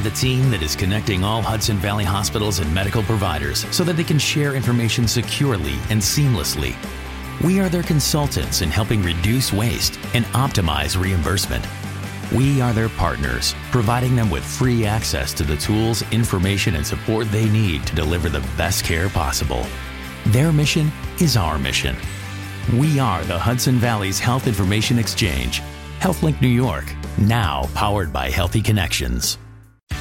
are the team that is connecting all Hudson Valley hospitals and medical providers so that they can share information securely and seamlessly. We are their consultants in helping reduce waste and optimize reimbursement. We are their partners, providing them with free access to the tools, information, and support they need to deliver the best care possible. Their mission is our mission. We are the Hudson Valley's Health Information Exchange, HealthLink New York, now powered by Healthy Connections.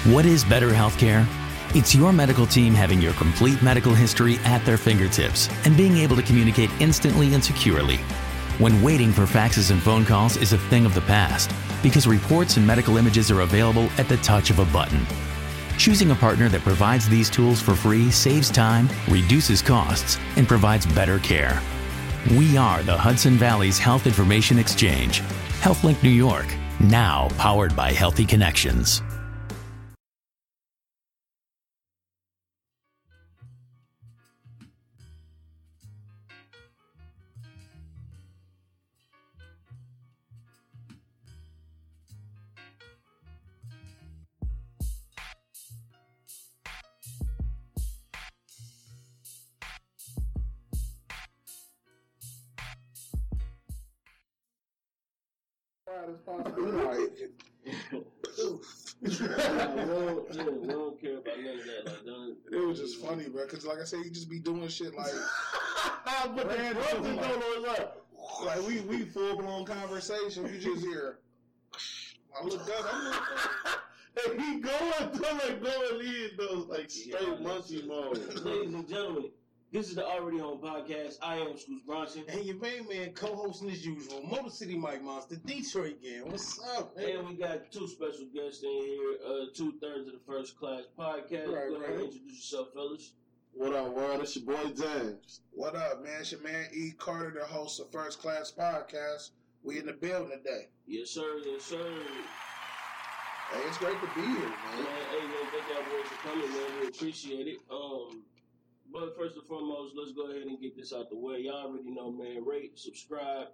What is better healthcare? It's your medical team having your complete medical history at their fingertips and being able to communicate instantly and securely. When waiting for faxes and phone calls is a thing of the past because reports and medical images are available at the touch of a button. Choosing a partner that provides these tools for free saves time, reduces costs, and provides better care. We are the Hudson Valley's Health Information Exchange, HealthLink New York, now powered by Healthy Connections. As possible. Like, we don't, yeah, we don't care about none of that. Like, don't, it was just funny, bro. Because like I said, you just be doing shit like. but Man, the brothers my- don't know what's up. Like we we full blown conversation. You just hear. I looked up. I'm like, And he going through like going in those like straight monkey mode. Ladies and gentlemen, this is the Already On podcast. I am Scoots Bronson. And your main man, co-hosting as usual, Motor City Mike Monster, Detroit gang. What's up, man? And we got two special guests in here, uh, two thirds of the first class podcast. Right, Go ahead and right. introduce yourself, fellas. What up, world? It's your boy James. what up, man? It's your man E Carter, the host of First Class Podcast. We in the building today. Yes, sir. Yes, sir. Hey, it's great to be here, Man, man. hey, man, thank y'all boys for coming, man. We appreciate it. Um, but first and foremost, let's go ahead and get this out the way. Y'all already know, man. Rate, subscribe,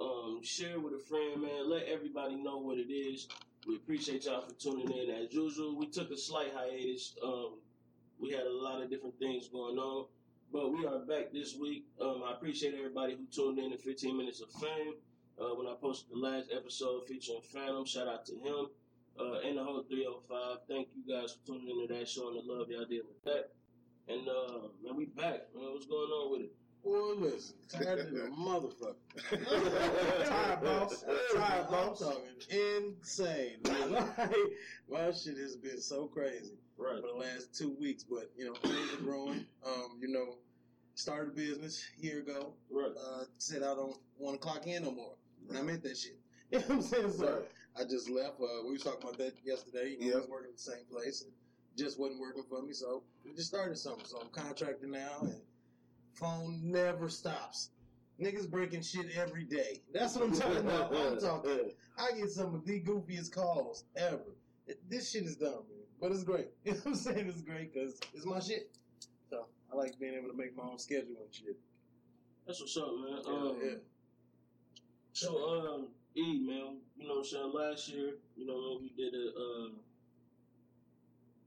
um, share with a friend, man. Let everybody know what it is. We appreciate y'all for tuning in. As usual, we took a slight hiatus. Um, we had a lot of different things going on, but we are back this week. Um, I appreciate everybody who tuned in to 15 Minutes of Fame. Uh, when I posted the last episode featuring Phantom, shout out to him uh, and the whole 305. Thank you guys for tuning into that show and the love y'all did with that. And uh, man, we back. Man, what's going on with it? Boy, listen, tired of the motherfucker. Tired, boss. Tired, I'm boss. talking insane. Man. Like, my shit has been so crazy Right. for the last two weeks, but you know, things are growing. Um, you know, started a business a year ago. Right. Uh, said I don't want to clock in no more, and I meant that shit. You know what I'm saying? So Right. I just left. Uh, we was talking about that yesterday. You know, Yeah. I was working at the same place, and just wasn't working for me. So we just started something. So I'm contracted now, and phone never stops. Niggas breaking shit every day. That's what I'm talking about. I'm talking. I get some of the goofiest calls ever. This shit is dumb, man. But it's great. You know what I'm saying? It's great because it's my shit. So I like being able to make my own schedule and shit. That's what's up, man. Yeah, Um, yeah. So, um, E, man, you know what I'm saying? Last year, you know, we did a, uh,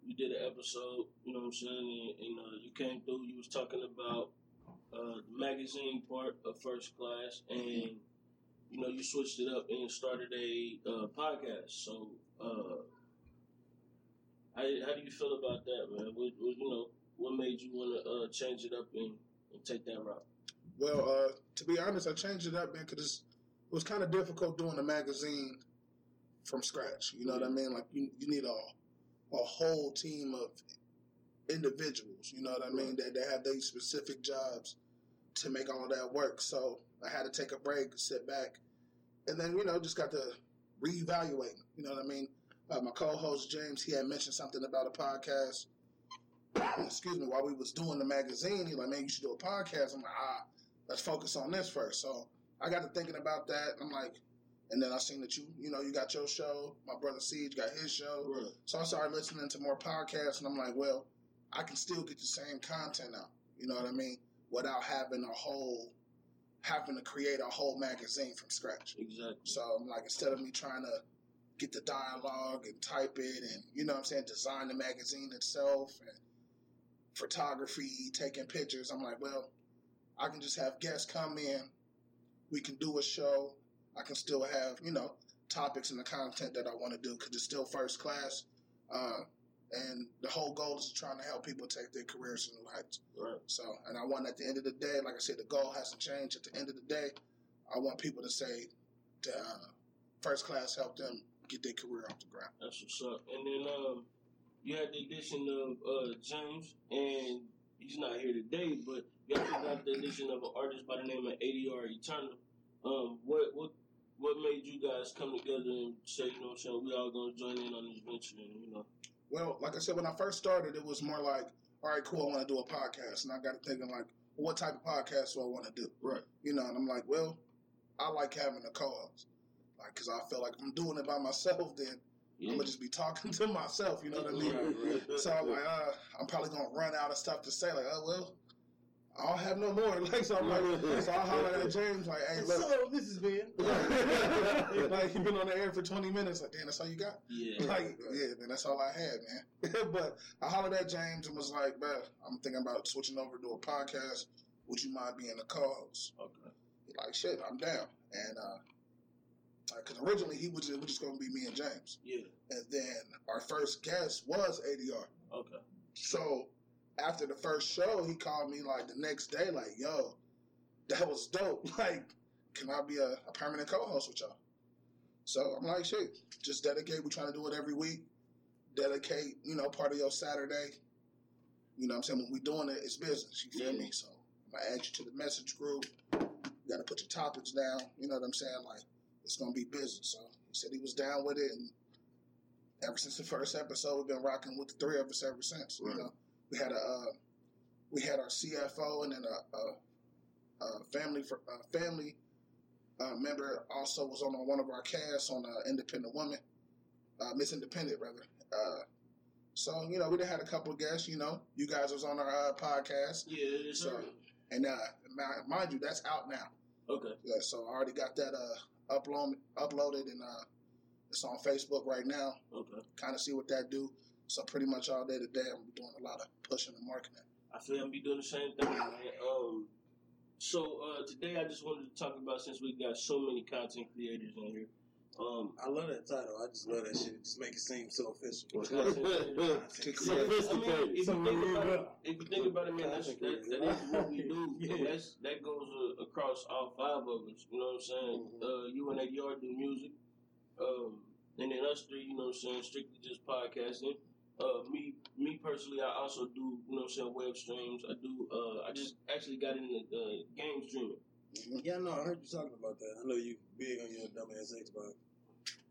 we did an episode, you know what I'm saying? And, and uh, you came through, you was talking about uh, the magazine part of First Class, and, you know, you switched it up and started a uh, podcast. So, uh, how, how do you feel about that, man? What, what, you know, what made you want to uh, change it up and, and take that route? Well, uh, to be honest, I changed it up, man, because it was kind of difficult doing a magazine from scratch. You know what I mean? Like you, you need a a whole team of individuals. You know what I mean? That that have these specific jobs to make all that work. So I had to take a break, sit back, and then you know just got to reevaluate. You know what I mean? Uh, my co-host James, he had mentioned something about a podcast. Excuse me. While we was doing the magazine, he like, man, you should do a podcast. I'm like, ah, let's focus on this first. So I got to thinking about that. I'm like, and then I seen that you, you know, you got your show. My brother Siege got his show. Right. So I started listening to more podcasts, and I'm like, well, I can still get the same content out. You know what I mean? Without having a whole, having to create a whole magazine from scratch. Exactly. So I'm like, instead of me trying to get the dialogue and type it and you know what I'm saying, design the magazine itself and photography, taking pictures. I'm like, well, I can just have guests come in, we can do a show, I can still have, you know, topics and the content that I want to do because it's still first class. Uh, and the whole goal is trying to help people take their careers to new heights. Right. So, and I want at the end of the day, like I said, the goal hasn't changed. At the end of the day, I want people to say, uh, first class helped them get their career off the ground. That's what's up. And then um, you had the addition of uh, James, and he's not here today, but you also got the addition of an artist by the name of ADR Eternal. Um, what what what made you guys come together and say, you know, what I'm saying we all gonna join in on this venture, and you know, Well, like I said, when I first started, it was more like, all right, cool, I want to do a podcast. And I got to thinking, like, what type of podcast do I want to do? right, You know, and I'm like, well, I like having a co host. Like, because I feel like if I'm doing it by myself, then yeah, I'm going to just be talking to myself, you know what I mean? Right, So I'm like, uh, I'm probably going to run out of stuff to say. Like, oh, well, I don't have no more. Like, so I'm like, so I holler at James, like, hey, look. So this has been. like, you've been on the air for 20 minutes. Like, damn, that's all you got? yeah, Like, yeah, man, that's all I had, man. but I hollered at James and was like, man, I'm thinking about switching over to a podcast. Would you mind being a co-host? okay, He like, shit, I'm down. And, uh, because originally he was just, was just going to be me and James. yeah, And then our first guest was ADR. okay, So after the first show, he called me like the next day, like, yo, that was dope. Like, can I be a, a permanent co-host with y'all? So I'm like, shit, just dedicate. We're trying to do it every week. Dedicate, you know, part of your Saturday. You know what I'm saying? When we doing it, it's business. You feel Yeah. me? So I'm gonna add you to the message group. You gotta put your topics down. You know what I'm saying? Like, it's gonna be business. So he said he was down with it and ever since the first episode, we've been rocking with the three of us ever since. Right. You know, we had a uh, we had our CFO and then a, a, a family for a family uh, member also was on one of our casts on uh, Independent Woman, uh, Miss Independent rather. Uh, so you know, we had a couple of guests. You know, you guys was on our uh, podcast, yeah. So- and uh, mind you, that's out now. okay, Yeah, so I already got that uh, upload, uploaded and uh, it's on Facebook right now. okay. Kind of see what that do. So pretty much all day today, I'm doing a lot of pushing and marketing. I feel I'm be doing the same thing, man. Um, so uh, today I just wanted to talk about since we got so many content creators in here. Um, I love that title. I just love that shit. It just make it seem so official. Yeah, I mean, if you think about it, if you think about it, man, that's, that, that is what we do. Yeah. And that's that goes uh, across all five of us. You know what I'm saying? Mhm. Uh, you and ADR do music, um, and then us three, you know what I'm saying, strictly just podcasting. Uh, me, me personally, I also do, you know what I'm saying, web streams. I do. Uh, I just actually got into uh, game streaming. Yeah, no, I heard you talking about that. I know you big on your dumbass Xbox.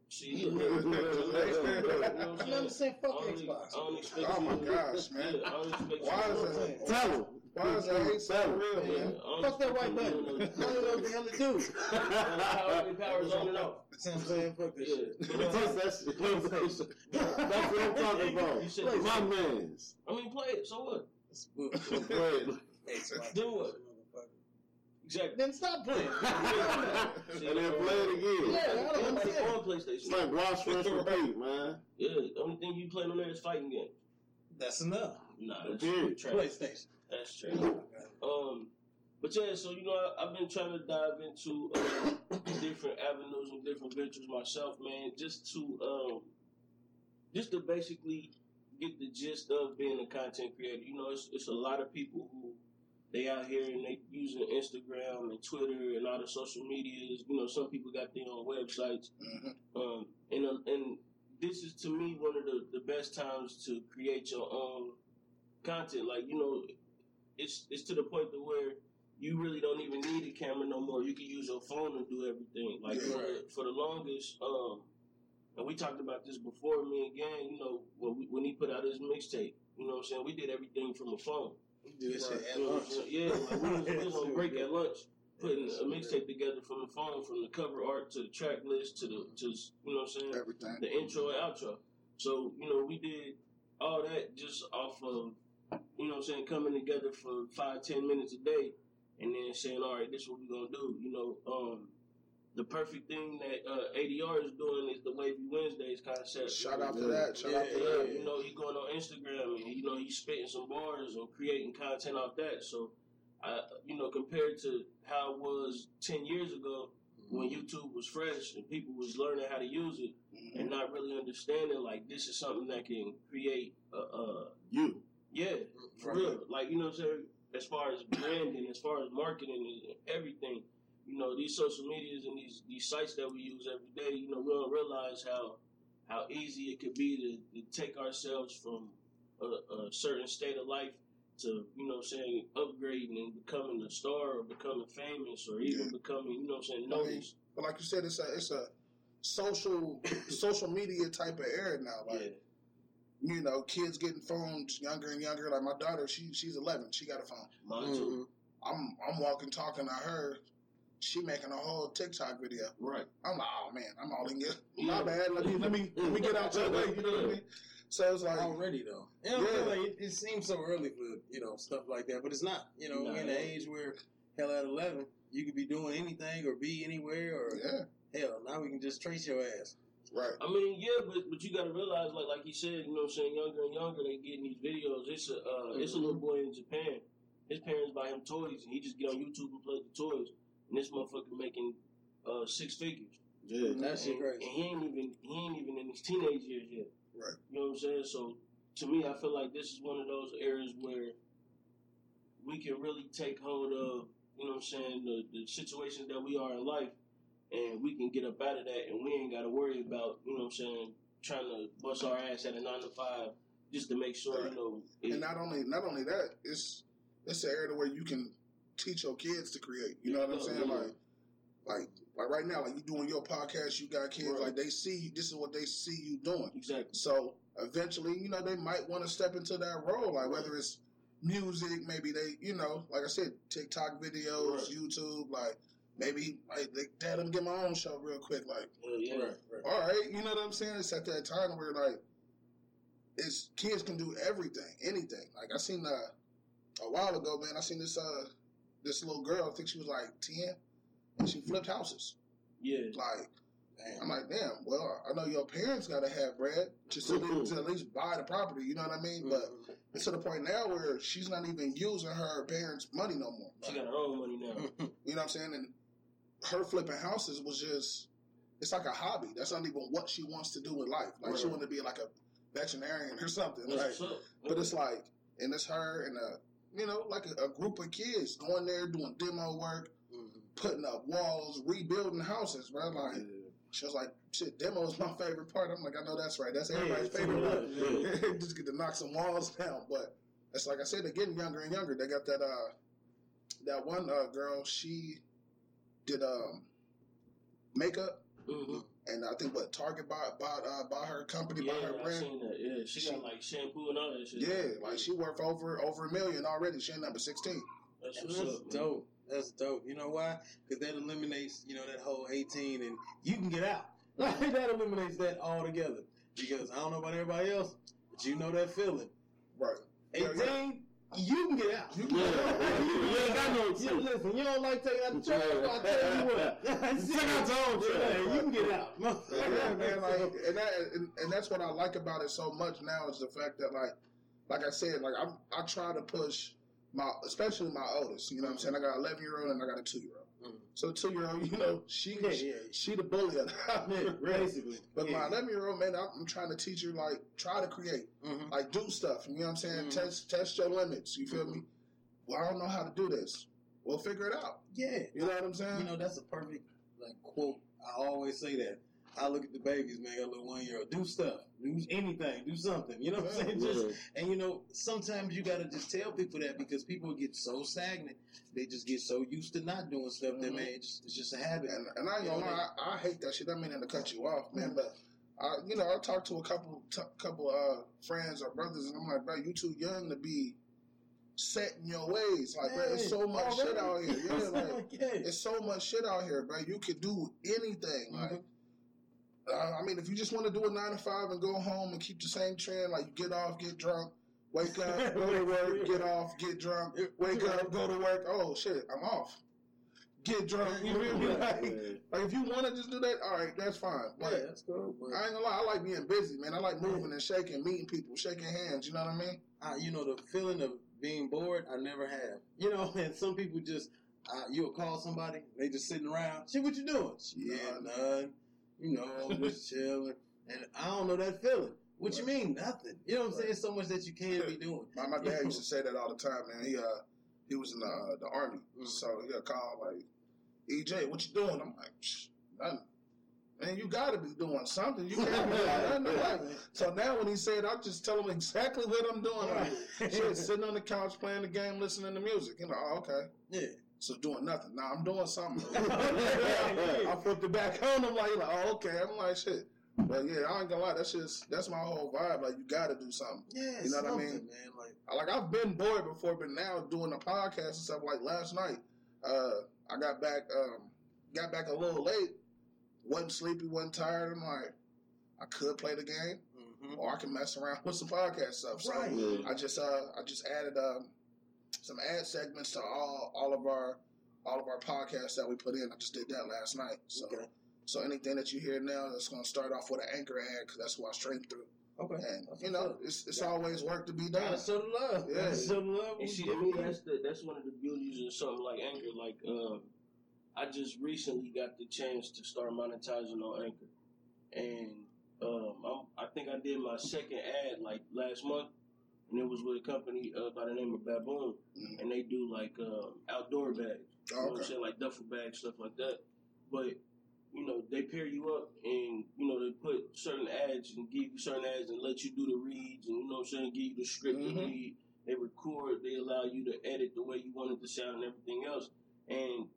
See, you know what I'm You saying? Fuck I Xbox. I Oh my gosh, man. Yeah, I don't expect Why is that? Tell him. Why is that hate so real, man? Fuck that white you button. I don't know what the hell to do. Power, power's on and off. That's I'm saying. Fuck this shit. That's, that's, that's what I'm talking about. said- My man's. I mean, play it. So what? Play Xbox. Do what? Exactly. Then stop playing. And then play it again. Yeah, I don't Everybody understand. on PlayStation. It's like wash, rinse, repeat, man. Yeah, the only thing you play on there is fighting games. That's enough. Nah, that's PlayStation. That's true. Um, but yeah, so you know, I, I've been trying to dive into uh, different avenues and different ventures myself, man, just to um, just to basically get the gist of being a content creator. You know, it's it's a lot of people who they out here and they using Instagram and Twitter and all the social medias. You know, some people got their own websites. Mhm. Um, and um, and this is to me one of the, the best times to create your own content. Like you know, it's it's to the point to where you really don't even need a camera no more. You can use your phone to do everything. Like Yeah. for, the, for the longest, um, and we talked about this before. Me again, you know, when we, when he put out his mixtape, you know what I'm saying. We did everything from a phone. We do this at You know what lunch. Yeah, like we was, we was on break at lunch putting a mixtape together from the phone, from the cover art to the track list to the to you know what I'm saying Everything. the intro and outro. So, you know, we did all that just off of, you know what I'm saying, coming together for five, ten minutes a day and then saying, all right, this is what we're going to do. You know, um, the perfect thing that uh, ADR is doing is the Wavy Wednesdays concept. Shout out to that. Shout out to Yeah, that. Yeah, you know, he's going on Instagram and you know he's spitting some bars and creating content off that. So, I, you know, compared to how it was ten years ago when YouTube was fresh and people was learning how to use it Mhm. and not really understanding like this is something that can create a, a You. Yeah, for Right. real. Like you know, what I'm saying as far as branding, as far as marketing and everything, you know, these social medias and these these sites that we use every day, you know, we don't realize how how easy it could be to, to take ourselves from a, a certain state of life to you know, saying upgrading and becoming a star or becoming famous or even Yeah. becoming you know, what I'm saying I mean. But like you said, it's a it's a social social media type of era now. Like Yeah, you know, kids getting phones younger and younger. Like my daughter, she she's eleven. She got a phone. mine too. Mm-hmm. I'm I'm walking talking to her. She making a whole TikTok video. Right. I'm like, oh man, I'm all in here. Yeah. My bad. Let me let me let me get out your way. You know what I mean? So it's like, already though. You know, I Yeah. feel like it, it seems so early for you know stuff like that, but it's not. You know, we're in No. the age where hell at eleven you could be doing anything or be anywhere or yeah, hell now we can just trace your ass. Right. I mean, yeah, but but you got to realize, like like he said, you know, what I'm saying younger and younger they getting these videos. It's a uh, it's a little boy in Japan. His parents buy him toys, and he just get on YouTube and play the toys. And this motherfucker making uh, six figures. Yeah. that's shit and, crazy. and he ain't even he ain't even in his teenage years yet. Right. You know what I'm saying? So to me, I feel like this is one of those areas where we can really take hold of, you know what I'm saying, the, the situations that we are in life, and we can get up out of that, and we ain't got to worry about, you know what I'm saying, trying to bust our ass at a nine to five just to make sure, Right. you know. It, And not only not only that, it's it's an area where you can teach your kids to create. You know what I'm saying? yeah. Like like like right now, like you doing your podcast, you got kids, Right. like they see this is what they see you doing. exactly. So eventually, you know, they might want to step into that role, like whether it's music, maybe they, you know, like I said, TikTok videos, Right. YouTube, like maybe like dad, let me get my own show real quick, like Uh, yeah. Right, right. all right, you know what I'm saying? It's at that time where like it's kids can do everything, anything. Like I seen uh, a while ago, man. I seen this uh this little girl. I think she was like ten, and she flipped houses. Yeah. Like Damn. I'm like, damn. Well, I know your parents gotta have bread just to, to at least buy the property. You know what I mean? But it's to the point now where she's not even using her parents' money no more. She got her own money now. you know what I'm saying? And her flipping houses was just, it's like a hobby. That's not even what she wants to do in life. Like, she Right. wanted to be like a veterinarian or something. That's Like, what's up. but it's like, and it's her and a, you know, like a, a group of kids going there doing demo work, Mhm. putting up walls, rebuilding houses, bro. Like, she was like, shit, demo is my favorite part. I'm like, I know that's right. That's everybody's it's favorite part. right, Just get to knock some walls down. But it's like I said, they're getting younger and younger. They got that, uh, that one uh, girl, she did um, makeup. hmm And I think what Target bought bought uh, bought her company, Yeah, bought her I brand. seen that. Yeah, she, She- got like shampoo and all that shit. Yeah, like she worth over over a million already. She number sixteen. That's That's what's up. man. dope. That's dope. You know why? Because that eliminates, you know, that whole 18 and you can get out. Like, that eliminates that altogether. Because I don't know about everybody else, but you know that feeling. Right. 18, Yeah, you can get out. You can get out. You ain't got no You, listen, you don't like taking out the trash, I tell you what. Take out your own trash. You can get out. yeah, man. Like, and that and, and that's what I like about it so much now is the fact that like, like I said, like I'm I try to push my, especially my oldest. You know what I'm saying? I got an 11 year old and I got a two year old. Mhm. So two year old, you know, she Yeah, yeah. she the bully of. Yeah, basically. But Yeah. my 11 year old man, I'm, trying to teach her like try to create, Mhm. like do stuff. You know what I'm saying? Mhm. Test test your limits. You feel me? Well, I don't know how to do this. We'll figure it out. Yeah. You know what I'm saying? You know, that's a perfect like quote. I always say that. I look at the babies, man, got a little one year old. Do stuff. Do anything. Do something. You know what I'm saying? Just and you know, sometimes you gotta just tell people that because people get so stagnant. They just get so used to not doing stuff that Mhm. man, it's just, it's just a habit. And, and I ain't gonna lie, I, I hate that shit. I mean to cut you off, man. But I, you know, I talked to a couple, t- couple uh, friends or brothers, and I'm like, bro, you too young to be set in your ways. Like, bro, it's so much shit out here. Yeah, like, yeah. it's so much shit out here, bro. You could do anything. Like, uh, I mean, if you just want to do a nine to five and go home and keep the same trend, like you get off, get drunk, wake up, go to work, get off, get drunk, wake up, go to work. Oh shit, I'm off. get drunk. You feel me? Like, like if you want to just do that, all right, that's fine. Yeah, But that's cool. But I ain't gonna lie, I like being busy, man. I like moving and shaking, meeting people, shaking hands. You know what I mean? I, you know, the feeling of being bored, I never have. You know, and some people just, uh, you'll call somebody, they just sitting around. Shit, what you doing? Yeah, none. You know, just chilling. And I don't know that feeling. What you mean, nothing? You know what I'm saying? So much that you can't be doing. My, my dad used to say that all the time, man. He uh he was in the uh, the army, Mhm. so he'll call like, EJ, what you doing? I'm like, Psh, nothing. Man, you gotta be doing something. You can't be doing nothing. Like, so now when he said, I just tell him exactly what I'm doing. Like, shit, sitting on the couch playing the game, listening to music. You know, oh, okay. Yeah. So doing nothing. Now I'm doing something. I flipped it back on him like, like, oh, okay. I'm like, shit. But yeah, I ain't gonna lie. That's just that's my whole vibe. Like, you gotta do something. Yeah, You know what I mean? man. Like, I- Like I've been bored before, but now doing a podcast and stuff. Like last night, uh, I got back, um, got back a little late. wasn't sleepy, wasn't tired. I'm like, I could play the game, mhm. or I can mess around with some podcast stuff. So Right. I just, uh, I just added um, some ad segments to all, all of our, all of our podcasts that we put in. I just did that last night. So, Okay. so anything that you hear now, that's going to start off with an anchor ad because that's what I stream through. Okay. And That's you know, up. it's it's Yeah. always work to be done. Gotta show the love. Yeah. Gotta show the love. And see, to me, that's the that's one of the beauties of something like Anchor. Like, um, I just recently got the chance to start monetizing on Anchor, and um, I'm, I think I did my second ad like last month, and it was with a company uh, by the name of Baboon, Mhm. and they do like um, outdoor bags. You know what I'm saying? Like duffel bags, stuff like that. But, you know, they pair you up and, you know, they put certain ads and give you certain ads and let you do the reads and, you know what I'm saying, give you the script to Mhm. read. They record, they allow you to edit the way you want it to sound and everything else. And,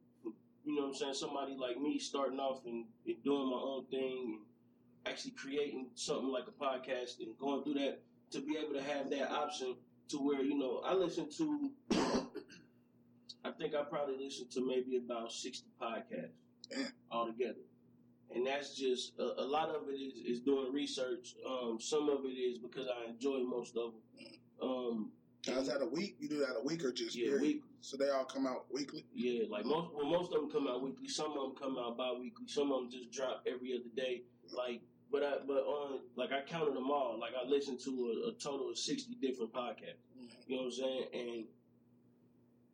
you know what I'm saying, somebody like me starting off and, and doing my own thing and actually creating something like a podcast and going through that to be able to have that option to where, you know, I listen to I think I probably listen to maybe about 60 podcasts Damn. altogether. And that's just, a, a lot of it is, is doing research. Um, some of it is because I enjoy most of them. Um, Now, is that a week? You do that a week or just yeah, week, So they all come out weekly. yeah, like most, well, most of them come out weekly. Some of them come out bi-weekly. Some of them just drop every other day. Like, but I, but on, like I counted them all. Like I listened to a, a total of 60 different podcasts. You know what I'm saying? And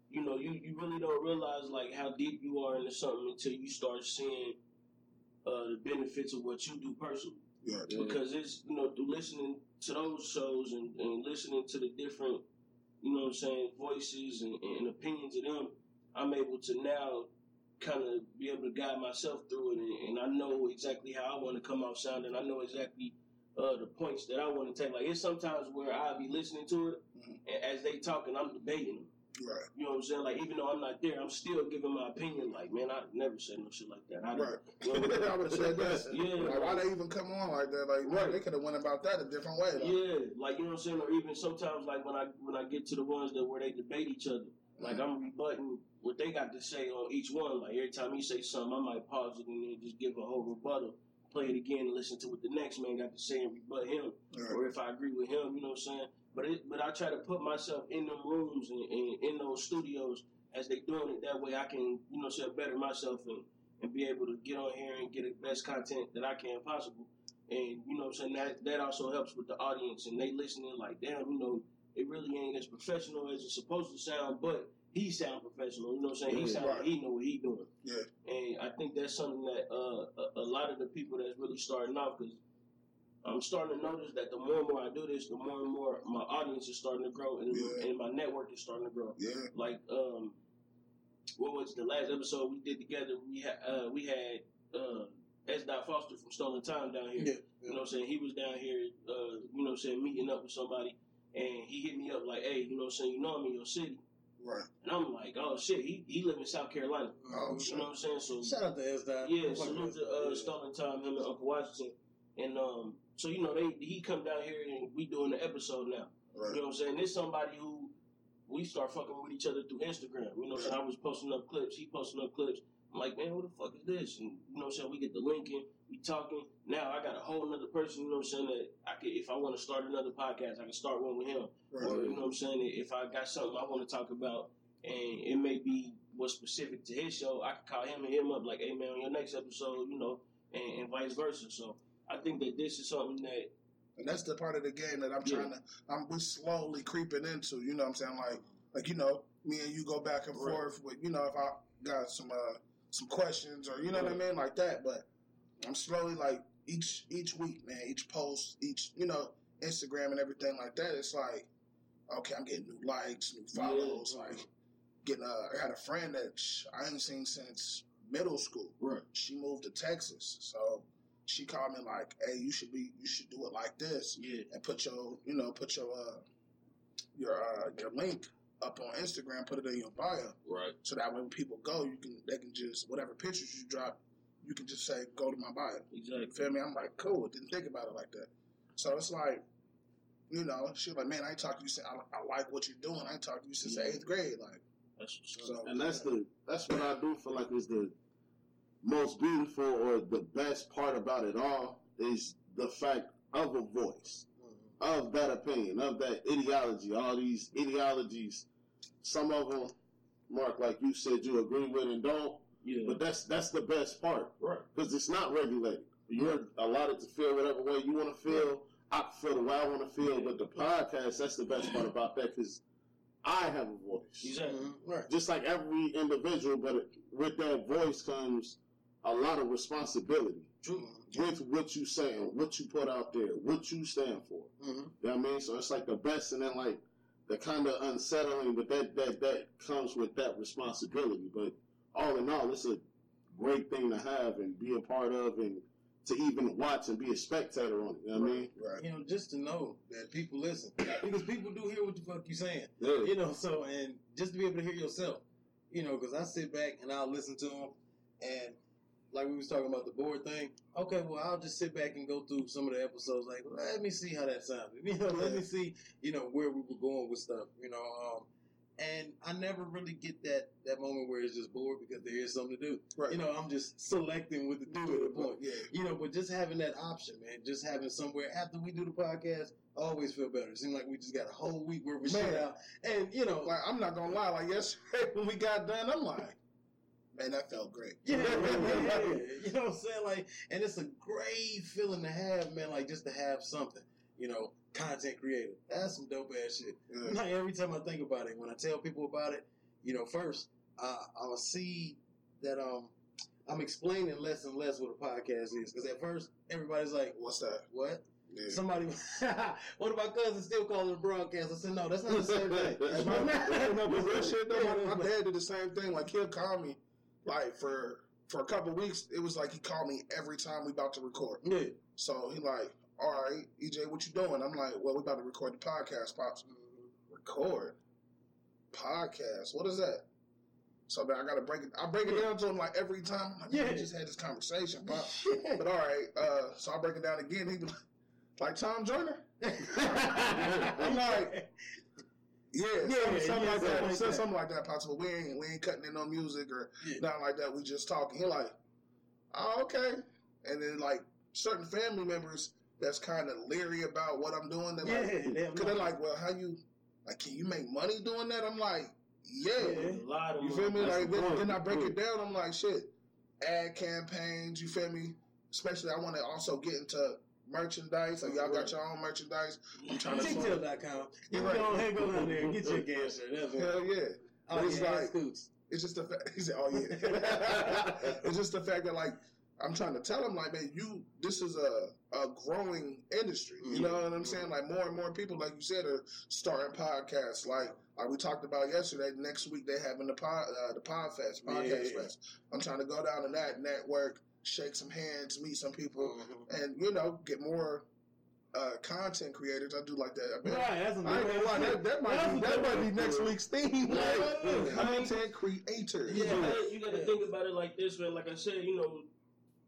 you know, you, you really don't realize like how deep you are into something until you start seeing uh, the benefits of what you do personally. Yeah. Because it's you know through listening to those shows and, and listening to the different you know what I'm saying voices and, and opinions of them, I'm able to now kind of be able to guide myself through it, and, and I know exactly how I want to come out sounding. I know exactly uh, the points that I want to take. Like it's sometimes where I'll be listening to it, Mhm. and as they talking, I'm debating them. Right. You know what I'm saying? Like even though I'm not there, I'm still giving my opinion. Like man, I'd never said no shit like that. I Right. You know, I would have said that. Yeah. Like, why they even come on like that? Like, Right. they could have went about that a different way. Like, Yeah, like you know what I'm saying, or even sometimes like when I when I get to the ones that where they debate each other, like. I'm rebutting what they got to say on each one. Like every time he say something, I might pause it and then just give a whole rebuttal, play it again, and listen to what the next man got to say and rebut him, Right. or if I agree with him, you know what I'm saying. But it, but I try to put myself in them rooms and, and in those studios as they doing it. That way I can you know say better myself and and be able to get on here and get the best content that I can possible. And you know what I'm saying that that also helps with the audience and they listening like damn you know it really ain't as professional as it's supposed to sound but he sound professional you know what I'm saying he sound like he know what he doing Yeah. and I think that's something that uh, a, a lot of the people that's really starting off because I'm starting to notice that the more and more I do this the more and more my audience is starting to grow and, Yeah. and my network is starting to grow Yeah. like um what was the last episode we did together we had uh we had uh S. Dot Foster from Stolen Time down here. Yeah, You know what I'm saying? He was down here uh, you know what I'm saying, meeting up with somebody and he hit me up like, Hey, you know what I'm saying, you know I'm in your city. Right. And I'm like, Oh shit, he he live in South Carolina. Oh, You shit. know what I'm saying? So Shout out to S. Dot. yeah, salute to uh, Stolen Time, him and Uncle Washington. And um, so you know, they he come down here and we doing the episode now. You know what I'm saying? There's somebody who we start fucking with each other through Instagram. You know what I'm? I was posting up clips, he posting up clips. I'm like, man, what the fuck is this? And you know what I'm saying? We get the link in, we talking. Now I got a whole other person, you know what I'm saying, that I could if I want to start another podcast, I can start one with him. Or Right. you know what I'm saying, if I got something I want to talk about, and it may be what's specific to his show. I could call him and him up like, "Hey man, on your next episode," you know, and, and vice versa. So I think that this is something that And that's the part of the game that I'm Yeah. trying to. I'm we're slowly creeping into. You know what I'm saying? Like, like you know, me and you go back and Right. forth with. You know, if I got some uh some questions or you know what I mean, like that. But I'm slowly like each each week, man, each post, each you know Instagram and everything like that. It's like, okay, I'm getting new likes, new follows, Yeah. like getting. Uh, I had a friend that I ain't seen since middle school. right, She moved to Texas, so she called me like, "Hey, you should be, you should do it like this." yeah, and put your you know put your uh your uh your link up on Instagram, put it in your bio, right, so that when people go, you can they can just whatever pictures you drop, you can just say go to my bio. exactly. You feel me? I'm like cool. Didn't think about it like that. So it's like, you know, she's like, man, I ain't talked to you since I, I like what you're doing. I ain't talked to you since the eighth grade. Like, That's what's so up. And that's the that's what I do feel like is the most beautiful or the best part about it all is the fact of a voice, mm-hmm. of that opinion, of that ideology. All these ideologies, some of them, Mark, like you said, you agree with and don't. yeah, But that's that's the best part right, because it's not regulated. You're allowed to feel whatever way you want to feel. I can feel the way I want to feel. But the podcast, that's the best part about that because I have a voice exactly. Right. just like every individual, but with that voice comes a lot of responsibility True. with what you saying, what you put out there, what you stand for. Mm-hmm. You know what I mean? So it's like the best and then like the kind of unsettling, but that, that, that comes with that responsibility. But all in all, it's a great thing to have and be a part of and to even watch and be a spectator on it. You know what I mean? right. You know, just to know that people listen because people do hear what the fuck you saying. Yeah. You know, so and just to be able to hear yourself, you know, because I sit back and I'll listen to them, and like we was talking about the board thing. Okay, well, I'll just sit back and go through some of the episodes. Like, let me see how that sounded. You know, let me see, you know, where we were going with stuff. You know, um, and I never really get that that moment where it's just bored because there is something to do. Right. You know, I'm just selecting what to do at the point. Yeah. You know, but just having that option, man, just having somewhere after we do the podcast, I always feel better. It seems like we just got a whole week where we shit Man. out, and you know, Like I'm not gonna lie. Like yesterday when we got done, I'm like, man, that felt great. yeah, yeah, yeah, yeah. you know what I'm saying? Like, and it's a great feeling to have, man. Like just to have something, you know, content creator. That's some dope ass shit. Yeah. Like every time I think about it, when I tell people about it, you know, first uh, I'll see that um I'm explaining less and less what a podcast is because at first everybody's like, What's that? "What?" Yeah. Somebody, one of my cousins still call it a broadcast. I said, "No, that's not the same thing." That's my, my real shit though. My, my dad did the same thing. Like he'll call me, like for for a couple weeks. It was like he called me every time we about to record. Yeah. So he like, all right, EJ, what you doing? I'm like, well, we about to record the podcast, pops. Record podcast. What is that? So then I gotta break it. I break it down to him like every time. I'm like, yeah, we just had this conversation, pop. But all right, uh, so I break it down again. He like, like Tom Joyner. I'm like, yeah, Yeah, something, something yeah, like something that. like Something, that. something like that, possible. We ain't we ain't cutting in no music or Yeah. nothing like that. We just talking. He like, oh okay, and then like certain family members that's kind of leery about what I'm doing. They're yeah, like, cause they're like, well, how you like? Can you make money doing that? I'm like, yeah. Yeah. A lot of You feel me? That's Like then, then I break it down. I'm like, shit, ad campaigns. You feel me? Especially, I want to also get into merchandise. Like y'all got your own merchandise. I'm trying to. You You're right. go ahead, go down there and get your gas shirt. That's. Hell yeah. Oh, It's yeah, like- like, Scoots. It's just the fact. He said, "Oh yeah." it's just the fact that like I'm trying to tell him like, man, you this is a a growing industry. You know what I'm saying? Like more and more people, like you said, are starting podcasts. Like like we talked about yesterday. Next week they having the pod uh, the Podfest podcast Yeah. fest. I'm trying to go down to that network, shake some hands, meet some people, Mhm. and you know get more. Uh, content creators, I do like that. I, mean, Right, that's a I ain't gonna lie, that, that might be that might be next one. week's theme. Yeah, Like, yeah. content creators. You Yeah. gotta, you gotta Yeah. think about it like this, man. Like I said, you know,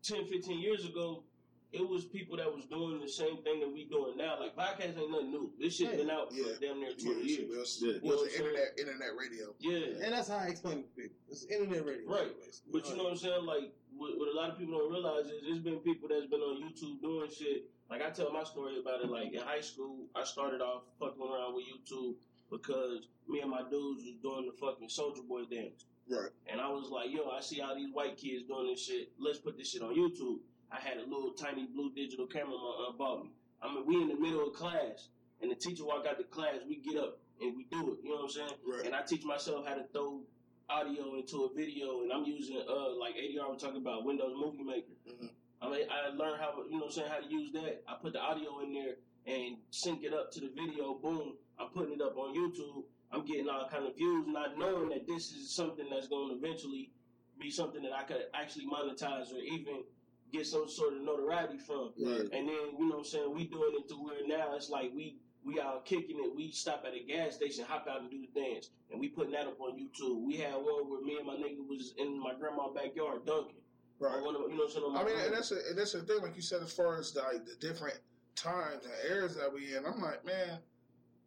10, 15 years ago, it was people that was doing the same thing that we doing now. Like podcast ain't nothing new. This shit been out Yeah. for damn near Yeah, twenty it years. was, Yeah. it was You know what the I'm internet internet radio. Yeah. And that's how I explain it to people. It's internet radio. Right. basically. But you know what I'm saying? Like, what, what a lot of people don't realize is there's been people that's been on YouTube doing shit. Like, I tell my story about it. Like, in high school, I started off fucking around with YouTube, because me and my dudes was doing the fucking Soulja Boy dance. Right. And I was like, yo, I see all these white kids doing this shit. Let's put this shit on YouTube. I had a little tiny blue digital camera my aunt bought me. I mean, we in the middle of class, and the teacher walk out the class, we get up and we do it. You know what I'm saying? Right. And I teach myself how to throw audio into a video, and I'm using uh like ADR. We're talking about Windows Movie Maker. Mhm. I mean, I learned how you know what I'm saying how to use that. I put the audio in there and sync it up to the video. Boom, I'm putting it up on YouTube. I'm getting all kind of views, not knowing that this is something that's going to eventually be something that I could actually monetize or even get some sort of notoriety from. Right. And then, you know what I'm saying, we doing it to where now it's like we we out kicking it. We stop at a gas station, hop out and do the dance. And we putting that up on YouTube. We had one where me and my nigga was in my grandma's backyard dunking. Right. Of- you know what I'm saying? I mean, and that's a, and that's the thing, like you said, as far as like the different times and eras that we in. I'm like, man,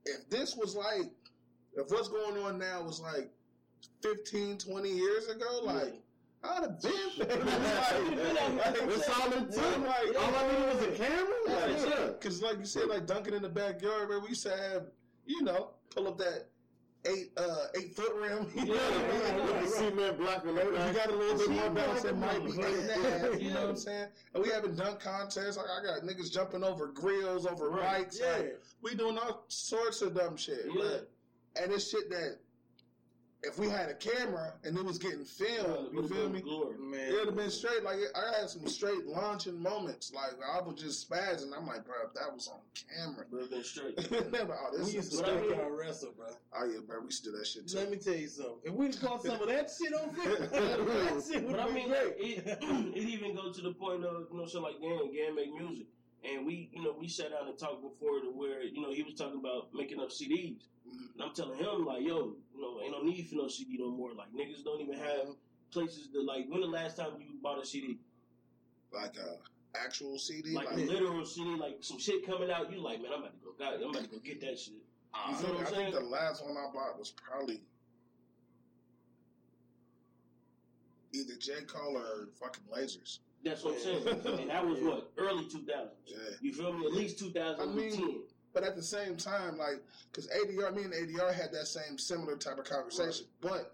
if this was like, if what's going on now was like 15, 20 years ago, like I'd have been. like, It's all it took. Like, All I needed was a camera. Like, yeah. Because, like you said, like dunking in the backyard, where we used to have, you know, pull up that eight uh eight foot rim. You know what I mean? With the cement block and you got a little bit more balance, it might be eight and a half. You know what I'm saying? And we having dunk contests. Like I got niggas jumping over grills, over Right. bikes. Yeah. Like, we doing all sorts of dumb shit. Yeah. But, and it's shit that if we had a camera and it was getting filmed, you feel me? Glory. Man. It would have been straight. Like I had some straight launching moments. Like I was just spazzing. I'm like, bro, if that was on camera. Would have been straight. Never. Oh, We this used to But stuff mean- our wrestle, bro. Oh yeah, bro. We used to do that shit too. Let me tell you something. If we'd caught some of that shit on film, that shit would But I mean, great. it, it even go to the point of, you know, so like, Dan, Dan make music. And we, you know, we sat down and talked before to where, you know, he was talking about making up CDs. Mhm. And I'm telling him, like, yo, you know, ain't no need for no CD no more. Like, niggas don't even have places to, like, when the last time you bought a CD? Like a actual CD. Like, Like, a literal CD, like, some shit coming out, you like, man, I'm about to go, God, I'm about to go get that shit. You feel think, what I'm I think saying? the last one I bought was probably either J. Cole or fucking Lasers. That's what I'm saying. and that was what? Early 2000s. Yeah. You feel me? At least 2010. I mean, But at the same time, like, because ADR, me and ADR had that same similar type of conversation. But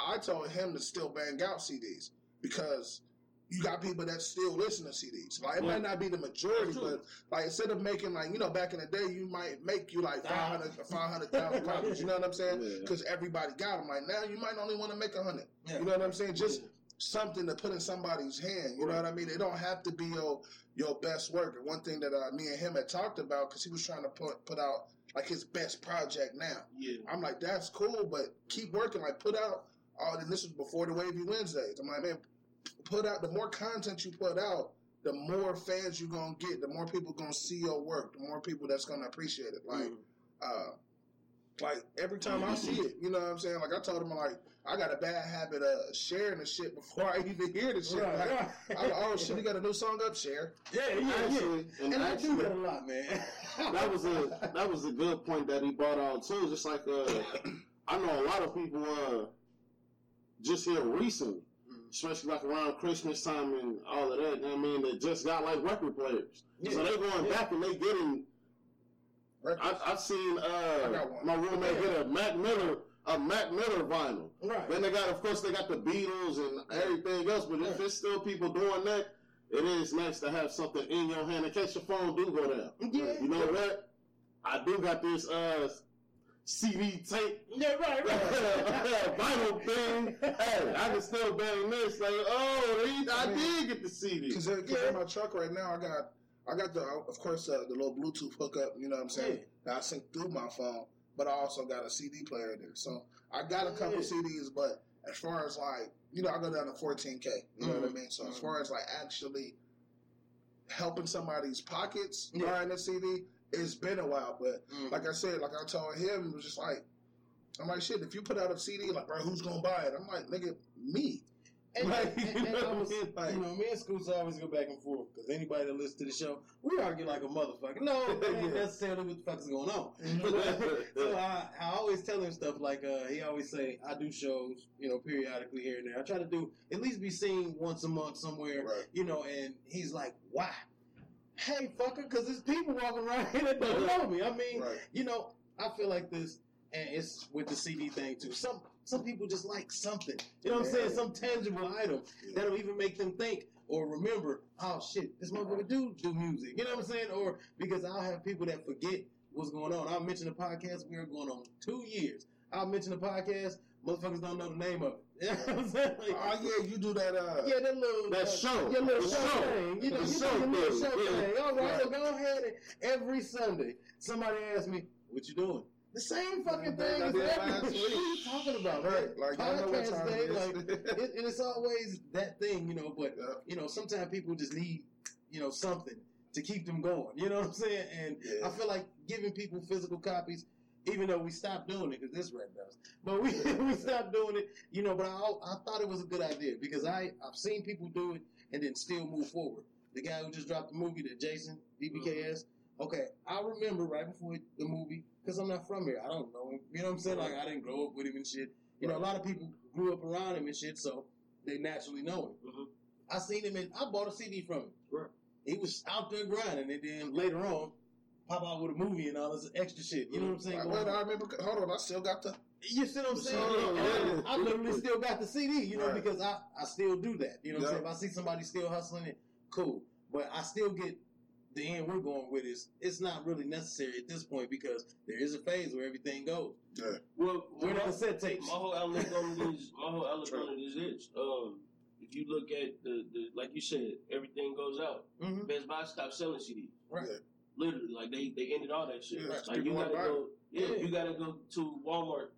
I told him to still bang out CDs because you got people that still listen to CDs. Like, it Yeah. might not be the majority, but like, instead of making like, you know, back in the day, you might make you like 500 or 500,000 copies. You know what I'm saying? Yeah. Because everybody got them. Like, now you might only want to make a 100. Yeah. You know what I'm saying? Just Yeah. Something to put in somebody's hand. You know what I mean? It don't have to be your your best work. And one thing that uh, me and him had talked about because he was trying to put put out like his best project now. Yeah. I'm like, that's cool, but keep working. Like, put out. Oh, and this was before the Wavy Wednesdays. I'm like, man, put out. The more content you put out, the more fans you're gonna get. The more people gonna see your work. The more people that's gonna appreciate it. Like, Mm. uh, like every time I see it, you know what I'm saying? Like I told him, like I got a bad habit of sharing the shit before I even hear the shit. Right, Like, right. I'm oh shit, he got a new song up, share. Yeah, yeah, yeah. Actually, and, And I do actually, that a lot, man. that was a that was a good point that he brought out too. Just like uh, I know a lot of people uh, just here recently, especially like around Christmas time and all of that. You know I mean, they just got like record players, so Yeah. they going Yeah. back and they getting. I, I've seen uh, got one. my roommate get a Mac Miller a Mac Miller vinyl. right. Then they got, of course, they got the Beatles and everything else. But if Yeah. it's still people doing that, it is nice to have something in your hand in case your phone do go down. Yeah. You know what? I do got this uh CD tape Yeah, right, right. vinyl thing. Hey, I can still bang this. Like, oh, they, I did get the CD. Because in my truck right now, I got I got the of course uh, the little Bluetooth hookup. You know what I'm saying? That I sync through my phone, but I also got a CD player there. So I got a couple Yeah. CDs, but as far as like you know, I go down to 14k. You know what I mean? So as Mhm. far as like actually helping somebody's pockets Yeah. buying a CD, it's been a while. But Mm. like I said, like I told him, it was just like. I'm like, shit, if you put out a CD, like, bro, who's gonna buy it? I'm like, nigga, me. And, Like, and- and you know I was. Like- you know, me and Scoots always go back and forth because anybody that listens to the show, we argue like a motherfucker. No, that ain't Yeah. necessarily what the fuck is going on. So I, I always tell him stuff like uh, he always say I do shows, you know, periodically here and there. I try to do at least be seen once a month somewhere, Right. you know. And he's like, "Why? Hey, fucker, because there's people walking around here that don't know me. I mean, Right. you know, I feel like this. and it's with the CD thing too. Some some people just like something. You know what I'm saying? Some tangible item that'll even make them think or remember, oh shit, this motherfucker do do music. You know what I'm saying? Or because I'll have people that forget what's going on. I'll mention the podcast. We're going on two years. I'll mention the podcast. Motherfuckers don't know the name of it. You know what I'm saying? Like, Oh yeah, you do that. Uh, yeah, that little That uh, show. your little show, show. thing. You know, The you show do your little show Yeah. thing. All right, so go ahead and every Sunday somebody asks me, "What you doing?" The same fucking thing thing I as did every. What are you talking about? Right, like, Podcast day, is. like, it, and it's always that thing, you know. But Yeah. you know, sometimes people just need, you know, something to keep them going. You know what I'm saying? And Yeah. I feel like giving people physical copies, even though we stopped doing it because this red does, but we we stopped doing it. You know, but I I thought it was a good idea because I I've seen people do it and then still move forward. The guy who just dropped the movie, the Jason DBKS. Okay, I remember right before the movie because I'm not from here. I don't know him. You know what I'm saying? Like I didn't grow up with him and shit. You know, a lot of people grew up around him and shit, so they naturally know him. Mhm. I seen him and I bought a CD from him. Right. He was out there grinding, and then later on, pop out with a movie and all this extra shit. You know what I'm saying? Like, Going I remember. Hold on, I still got the. You see what I'm saying? And yeah. I, I literally still got the CD, you know, Right. because I, I still do that. You know what I'm saying? If I see somebody still hustling it, cool. But I still get the end we're going with is it's not really necessary at this point because there is a phase where everything goes. Yeah. Well, Where the my, cassette tapes? my whole outlook on this, my whole outlook on it is this. Um, if you look at the, the, like you said, everything goes out. Mm-hmm. Best Buy stopped selling CDs. Right. Yeah. Literally, like they, they ended all that shit. Yeah, like you gotta go, yeah, Yeah. you gotta go to Walmart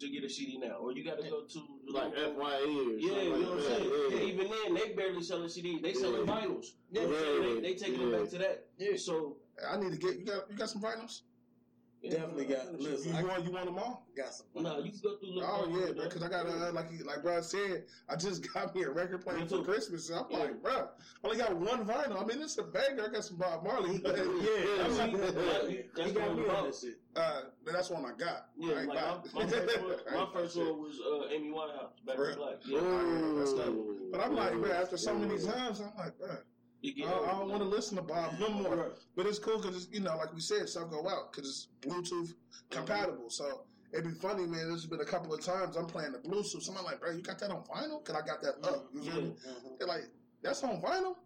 to get a CD now, or you gotta go to the Like local- FYE or Yeah, something you know what I'm saying. that. Yeah, even then, they barely selling CDs. They selling Yeah. vinyls. Yeah. You know what I'm saying? Yeah. They, they taking it Yeah. back to that. Yeah. So I need to get. You got. You got some vinyls. Definitely got- You, listen, you I- want? You want them all? Got some. no, you can go through. Oh over yeah, because I got uh, like he- like bro said, I just got me a record player for. Christmas. And I'm Yeah. like, bro, I only got one vinyl. I mean, it's a banger. I got some Bob Marley. But, Yeah, Yeah, I'm like- that- he that's got what me I'm on about. that shit. uh, but that's one I got. Yeah, I ain't like buy my, my first one, my first one was uh, Amy Winehouse, Back in? Black. Yeah, Oh, that's dope. Ooh. But I'm like, man, after so many Ooh. times, I'm like, bro, you I, get I don't want to listen to Bob no more. Right. But it's cool because you know, like we said, stuff go out because it's Bluetooth mm-hmm. compatible. So it'd be funny, man. There's been a couple of times I'm playing the Bluetooth. Somebody like, bro, you got that on vinyl? Cause I got that up. Mm-hmm. You feel me? Mhm. They're like, that's on vinyl.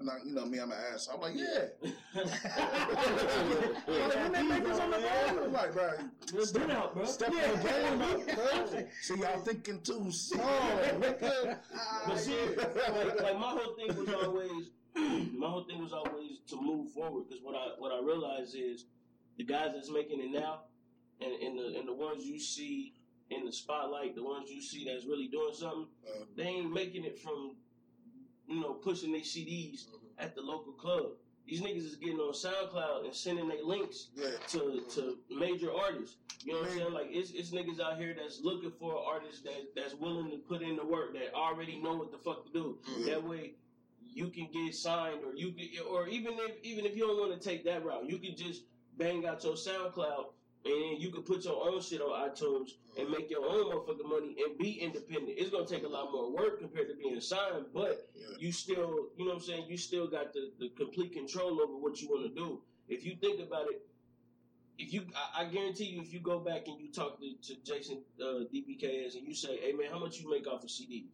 And I, you know me, I'm an ass. I'm like, yeah. Yeah, when they make this on the vinyl, I'm like, bro, Let's do it out, bro. step Yeah. your game up, bro. See, y'all thinking too small. But see, ah, like, like my whole thing was always, my whole thing was always to move forward. Because what I what I realize is the guys that's making it now, and, and the and the ones you see in the spotlight, the ones you see that's really doing something, Uh, they ain't making it from, you know, pushing their CDs at the local club. These niggas is getting on SoundCloud and sending their links yeah. to to major artists. You know what I'm saying? Like it's it's niggas out here that's looking for artists that that's willing to put in the work that already know what the fuck to do. Mhm. That way you can get signed or you can or even if even if you don't want to take that route, you can just bang out your SoundCloud and you can put your own shit on iTunes and make your own motherfucking money and be independent. It's gonna take a lot more work compared to being signed, but Yeah. you still, you know what I'm saying, you still got the, the complete control over what you want to do. If you think about it, if you, I, I guarantee you, if you go back and you talk to, to Jason uh, DBKS and you say, "Hey man, how much you make off of CDs?"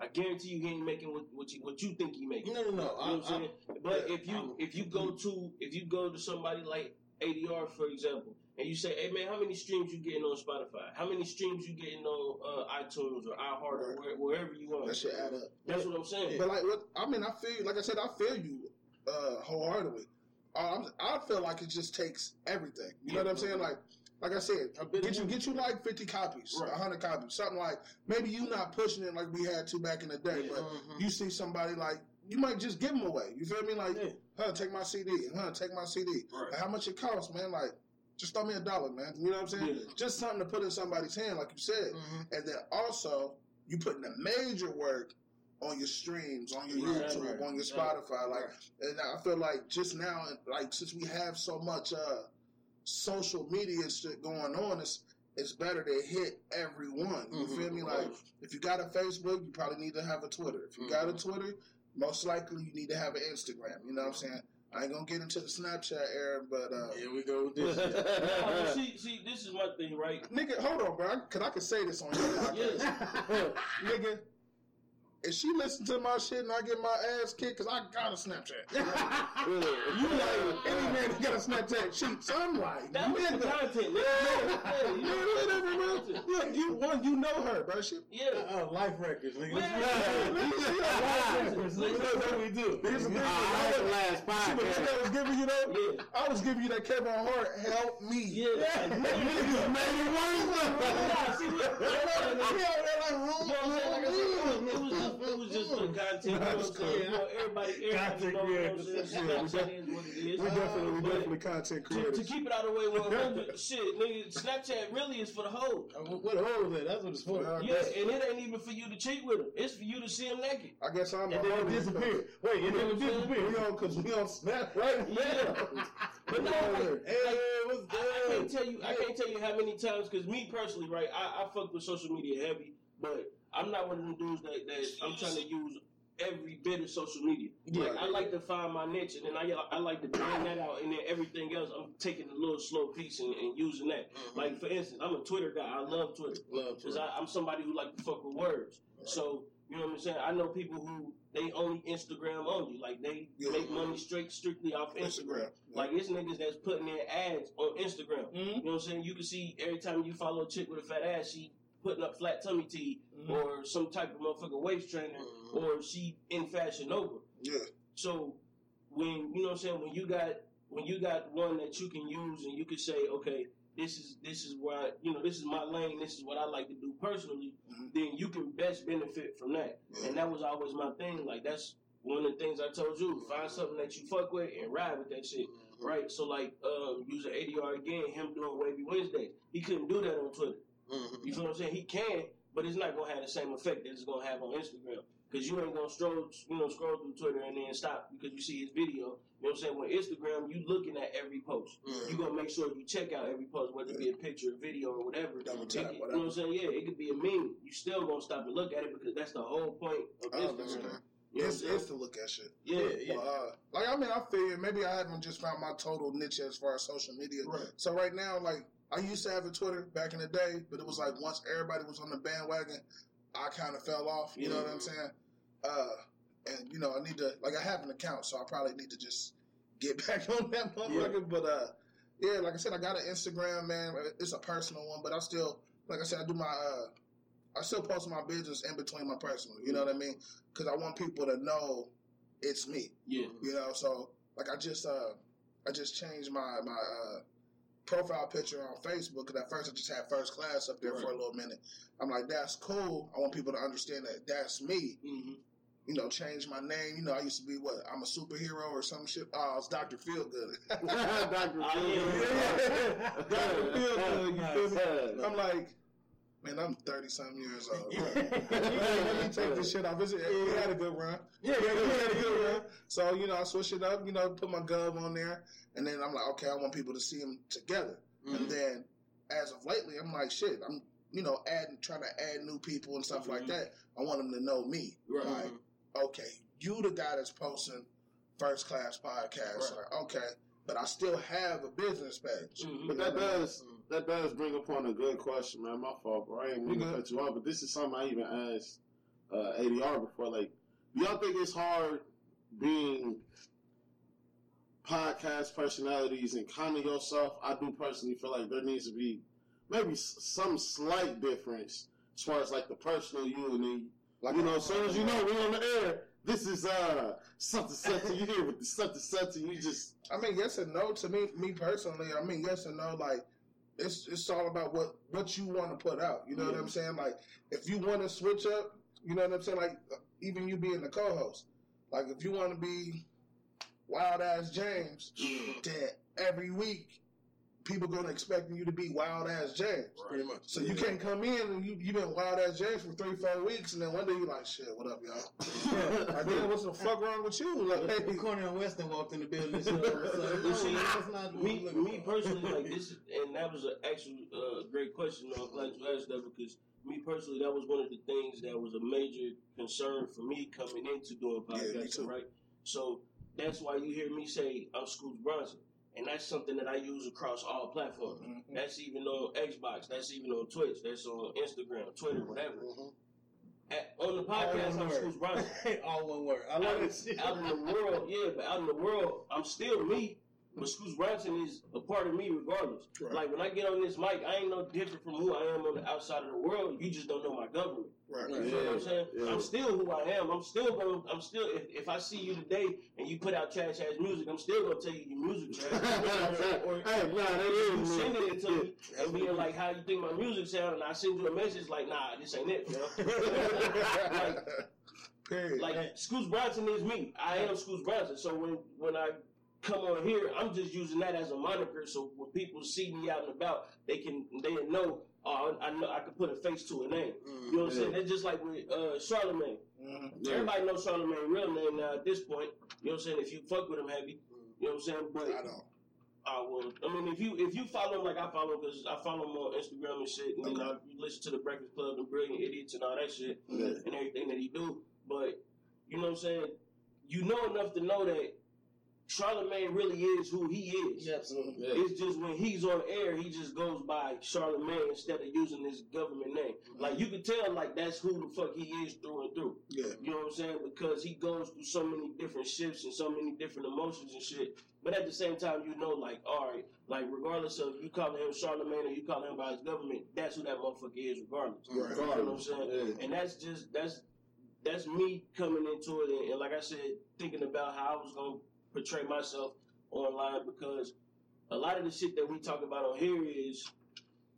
I guarantee you he ain't making what, what you what you think he making. No, no, no. You know what I'm I- saying? But if you if you go to if you go to somebody like ADR for example, and you say, "Hey man, how many streams you getting on Spotify? How many streams you getting on uh, iTunes or iHeart or where, wherever you are?" That shit add up. That's what I'm saying. But like, what I mean, I feel you. Like I said, I feel you uh, wholeheartedly. Uh, I feel like it just takes everything. You know what I'm saying? Like, like I said, A bit get you get you like 50 copies, Right. 100 copies, something like. Maybe you not pushing it like we had to back in the day, Yeah. but Mhm. you see somebody like you might just give them away. You feel me? Like, Yeah. huh, take my CD, huh, take my CD. Right. How much it costs, man? Like, just throw me a dollar, man. You know what I'm saying? Yeah. Just something to put in somebody's hand, like you said. Mhm. And then also, you putting the major work on your streams, on your Right, YouTube, right, on your. Spotify. Like, and I feel like just now, like since we have so much uh, social media shit going on, it's it's better to hit everyone. You Mhm, feel me? Like, if you got a Facebook, you probably need to have a Twitter. If you got a Twitter, most likely you need to have an Instagram. You know what I'm saying? I ain't gonna get into the Snapchat era, but uh, Here we go with this. Nah, shit. see, see, this this is my thing, right? Nigga, hold on, bro. Cause I can say this on your Yes. Nigga, if she listen to my shit and I get my ass kicked, cause I got a Snapchat. you like any man that got a Snapchat cheat. So I'm like, That was the content. nigga. Yeah, Yeah, you know, yeah, whatever, man. Look, you one, you know her, bro. She, Yeah. Uh, life records, nigga. Yeah. That's what we do. Here's the thing. Ah, that's the last See, the thing I was giving you though, Yeah. I was giving you that Kevin Hart help me. Yeah. Niggas made it Nah, see, worse. What I'm saying? Like I said, it was just, it was just for content. You know what I'm saying? Everybody, everybody Content know, you know what I'm creators. saying? Yeah, we is what it is. We definitely, we definitely content To, to keep it out of the way, well, shit, nigga, Snapchat really is for the hoe. Uh, What the hole is that? That's what it's for. Yeah, and it ain't even for you to cheat with him. It's for you to see him naked. I guess I'm And the then disappeared. Wait, and then it We on, cause we on Snap right now. Yeah. But no, like, Hey, what's I, I can't good? tell you. I can't tell you how many times because me personally, right? I, I fuck with social media heavy, but I'm not one of them dudes that, that I'm trying to use every bit of social media. Like, I like to find my niche, and then I I like to bring that out, and then everything else I'm taking a little slow piece and, and using that. Like for instance, I'm a Twitter guy. I love Twitter Love because I'm somebody who like to fuck with words. So you know what I'm saying. I know people who they only Instagram only, like they Yeah. make money straight strictly off Instagram. Instagram. Like it's niggas that's putting their ads on Instagram. Mhm. You know what I'm saying? You can see every time you follow a chick with a fat ass, she putting up flat tummy tea Mhm. or some type of motherfucking waist trainer or she in Fashion Nova. Yeah. So when you know what I'm saying, when you got when you got one that you can use and you can say, okay, this is this is why you know this is my lane, this is what I like to do personally, Mhm. then you can best benefit from that. And that was always my thing. Like that's one of the things I told you. Find something that you fuck with and ride with that shit. Right? So like um using ADR again, him doing Wavy Wednesdays. He couldn't do that on Twitter. You feel what I'm saying? He can, but it's not gonna have the same effect that it's gonna have on Instagram. Cause you ain't gonna scroll, you know, scroll through Twitter and then stop because you see his video. You know what I'm saying? With Instagram, you looking at every post. You gonna make sure you check out every post, whether it be a picture, a video, or whatever. Double tap, You know what I'm saying? Yeah, it could be a meme. You still gonna stop and look at it because that's the whole point of Instagram. You know It's, it's to look at shit. Yeah, Yeah, uh, like I mean, I feel maybe I haven't just found my total niche as far as social media. Right. So right now, like I used to have a Twitter back in the day, but it was like once everybody was on the bandwagon, I kind of fell off. You know what I'm saying? Uh, and you know, I need to like I have an account, so I probably need to just get back on that motherfucker. But uh, yeah, like I said, I got an Instagram, man. It's a personal one, but I still, like I said, I do my uh. I still post my business in between my personal. You know what I mean? Because I want people to know it's me. yeah. You know, so like I just uh I just changed my my uh profile picture on Facebook because at first I just had first class up there for a little minute. I'm like, that's cool. I want people to understand that that's me. hmm You know, change my name. You know, I used to be what? I'm a superhero or some shit. Oh, it's Doctor Feelgood. Dr. Phil. Doctor Feelgood. You feel me? I'm like, man, I'm 30 something years old. Let me take this shit off. We had a good run. Yeah, yeah, we had a good run. So, you know, I switched it up, you know, put my gov on there. And then I'm like, okay, I want people to see them together. And then as of lately, I'm like, shit, I'm, you know, adding, trying to add new people and stuff like Mhm. that. I want them to know me. Right. Like, okay, you the guy that's posting first class podcast. Right. Like, okay, but I still have a business page. Mhm. But that does that does bring upon a good question, man. My fault, bro. I ain't mean to cut you off, but this is something I even asked uh, ADR before. Like, do y'all think it's hard being podcast personalities and kind of yourself? I do personally feel like there needs to be maybe some slight difference as far as like the personal you and then Like, you know, as soon as you know we're on the air, this is uh something something you hear with the something something you just I mean, yes and no to me. Me personally, I mean, yes and no. Like, it's it's all about what what you want to put out. You know what I'm saying? Like, if you want to switch up, you know what I'm saying? Like, even you being the co-host, like if you want to be wild ass James, that every week people gonna expect you to be wild ass James. Pretty much. So you can't come in and you you been wild ass James for three four weeks, and then one day you like, shit, what up, y'all? like, man, what's the fuck wrong with you? Like, When Cornell Weston walked in the building, and shit, all of a sudden, You see, no, that's not me, me personally, like this, is, and that was an actual uh, great question. though. I'm glad you asked that because me personally, that was one of the things that was a major concern for me coming into doing Yeah, podcasting. too. right, so that's why you hear me say I'm Scoots Bronson, and that's something that I use across all platforms. Mhm. That's even on Xbox. That's even on Twitch. That's on Instagram, Twitter, whatever. Mhm. At, on the podcast, I'm. Scoots Bronson. All one word. I love out, that out in the world, yeah, but out in the world, I'm still me. But Scoots Bronson is a part of me regardless. Right. Like when I get on this mic, I ain't no different from who I am on the outside of the world. You just don't know my government. Right. You know what I'm saying? Yeah. I'm still who I am. I'm still going. I'm still. If, if I see you today and you put out trash ass music, I'm still gonna tell you your music trash. or hey, nah, that you is sending man. it to me and being like, "How you think my music sound?" And I send you a message like, "Nah, this ain't it, bro." like, Period. like Scoots Bronson is me. I am Scoots Bronson. So when when I come on here, I'm just using that as a moniker. So when people see me out and about, they can they know. Oh, I know I can put a face to a name. You know what I'm saying? That's just like with uh, Charlemagne. Mhm. Yeah. Everybody knows Charlemagne real name now at this point. You know what I'm saying? If you fuck with him heavy, you know what I'm saying? But I don't. uh, well, I mean, if you if you follow him like I follow him, because I follow him on Instagram and shit, and then I you listen to the Breakfast Club and Brilliant Idiots and all that shit Yeah. and everything that he do. But you know what I'm saying? You know enough to know that Charlemagne really is who he is. Yeah, absolutely. Yeah. It's just when he's on air, he just goes by Charlemagne instead of using his government name. Mm-hmm. Like you can tell, like that's who the fuck he is through and through. Yeah. You know what I'm saying? Because he goes through so many different shifts and so many different emotions and shit. But at the same time, you know, like, all right, like regardless of you calling him Charlemagne or you calling him by his government, that's who that motherfucker is, regardless. Right. You know what I'm saying? Yeah. And that's just that's that's me coming into it, and, and like I said, thinking about how I was gonna portray myself online because a lot of the shit that we talk about on here is,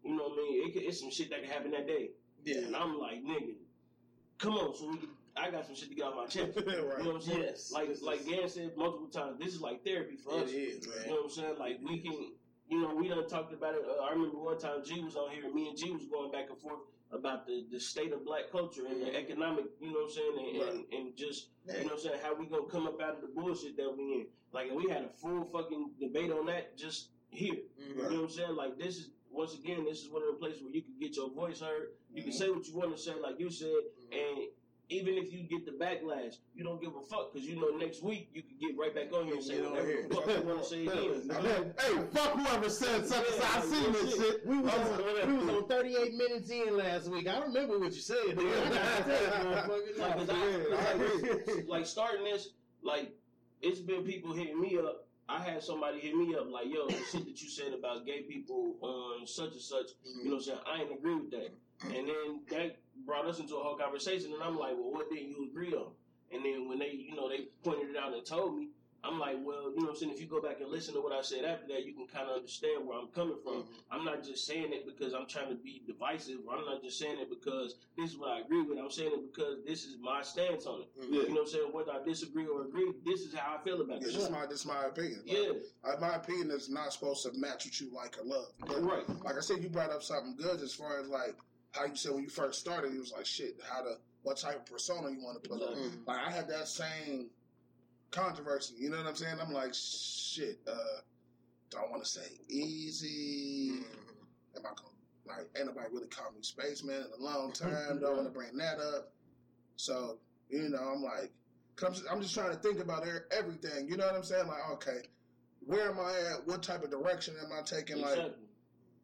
you know what I mean? It, it's some shit that can happen that day. Yeah. And I'm like, nigga, come on, so we I got some shit to get off my chest. You know what I'm saying? Yes. Like like Gan said multiple times, this is like therapy for It us. is, You know what I'm saying? Like we can, you know, we done talked about it. Uh, I remember one time G was on here, and me and G was going back and forth about the, the state of black culture and the economic, you know what I'm saying, and, and, and just you know what I'm saying, how we gonna come up out of the bullshit that we in. Like, we had a full fucking debate on that just here. You know what I'm saying? Like, this is once again, this is one of the places where you can get your voice heard. You can mm-hmm. say what you want to say, like you said, mm-hmm. and even if you get the backlash, you don't give a fuck because you know next week you can get right back on here and say whatever here. the fuck you want to say again. hey, fuck whoever said something. Yeah, I seen this shit. shit. We was, on, we was on 38 minutes in last week. I remember what you said. nigga. I gotta tell you, motherfucker. Yeah, I I, like, like starting this, like it's been people hitting me up. I had somebody hit me up like, "Yo, the shit that you said about gay people on such and such, you know, what I'm saying I ain't agree with that." And then that brought us into a whole conversation, and I'm like, "Well, what didn't you agree on?" And then when they, you know, they pointed it out and told me, I'm like, "Well, you know, what I'm saying if you go back and listen to what I said after that, you can kind of understand where I'm coming from." I'm not just saying it because I'm trying to be divisive. Or I'm not just saying it because this is what I agree with. I'm saying it because this is my stance on it. Yeah. You know what I'm saying? Whether I disagree or agree, this is how I feel about It's it. just my, this is my opinion. Like, Yeah, uh, my opinion is not supposed to match what you like or love. But right. like I said, you brought up something good as far as like how you said when you first started, it was like, shit, how to, what type of persona you want to put on. Mhm. Like I had that same controversy. You know what I'm saying? I'm like, shit, uh, don't want to say easy. Am I gonna like? Ain't nobody really called me spaceman in a long time. Don't want to bring that up. So you know, I'm like, I'm just, I'm just trying to think about everything. You know what I'm saying? Like, okay, where am I at? What type of direction am I taking? Like,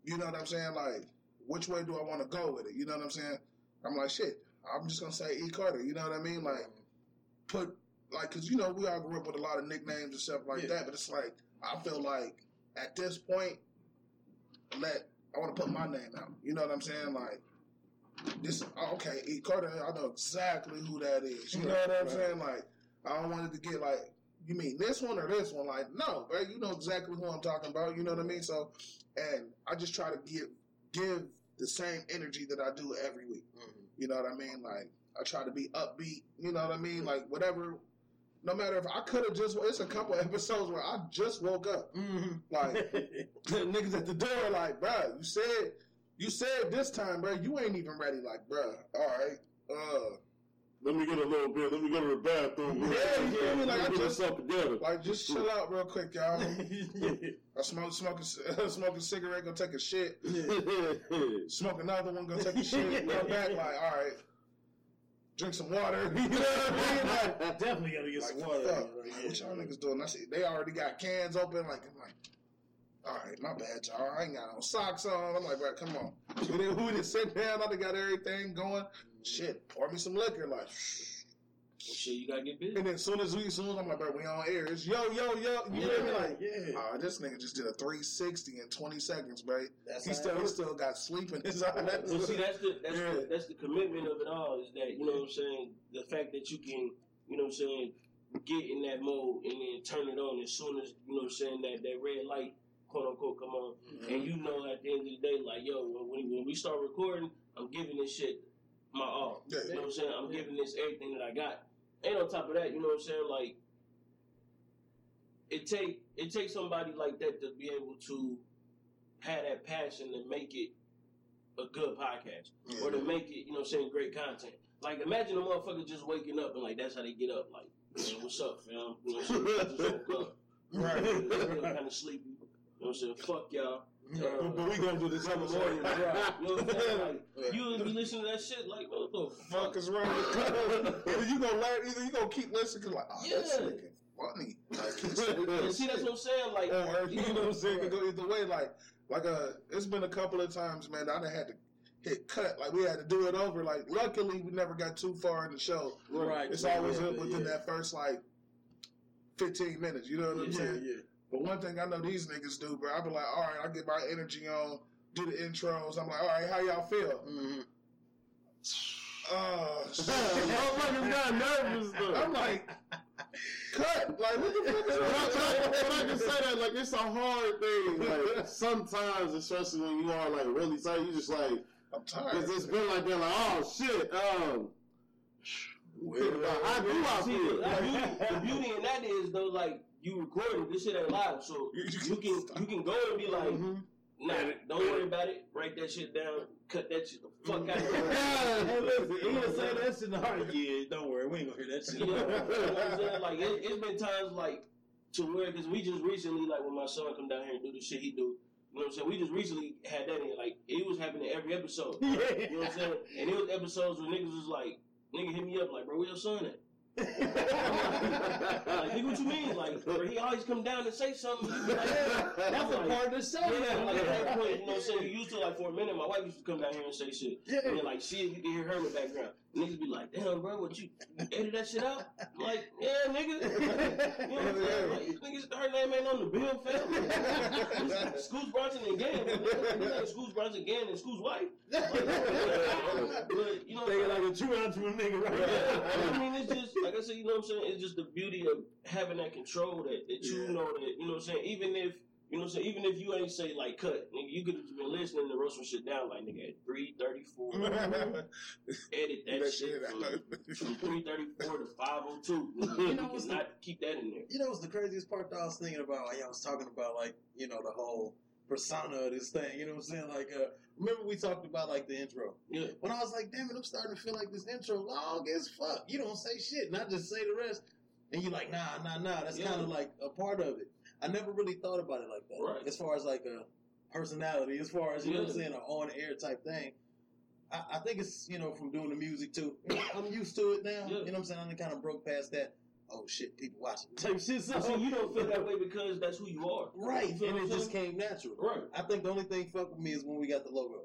you know what I'm saying? Like, which way do I want to go with it? You know what I'm saying? I'm like, shit. I'm just gonna say E Carter. You know what I mean? Like, put like, cause you know we all grew up with a lot of nicknames and stuff like Yeah. that. But it's like I feel like at this point, let I want to put my name out. You know what I'm saying? Like this. oh, Okay, E Carter. I know exactly who that is. You know what I'm Right. saying? Like I don't want it to get like. You mean this one or this one? Like, no, bro. You know exactly who I'm talking about. You know what I mean? So, and I just try to give give the same energy that I do every week. You know what I mean? Like I try to be upbeat. You know what I mean? Like whatever. No matter if I could have just. It's a couple episodes where I just woke up. Mhm. Like the niggas at the door, like, bruh, you said you said this time, bruh, you ain't even ready. Like, bruh, all right, uh, Let me get a little bit. Let me go to the bathroom. Yeah, you feel me? Like, I get just- myself together. like just chill out real quick, y'all. I smoke, smoke, a, smoke a cigarette, go take a shit. Smoke another one, go take a shit. Come back, like, all right, drink some water. You know what I mean? Like, Definitely gotta get like some water. fuck, right like, what y'all niggas doing? I see they already got cans open. Like, I'm like, All right, my bad, y'all. I ain't got no socks on. I'm like, bro, come on. We didn't, we didn't sit down. I done got everything going. Shit, pour me some liquor, like. Shit, you gotta get busy. And then as soon as we, as soon as I'm like, bro, we on air. It's yo, yo, yo. You me? Like, yeah. oh, this nigga just did a 360 in 20 seconds, bro. That's He still, he still got sleep in his eyes. Well, see, that's the that's Yeah. the that's the commitment of it all. Is that you know what I'm saying? The fact that you can, you know what I'm saying, get in that mode and then turn it on as soon as you know what I'm saying that that red light, quote unquote, come on, and mm-hmm. you know at the end of the day, like yo, when when we start recording, I'm giving this shit my all. Yeah. You know what I'm saying? I'm giving this everything that I got. And on top of that, you know what I'm saying? Like it take it takes somebody like that to be able to have that passion to make it a good podcast or to make it, you know what I'm saying, great content. Like imagine a motherfucker just waking up and like that's how they get up. Like, man, what's up, fam? You know what I'm saying? Just woke up. Right. Still kind of sleepy. You know what I'm saying? Fuck y'all. But, but we gonna do this I'm morning, right? You know what I'm saying? Like, you be listening to that shit like, what the fuck? fuck is wrong with you? Either you gonna learn, either you gonna keep listening, cause like, oh, that's Yeah. nigga funny. Like, And see, that's what I'm saying. Like, or you know what I'm saying, could go either way. Like, like uh, it's been a couple of times, man. I done had to hit cut. Like we had to do it over. Like, luckily we never got too far in the show. Right. It's yeah, always yeah, within yeah. that first like fifteen minutes. You know what I'm saying? Yeah, But one thing I know these niggas do, bro. I be like, all right, I get my energy on, do the intros. I'm like, all right, how y'all feel? yeah. Mhm. Oh, shit. Motherfuckers got nervous though. I'm like, cut. Like, what the fuck is But I, but I- but I can say that like it's a hard thing. Like sometimes, especially when you are like really tight, you just like I'm tired. because it's been like that. Like oh shit, um, I do I see, feel. the beauty in that is though, like you recording this shit ain't live, so You- can you can go and be like, Mhm. nah, don't worry about it. Write that shit down. Cut that shit the fuck out. of Hey, listen, he gonna say that shit in the heart. Yeah, don't worry, we ain't gonna hear that shit. You know, you know what I'm saying? Like it, it's been times like to where because we just recently like when my son come down here and do the shit he do. You know what I'm saying? We just recently had that in like it was happening every episode. You know what I'm saying? And it was episodes where niggas was like, nigga hit me up like, bro, where your son at? Like, nigga, what you mean? Like, bro, he always come down and say something. Like, That's a part of the show. yeah, like at that point, you know what I'm saying? You used to like for a minute, my wife used to come down here and say shit. Yeah. And then like shit, you can hear her in the background. Niggas be like, damn bro, what you, you edit that shit out? I'm like, yeah, nigga. You know what I'm saying? Like, niggas, her name ain't on the bill, fam. Scoots Bronson again. Nigga, Scoots Bronson Gann and School's wife. Like, but, you know, Thinking like a true true nigga right yeah, I mean, it's just like I said. You know what I'm saying? It's just the beauty of having that control that, that you Yeah. know that you know what I'm saying. Even if you know what I'm saying, even if you ain't say like cut, nigga, you could have been listening to roast some shit down like nigga at three thirty four. edit that, shit from, from three thirty four to five oh two. You You know what's not keep that in there. You know what's the craziest part that I was thinking about? Like, I was talking about like, you know, the whole persona of this thing. You know what I'm saying? Like, uh, remember we talked about like the intro. Yeah. When I was like, damn it, I'm starting to feel like this intro long as fuck. You don't say shit, and I just say the rest. And you're like, nah, nah, nah. That's Yeah. kind of like a part of it. I never really thought about it like that. Right. As far as like a personality, as far as you know what I'm saying, an on air type thing. I, I think it's you know from doing the music too. I'm used to it now. Yeah. You know what I'm saying? I kind of broke past that. Oh shit, people watching type shit. So see, you don't feel that way because that's who you are. right, You and it I'm just came natural. Right. I think the only thing fuck with me is when we got the logo.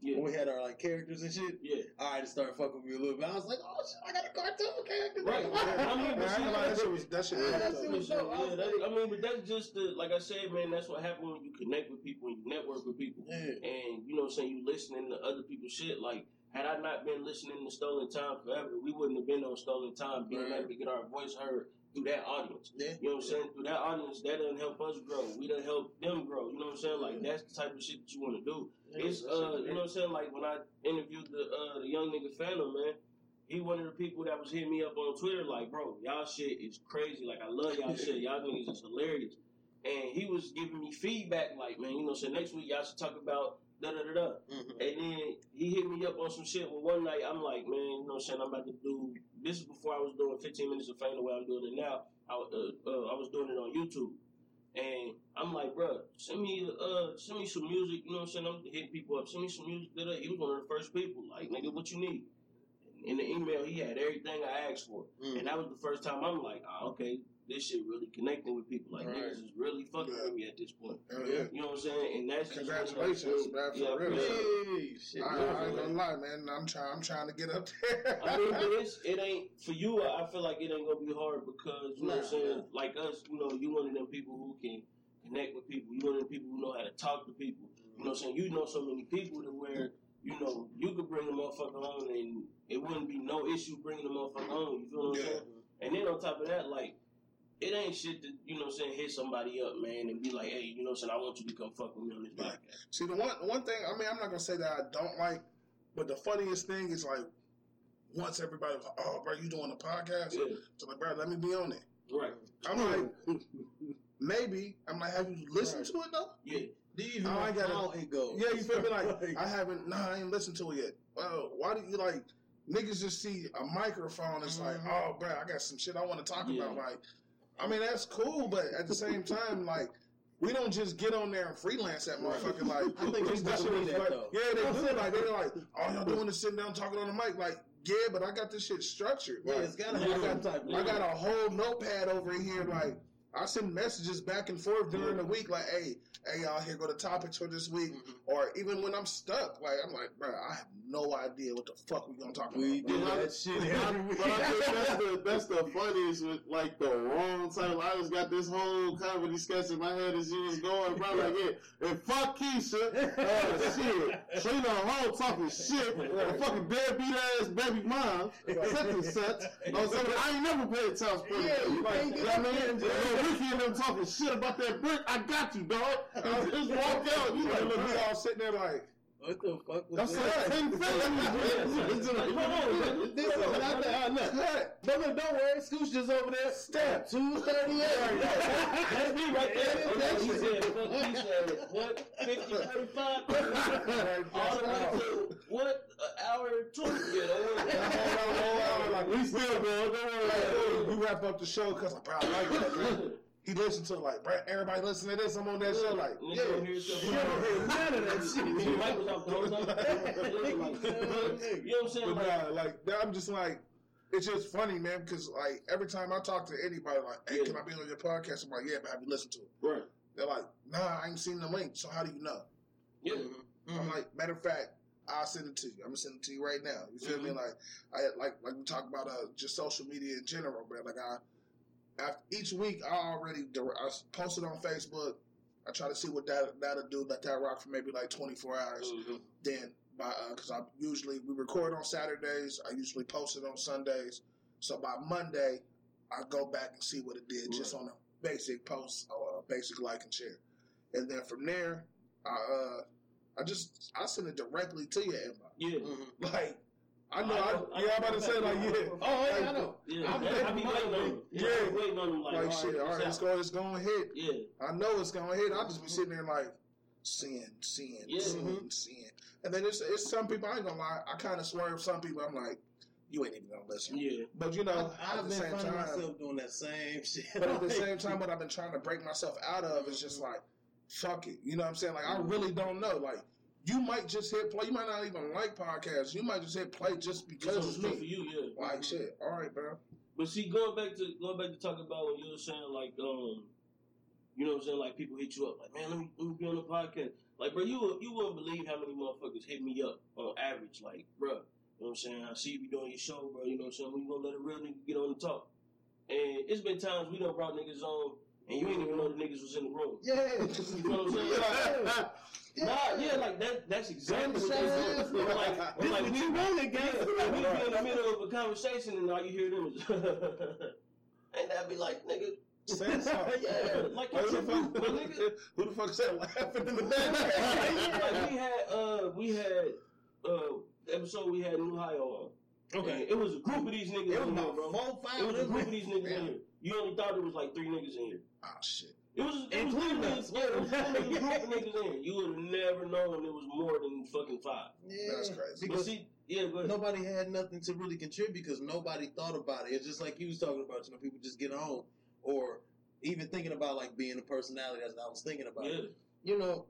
Yeah. When we had our like characters and shit. Yeah. All right, it started fucking with me a little bit. I was like, oh shit, I got a cartoon character. Right. I mean, but I ain't that shit was that shit. Yeah, was that dope. shit was dope. I Yeah, that, I mean, but that's just the like I said, man. That's what happens when you connect with people and you network with people, Yeah. and you know, what I'm saying you listening to other people's shit. Like, had I not been listening to Stolen Time forever, we wouldn't have been on Stolen Time, being Right. able to get our voice heard through that audience. Yeah. You know what I'm saying? Through that audience, that doesn't help us grow. We don't help them grow. You know what I'm saying? Like that's the type of shit that you want to do. It's uh, you know what I'm saying? Like when I interviewed the uh the young nigga Phantom, man, he one of the people that was hitting me up on Twitter, like, bro, y'all shit is crazy. Like I love y'all shit. Y'all niggas is hilarious. And he was giving me feedback, like, man, you know, so next week y'all should talk about da da da da. Mhm. And then he hit me up on some shit. Well, one night I'm like, man, you know what I'm saying? I'm about to do. This is before I was doing 15 minutes of fame the way I'm doing it now. I, uh, uh, I was doing it on YouTube, and I'm like, bro, send me, uh, send me some music. You know what I'm saying? I'm hitting people up. Send me some music. Da, da. He was one of the first people. Like, nigga, what you need? In the email, he had everything I asked for, Mm. and that was the first time I'm like, oh, okay, this shit really connecting with people. Like Right. niggas is really fucking Yeah. with me at this point. Yeah. yeah. You know what I'm saying? And that's just one Congratulations, things- man, for Yeah, I real. appreciate. Hey, shit. I, I ain't gonna lie, man. I'm trying. I'm trying to get up there. I mean, it's, it ain't for you. I feel like it ain't gonna be hard because you know what I'm saying. nah. Like us, you know, you one of them people who can connect with people. You one of them people who know how to talk to people. You know what I'm saying. You know so many people to where you know you could bring the motherfucker on and it wouldn't be no issue bringing the motherfucker on. You feel what I'm Yeah. saying? And then on top of that, like. It ain't shit to, you know what I'm saying, hit somebody up, man, and be like, hey, you know what I'm saying, I want you to come fuck with me on this Yeah. podcast. See, the one one thing. I mean, I'm not gonna say that I don't like, but the funniest thing is like, once everybody was like, "Oh, bro, you doing a podcast?" Yeah, So like, bro, let me be on it. right. I'm like, maybe. I'm like, have you listened to it though? Yeah. Do you even Oh, know I gotta- how it goes? Yeah, you feel me? Like, I haven't. Nah, I ain't listened to it yet. Well, why do you like? Niggas just see a microphone. It's like, Mhm. oh, bro, I got some shit I want to talk Yeah. about. Like, I mean, that's cool, but at the same time, like. We don't just get on there and freelance that motherfucker. Like, I think they that, like- though. yeah, they do. Like, they're like, all y'all doing is sitting down talking on the mic. Like, yeah, but I got this shit structured. Yeah, it's gotta I have got, type. I got a whole notepad over here. Like, I send messages back and forth during the week. Like, hey, hey, y'all, here go the topics for this week. Mhm. Or even when I'm stuck, like, I'm like, bro, I have no idea what the fuck we gonna talk about. We bro. I- that shit But I week. but I think that's the that's the funniest with like the wrong title. I just got this whole comedy sketch in my head as you was going, bro. Like, yeah, and fuck Keisha, uh, shit, Trina Hall talking shit, and fucking deadbeat ass baby mom, such and such. So I ain't never paid child support. Yeah, you like, you know what I mean? bro. Ricky and them talking shit about that brick. I got you, dog. I just walk out. You You like, like, look, we bro. all sitting there like, What the fuck was That's that? it. This is not the uh, look. cut. But look, don't worry, Scooch just over there. Step. two thirty eight. That's me right there. That is That's that he said, fuck, he said, what, 50, 35? All the way to, what, an hour and 20? Yeah, don't worry. Like, We still going. Don't worry. we wrap up the show because I probably like that. He listened to like, everybody listen to this. I'm on that show. Like, yeah. don't hear yourself. You don't hear none of that shit. Me and Mike was out the whole time. You know what I'm saying? But Like, nah, like I'm just like, it's just funny, man, because like every time I talk to anybody, like, hey, Yeah. can I be on your podcast? I'm like, yeah, but have you listened to it? right. They're like, nah, I ain't seen the link. So how do you know? Yeah. Mm-hmm. I'm like, matter of fact, I'll send it to you. I'm gonna send it to you right now. You feel me? Mhm. Like, I like like we talk about uh just social media in general, man. Like I, after each week, I already dir- I post it on Facebook. I try to see what that that'll do. Let that rock for maybe like 24 hours. Mhm. Then by because I usually we record on Saturdays. I usually post it on Sundays. So by Monday, I go back and see what it did just on a basic post, or a basic like and share, and then from there, I uh I just I send it directly to your inbox. Yeah. Mm-hmm. Like I know, I, I, I yeah, I'm about to say like yeah, Oh, yeah, I know. Yeah, I'm I, I be waiting waiting on them. Yeah, I Yeah. waiting on them like, like all shit. right, All right, it's it's going, it's going to hit. Yeah, I know it's going to hit. I'll just be mm-hmm. sitting there like seeing, seeing, Yeah. seeing, mm-hmm. seeing, and then it's it's some people. I ain't gonna lie. I kind of swerve some people. I'm like, you ain't even gonna listen. yeah. But you know, I, at have the been same finding time, myself doing that same shit. but at the same time, what I've been trying to break myself out of is just mm-hmm. like, fuck it. You know what I'm saying? Like, I really don't know. Like, you might just hit play. You might not even like podcasts. You might just hit play just because it's it's for me. you, yeah. Like, shit. All right, bro. But see, going back to going back to talking about when you were saying like, um, you know what I'm saying, like people hit you up, like, man, let me, let me be on the podcast. Like, bro, you you wouldn't believe how many motherfuckers hit me up on average. Like, bro, you know what I'm saying? I see you be doing your show, bro. You know what I'm saying? When you gonna let a real nigga get on the talk? And it's been times we done brought niggas on, and you ain't even know the niggas was in the room. yeah. You know what I'm saying? Nah, yeah, like that. That's exactly what they do. up. Like, This like we, yeah, guys. like, we be in the middle of a conversation and all you hear them is, and that'd be like, nigga, Say something. yeah, like Who the fuck? my nigga. Who the fuck said laughing in the background? like we had, uh, we had, uh, episode we had New High on. Okay. And it was a group of these niggas It was in here, bro. four, five It was a group of these niggas Yeah. in here. You only thought it was like three niggas in here. Oh shit. It was, it was Including yeah, it was literally a group of niggas in. You would have never known it was more than fucking five. Yeah. That's crazy. But Because see, yeah, go nobody had nothing to really contribute because nobody thought about it. It's just like you was talking about, you know, people just get on or even thinking about like being a personality That's as I was thinking about. Yeah. You know,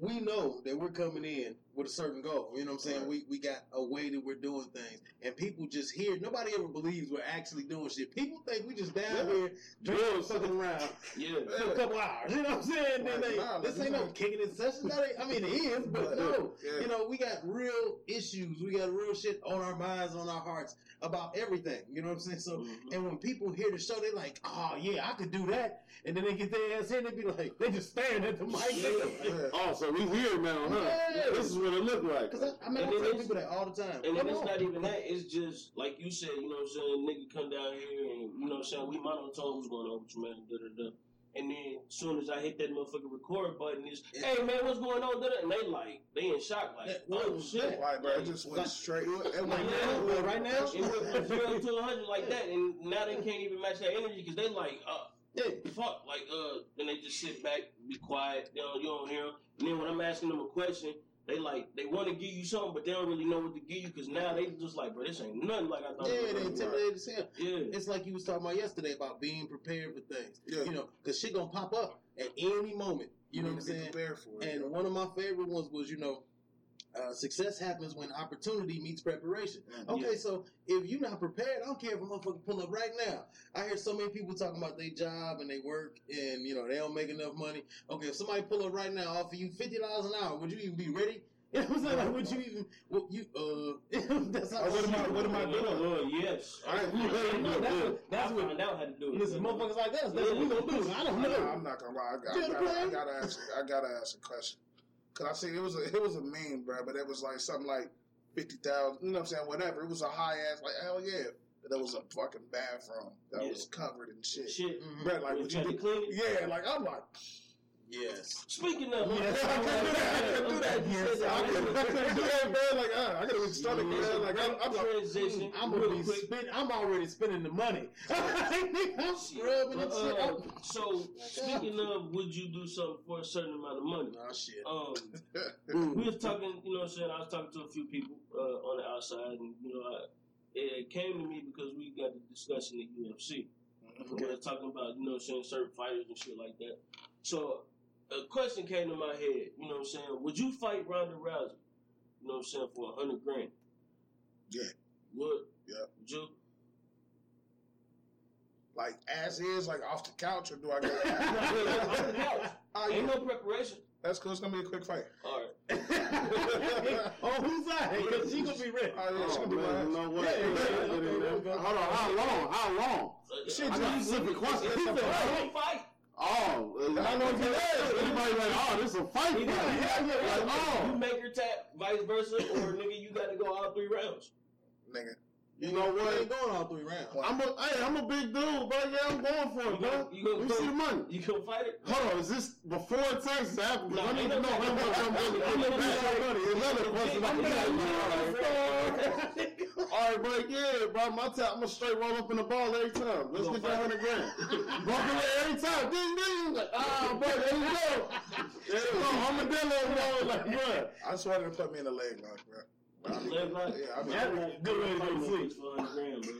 we know that we're coming in with a certain goal. You know what I'm saying? Right. We we got a way that we're doing things, and people just hear. Nobody ever believes we're actually doing shit. People think we just down Yeah. here drinking, fucking around Yeah. for a couple hours. You know what I'm saying? Then they, Nah, this ain't no this kicking in session. That I mean, it is, but no. Yeah. You know, we got real issues. We got real shit on our minds, on our hearts about everything. You know what I'm saying? So, Mhm. and when people hear the show, they're like, oh yeah, I could do that. And then they get their ass in, they be like, they just staring at the mic. Yeah. Yeah. Oh, so we here now, huh? Yeah. This is what it look like. Cause I, I mean, And I tell people that all the time. And then it's not even that. It's just like you said. You know what I'm saying? Nigga come down here and you know what I'm saying. We monotone what's going on with you, man. Da da da. And then as soon as I hit that motherfucking record button, it's hey man, what's going on? Da, da. And they like they in shock, like Yeah, oh shit. Like, bro, it just went Like- straight. It went like now, it well, right now? It went from zero to hundred like that, and now they can't even match that energy because they like, uh, Yeah. fuck, like, uh, then they just sit back, be quiet, you know, you don't hear 'em. And then when I'm asking them a question, they like, they want to give you something, but they don't really know what to give you because now they just like, bro, this ain't nothing like I thought. Yeah, it they was. intimidated as hell. Yeah. It's like you was talking about yesterday about being prepared for things. Yeah. You know, cause shit gonna pop up at any moment. You know what I'm saying? Prepared for it. And one of my favorite ones was, you know, uh, success happens when opportunity meets preparation. Okay, Yeah. so if you're not prepared, I don't care if a motherfucker pull up right now. I hear so many people talking about their job and they work and you know they don't make enough money. Okay, if somebody pull up right now, offer you fifty dollars an hour, would you even be ready? You know what I'm saying? Like, would you even? Well, you uh, that's not what am I- what am I doing? Oh, yes. I ain't- I No, that's what- that's I what- found out how to do it. Listen, motherfuckers like us. That's what we gonna do. I don't Nah, know. I'm not gonna lie. I, got, You I, know gotta, what I I'm gotta ask. I gotta ask a question. Cause I see it was a it was a meme, bro. But it was like something like fifty thousand. You know what I'm saying? Whatever. It was a high ass. Like hell yeah. But there was a fucking bathroom that Yeah. was covered in shit. Shit. Mhm. Bro, like would you to do? Yeah, like I'm like. Yes. Speaking of, Yes, I couldn't do that. I couldn't do that. Yes, I couldn't, I couldn't do that, man. Like, uh, I could have started, man. Like, I'm, I'm like, transition. I'm real gonna be quick. spend, I'm already spending the money. I'm scrubbing and. Uh, I'm- so speaking of, would you do something for a certain amount of money? Oh shit. Um, we was talking, you know, what I'm saying I was talking to a few people uh, on the outside, and you know, I, it came to me because we got to discussing the UFC. We were talking about, you know, saying certain fighters and shit like that. So a question came to my head. You know, what I'm saying, would you fight Ronda Rousey? You know, what I'm saying for a hundred grand. Yeah. Would? Yeah. Would you? like as is, like off the couch, or do I Off the go? couch. oh, Ain't yeah. no preparation. That's cool. It's gonna be a quick fight. All right. oh, who's that? Because she gonna be ready. Oh, yeah, it's Oh, gonna be man, you right. know what? Yeah, yeah, yeah, Hold on, there we go. how long? How long? Uh, Shit, I got a specific question. It's a fight. Fight. Oh, How long you had? Everybody like, oh, this is a fight. Yeah, fight. yeah, yeah, Like, oh. You oh, make her tap, vice versa, or nigga, you got to go all three rounds. Nigga, you know You what? ain't going all three rounds. I'm a, hey, I'm a big dude, bro. Yeah, I'm going for it, bro. You gonna Let me go- see the money. You gonna fight it? Hold on, is this before taxes happen? Because No, I need ain't to know how much I'm going to Ain't no get back tax. money. Another question I'm going to All right, bro. Yeah, bro. My time, I'm gonna straight roll up in the ball every time. Let's get that hundred grand. Bump it every time. Ding ding. Like, ah, bro, there you go. There you go. I'm a dealer, bro. Like, bro. I just wanted to put me in the leg lock, bro. I mean, Leg? Yeah, I mean, That's good way to go to sleep. For 100 grand, bro.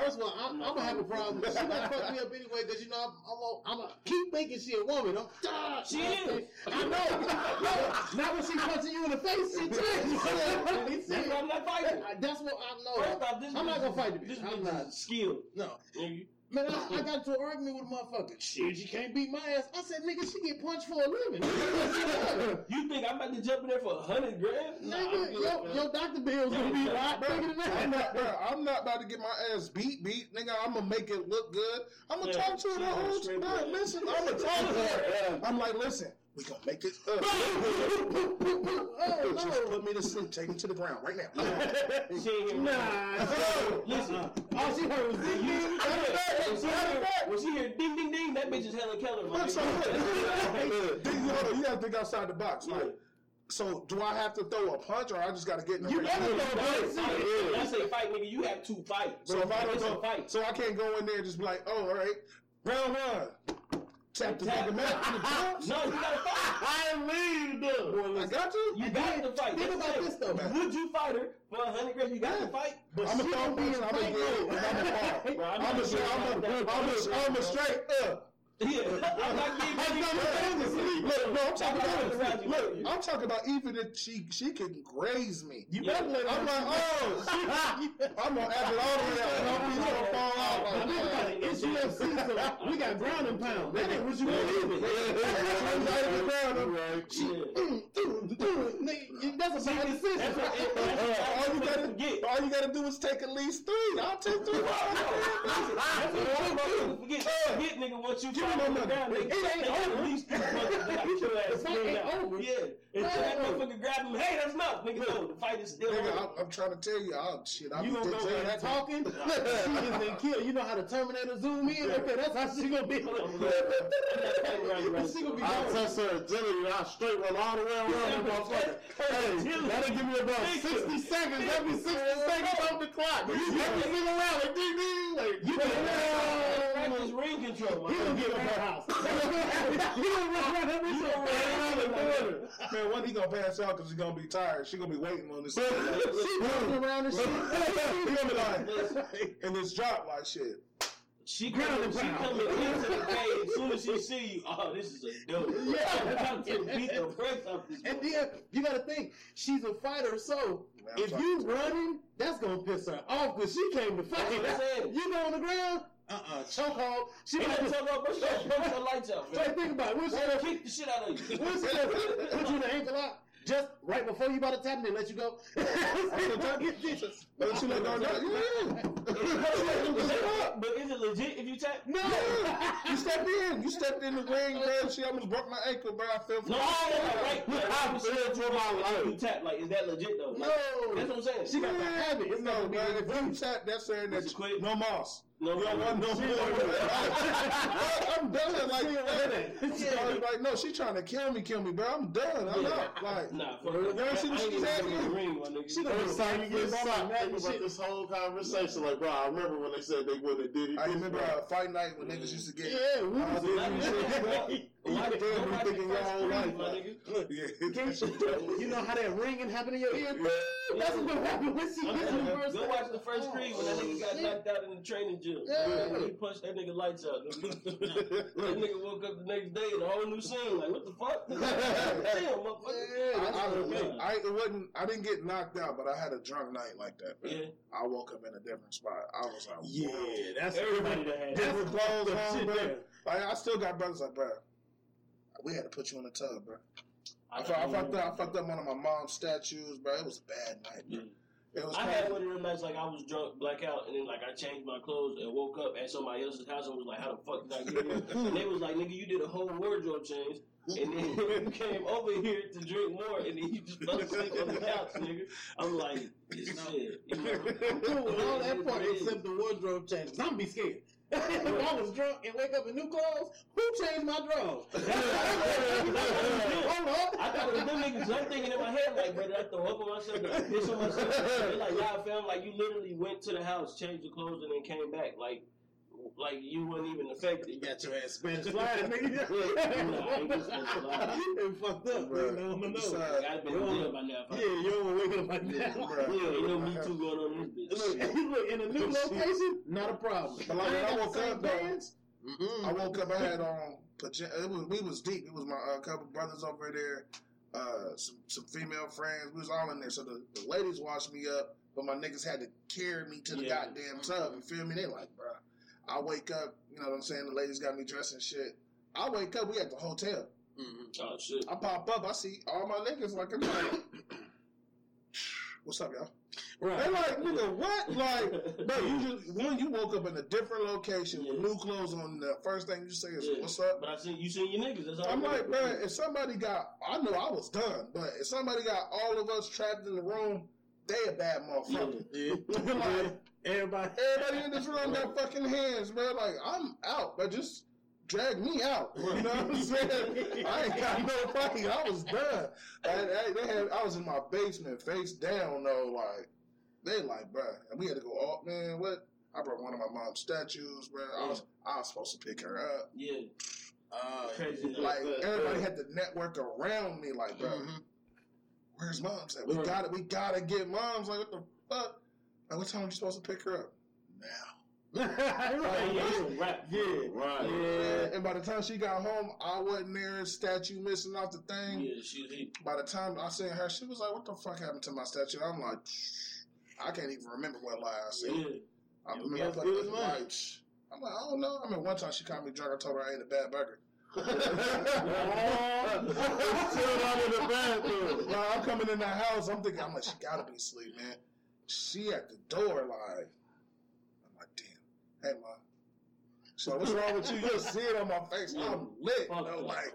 First of all, I'm, I'm gonna have a problem. She gonna fuck me up anyway because you know I'm, I'm, gonna- I'm gonna keep thinking she a woman. I'm, ah, She is. I know. no, not when she punching you in the face. She too. That's why I'm not fighting. That's what I know. First off, this I'm not gonna fight the is- bitch. This I'm bitch not. is skilled. No. Nigga. Man, I, I got into an argument with a motherfucker. Shit, she can't beat my ass. I said, nigga, she get punched for a living. You think I'm about to jump in there for a hundred grand? Nah, I'm nigga, good, your, man. your doctor bill's gonna be a lot bro, bigger than I'm not, bro. I'm not about to get my ass beat, beat, nigga. I'm gonna make it look good. I'm gonna Yeah, talk to her the she whole straight time. Listen, I'm gonna talk to her. I'm like, listen, we gonna make it. Uh, oh, just no. put me to sleep. Take me to the ground right now. She ain't hear me. Nah. Listen. All she heard was ding ding. When she, hear, when she hear ding ding ding, that bitch is Helen Keller. my Look, so nigga. look, Then you hold on, you gotta think outside the box. Like, so do I have to throw a punch, or I just gotta get in the You ring? better throw a punch. When I say fight, nigga, you have to fight. So if I don't it's a go, fight. so I can't go in there and just be like, oh, all right, round one, tap the Tap. man. No, you gotta fight. I leave though. I got you. You got to fight. Think about this though. Would you fight her for a hundred grand? You got to fight. But I'm a throw punch. I'm fight gonna it. mode. I'm gonna fall. Bro, I'm I'm a gonna I'm a. that I'm a straight. Uh, Yeah, I'm not giving That's you not my fantasy. Look, no, I'm talking about look. I'm talking about even if she she can graze me. You Yeah. better let I'm like, oh, I'm gonna add it all the way out. My feet gonna fall out. Like, think about. It's UFC, so we got ground and pound. That ain't what you want. Right. That's a bad decision. What, what all you gotta forget. all you gotta do is take at least three. I'll take three. That's what motherfuckers forget. Nigga, once you Give try me to my go money. down, nigga, It ain't they over. at least two motherfuckers that got your ass The fight screwed ain't over. Yeah. Until that motherfucker grab him, hey, that's enough, nigga. No, the fight is still Nigga, on. I'm, I'm trying to tell you, I'll shit. I'm You gonna go there that talking? she is in kill. You know how the Terminator zoom in? Okay, that's how she gonna be. she gonna be I'll test her agility. I'll straight run all the way around the motherfucker. Hey, that'll give me about 60 seconds. Every 60 seconds off the clock. Every single round, like ding ding. Like, you Practice ring control. He gonna get in her house. He gonna run around every You gonna run around the corner. Man, one he gonna pass out because he's gonna be tired. She gonna be waiting on this. he She running around and shit. gonna be like, and this drop like shit. She Ground coming, she pound. coming into the cage. As soon as she see you, oh, this is a dope. Yeah. about to beat the brakes off this. And then you gotta think, she's a fighter, so Man, if you running, that's gonna piss her off because she came to fight. That's what I'm saying. You go on the ground, uh uh chokehold. She He might told her, bro, she gonna punch your lights out, to think about it. Her that? kick the shit out of you. What's that? Put you in the ankle lock just right before you about to tap and they let you go. But she let go. Yeah. but is it legit if you tap? no. You stepped in. You stepped in the ring, bro. She almost broke my ankle, bro. I fell for No, right. I I'm for my if you tap, like, is that legit though? Like, No. That's what I'm saying. She got the habit. It's No, not gonna be man. If you tap, that's saying that no moss. No, You don't want no more. I'm done. Like, She don't want that. I was like, no, she trying to kill me, kill me, bro. I'm done. I'm Yeah. out. Like, Nah, You that. ever see what she's even asking? the ring, my nigga. She done time you get Fuck socked, that about this whole conversation. Like, bro, I remember when they said they wouldn't have did it. I remember uh, fight night when niggas used to get. Yeah, we was did Like, you yeah, shit, You Watch- been thinking your whole life. my. Yeah. You know how that ringing happened in your ear? That's what happened when she hit the you, Go watch the first Creed when that nigga got oh, knocked out in the training gym. Yeah. He punched that nigga lights out. that nigga woke up the next day in a whole new scene. Like, what the fuck? Damn, motherfucker. Yeah, I, I, I, it wasn't. I didn't get knocked out, but I had a drunk night like that. Man. Yeah. I woke up in a different spot. I was like, Yeah, that's Everybody that had different clothes the on. Like I still got brothers like, bro. We had to put you in the tub, bro. I, fu- I fucked up. I fucked up one of my mom's statues, bro. It was a bad night, bro. Mm. It was I crazy. had one of them nights like I was drunk, blackout, and then like I changed my clothes and woke up at somebody else's house and was like, "How the fuck did I get here?" and they was like, "Nigga, you did a whole wardrobe change." And then you came over here to drink more, and then you just fell asleep on the couch, nigga. I'm like, this shit. You know, I'm cool with all that part except the wardrobe changes. I'm be scared. If I was drunk and wake up in new clothes, who changed my drawers? Hold up. I thought was them niggas. I'm thinking in my head, like, bro, did I throw up on myself? I piss on myself? They're like, nah, fam, like, you literally went to the house, changed the clothes, and then came back. Like, like you weren't even affected. You got your ass Spanish flying, nigga. Nah, I ain't get Spanish flying. You fucked up, bro. On the nose. Besides- I'd been in jail by now. Yeah, you don't wake up like that. Bruh. Yeah, ain't no Me Too going on this bitch. Look, look, in a new location, not a problem. But like, when I woke up, though, pants, I woke up. I had on pajama. It was we was deep. It was my uh, couple brothers over there, uh, some some female friends. We was all in there. So the, the ladies washed me up, but my niggas had to carry me to the Yeah. goddamn tub. You feel me? They like, bruh. I wake up. You know what I'm saying? The ladies got me dressed and shit. I wake up. We at the hotel. Mm-hmm. Oh shit. I pop up. I see all my niggas. Like, I'm like, what's up, y'all? They Right. like, nigga, what? Like, bro, you just one, you woke up in a different location with new clothes on. The first thing you say is, Yeah. "What's up?" But I seen you seen your niggas. That's all. I'm like, man, if somebody got, I know I was done, but if somebody got all of us trapped in the room, they a bad motherfucker. Yeah. like, Everybody. everybody in this room got fucking hands, bro. Like, I'm out, but just drag me out. You know what I'm saying? I ain't got no fight. I was done. I, I, they had, I was in my basement, face down, though. Like, they like, bro, and we had to go. Oh man, what? I brought one of my mom's statues, bro. I was, I was supposed to pick her up. Yeah. Uh, Crazy. Like everybody had to network around me, like, bro. Mhm. Where's mom's at? We Right. gotta, we gotta get mom's. Like, what the fuck? Like, what time are you supposed to pick her up? Now. right, yeah, rap. yeah, Right. yeah. And by the time she got home, I wasn't there. Statue missing off the thing. Yeah, she was he, By the time I seen her, she was like, "What the fuck happened to my statue?" I'm like, I can't even remember what lie I said. yeah. I Yeah, remember I was it was like, mine. like, I'm like, I don't know. I mean, one time she called me drunk. I told her I ate a bad burger. Still out in the bathroom. Now I'm coming in the house. I'm thinking, I'm like, she gotta be asleep, man. She at the door, like, I'm like, damn. Hey, ma. So what's wrong with you? You'll see it on my face. I'm lit. I'm like,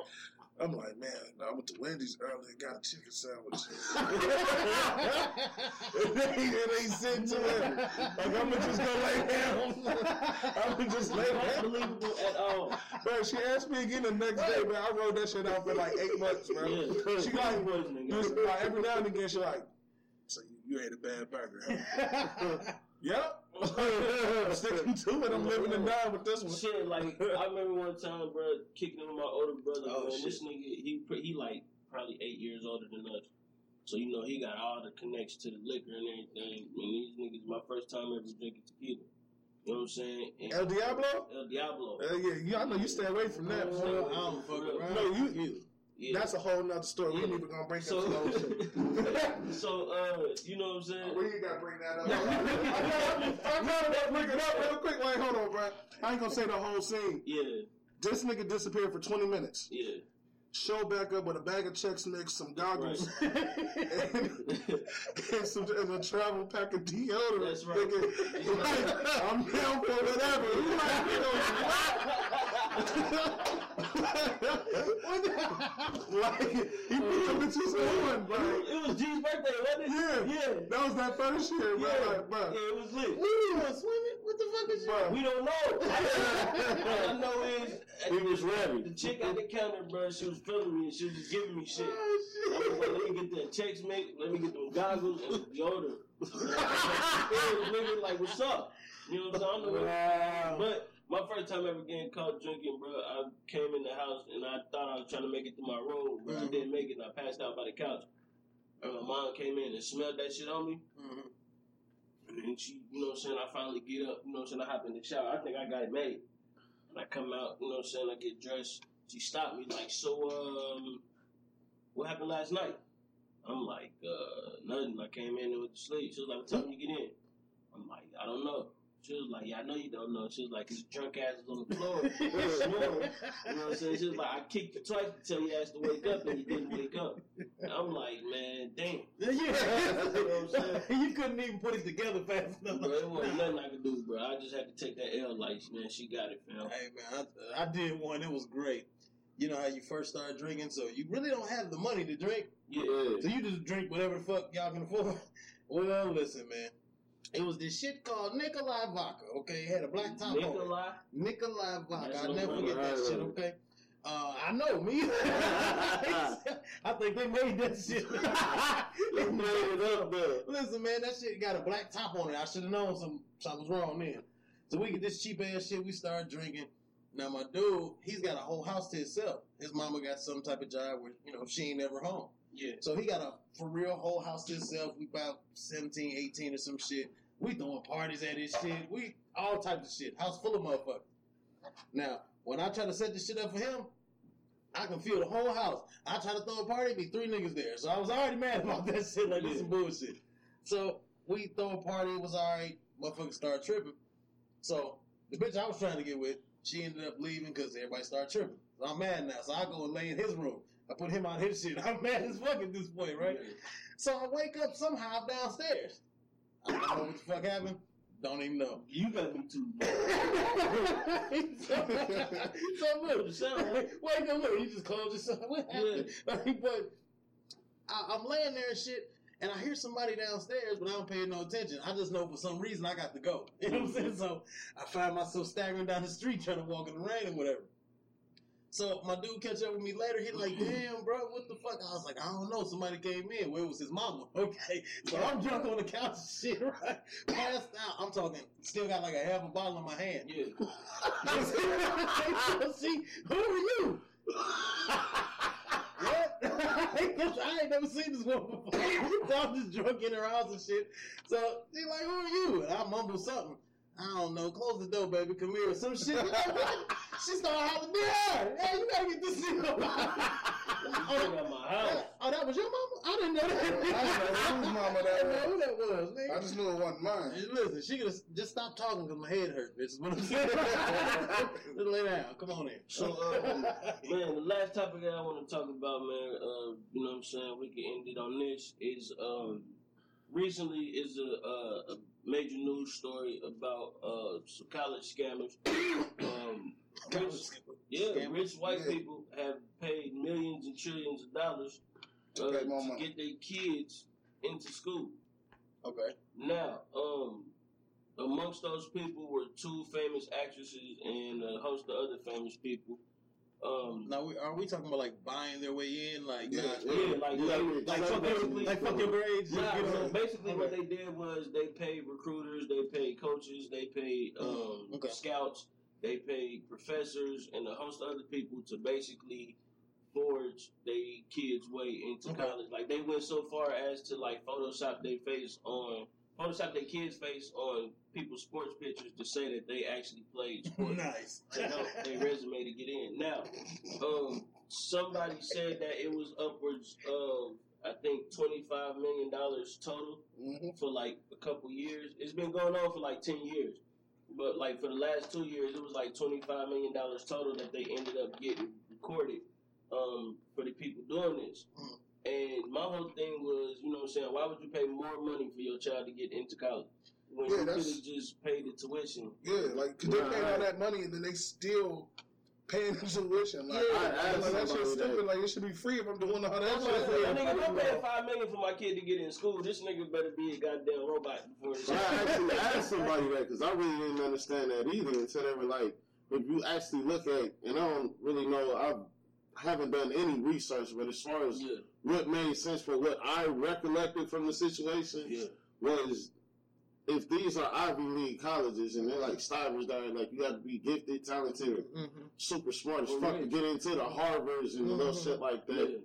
I'm like, man. I went to Wendy's earlier, and got a chicken sandwich. and they sitting to it. Like I'm gonna just go lay down. I'm gonna just lay down. believable at all. Bro, she asked me again the next day, man. I wrote that shit out for like eight months, bro. Yeah. She like, just, like every now and again, she like, you, you ate a bad burger, huh? Yep. I'm sticking to it. I'm living and dying with this one. Shit, like I remember one time, bro, kicking it with my older brother. Oh, man. shit. This nigga, he pre- he like probably eight years older than us. So you know he got all the connections to the liquor and everything. I mean, these niggas, my first time ever drinking tequila. You know what I'm saying? And El Diablo? El Diablo. Uh, yeah, you, I know you stay away from that. Oh, bro. I don't fuck around. No, you- you. Yeah. That's a whole nother story. We ain't even gonna bring so, up the so uh, you know what I'm saying? We ain't gotta bring that up. I gotta bring it up real quick. Wait, hold on, bro. I ain't gonna say the whole scene. Yeah, This nigga disappeared for 20 minutes. yeah. Show back up with a bag of Chex Mix, some goggles, Right. and, and, some, and a travel pack of deodorant. That's right. Nigga, like, I'm down for whatever. You like, you know, what? like, he put them bitches on, bro. It was G's birthday, wasn't it? Yeah, yeah. That was that first year, bro. Yeah, Like, bro. yeah, it was lit. We were swimming. What the fuck is Bro. We don't know. All I know is He was ready. the chick at the counter, bro. She was feeling me and she was just giving me shit. Oh, I was like, let me get that checks, mate. Let me get them goggles and the deodorant. nigga, like, what's up? You know what I'm saying? I. But my first time ever getting caught drinking, bro, I came in the house and I thought I was trying to make it through my room, but I didn't make it and I passed out by the couch. And my mom came in and smelled that shit on me. Mhm. And then she, you know what I'm saying, I finally get up, you know what I'm saying, I hop in the shower. I think I got it made. And I come out, you know what I'm saying, I get dressed. She stopped me like, so, um, what happened last night? I'm like, uh, nothing. I came in and went to sleep. She was like, what time you get in? I'm like, I don't know. She was like, yeah, I know you don't know. She was like, his drunk ass on the floor. You know what I'm saying? She was like, I kicked you twice to tell you asked to wake up and you didn't wake up. And I'm like, man, damn. Yeah. You know what I'm saying? you couldn't even put it together fast enough. Bro, it wasn't nothing I could do, bro. I just had to take that L like, man, she got it, fam. Hey man, I, I did one. It was great. You know how you first started drinking, so you really don't have the money to drink, Yeah. so you just drink whatever the fuck y'all can afford. Well, listen, man. It was this shit called Nikolai vodka. Okay, it had a black top on it. Nikolai. Nikolai vodka. I'll never forget that shit. Okay. Uh, I know me. I think they made that shit. They made it up there. Listen, man, that shit got a black top on it. I should have known some something was wrong then. So we get this cheap ass shit. We start drinking. Now my dude, he's got a whole house to himself. His mama got some type of job where you know she ain't never home. Yeah. So he got a for real whole house to himself. We about 17, 18 or some shit. We throwing parties at his shit. We all types of shit. House full of motherfuckers. Now, when I try to set this shit up for him, I can feel the whole house. I try to throw a party, be three niggas there. So I was already mad about that shit, like this some bullshit. So we throw a party, it was alright. Motherfuckers start tripping. So the bitch I was trying to get with, she ended up leaving because everybody started tripping. So I'm mad now. So I go and lay in his room. I put him on his shit. I'm mad as fuck at this point, right? So I wake up somehow downstairs. I don't know what the fuck happened. Don't even know. You got me too, so, so look, wake up, look, you just closed yourself. What happened? but I, I'm laying there and shit, and I hear somebody downstairs, but I don't pay no attention. I just know for some reason I got to go. You know what I'm saying? So I find myself staggering down the street trying to walk in the rain or whatever. So my dude catch up with me later. He like, damn, bro, what the fuck? I was like, I don't know. Somebody came in. Well, it was his mama. Okay. So I'm drunk on the couch and shit, right? Passed out. I'm talking, still got like a half a bottle in my hand. Yeah. See, who are you? what? I ain't never seen this one before. so I'm just drunk in her house and shit. So she like, who are you? And I mumble something. I don't know, close the door, baby, come here, some shit. she started hollering, hey, you gotta get this shit You my house. Oh, that was your mama? I didn't know that. I didn't know whose mama that I didn't know who that was, nigga. I just knew it wasn't mine. Hey, Listen, she could have just stopped talking because my head hurt. This is what I'm saying. Just lay down. Come on in. So, um, man, the last topic that I want to talk about, man, uh, you know what I'm saying, we can end it on this, is um, recently is a, a, a major news story about uh, some college scammers. um, rich, yeah, rich white Yeah. people have paid millions and trillions of dollars uh, Okay, more to money. get their kids into school. Okay. Now, um, amongst those people were two famous actresses and a host of other famous people. Um, Now, we, are we talking about like buying their way in? Like, Yeah, not, yeah, like, Yeah, like, like, so fuck basically, your, like fuck your grades? Nah, Give so them- basically what they did was they paid recruiters, they paid coaches, they paid um, Mm, okay. scouts, they paid professors, and a host of other people to basically forge their kids' way into Okay. college. Like they went so far as to like Photoshop their face on Photoshop their kids' face on people's sports pictures to say that they actually played sports nice. to help their resume to get in. Now, um, somebody said that it was upwards of I think twenty five million dollars total hmm for like a couple years. It's been going on for like ten years, but like for the last two years, it was like twenty five million dollars total that they ended up getting recorded um, for the people doing this. Mm. And my whole thing was, you know what I'm saying, why would you pay more money for your child to get into college when Yeah, you could have just paid the tuition? Yeah, like, cause they Nah, paid I- all that money and then they still paying the tuition. Like, Yeah, I, I asked like that shit's somebody that- stupid. Like, it should be free if I'm doing all that That's what I'm shit. saying. Nigga, if I'm paying five million for my kid to get in school, this nigga better be a goddamn robot before this. So I actually asked somebody that because I really didn't understand that either until they were like, if you actually look at, and I don't really know, I haven't done any research, but as far as Yeah, what made sense for what I recollected from the situation yeah. was if these are Ivy League colleges and they're like Stivers that are like you got to be gifted, talented, hmm super smart as Or fuck to get into the Harvards and little Mhm. shit like yeah. that.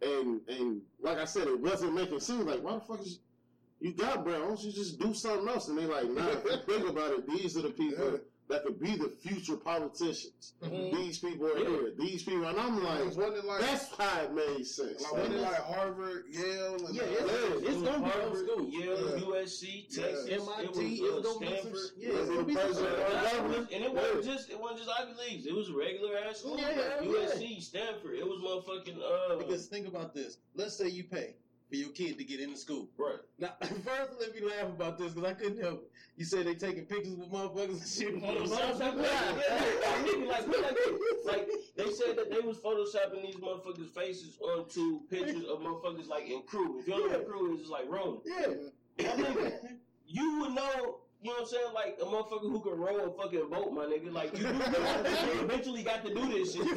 And and like I said, it wasn't making sense. Like, why the fuck is you got bread? Why don't you just do something else? And they like, nah. if you think about it, these are the people Yeah. That could be the future politicians. Mhm. These people are Yeah. here. These people, and I'm like, Like, wasn't like, that's how it made sense. like, wasn't it like Harvard, Yale, and Yeah, uh, it's, Yeah. it's gonna be those Harvard, schools. Yale, Yeah. USC, Yeah. Texas, MIT, it was, it's uh, gonna be some Stanford. shit. Yeah, Yeah, it's gonna be some president shit. or governor. and it wasn't just it wasn't just Ivy Leagues. It was regular ass schools Yeah, yeah. USC, Stanford. It was motherfucking uh Because think about this. Let's say you pay for your kid to get into school. right. Now, first, let me laugh about this because I couldn't help it. You said they taking pictures with motherfuckers and shit. Photoshop, yeah, yeah, yeah. Like, like, like, like they said that they was photoshopping these motherfuckers' faces onto pictures of motherfuckers like in crew. If you don't know what crew is, it's like Rome. Yeah. My nigga, you would know, you know what I'm saying? Like a motherfucker who can row a fucking boat, my nigga. Like you, you eventually got to do this shit. Like,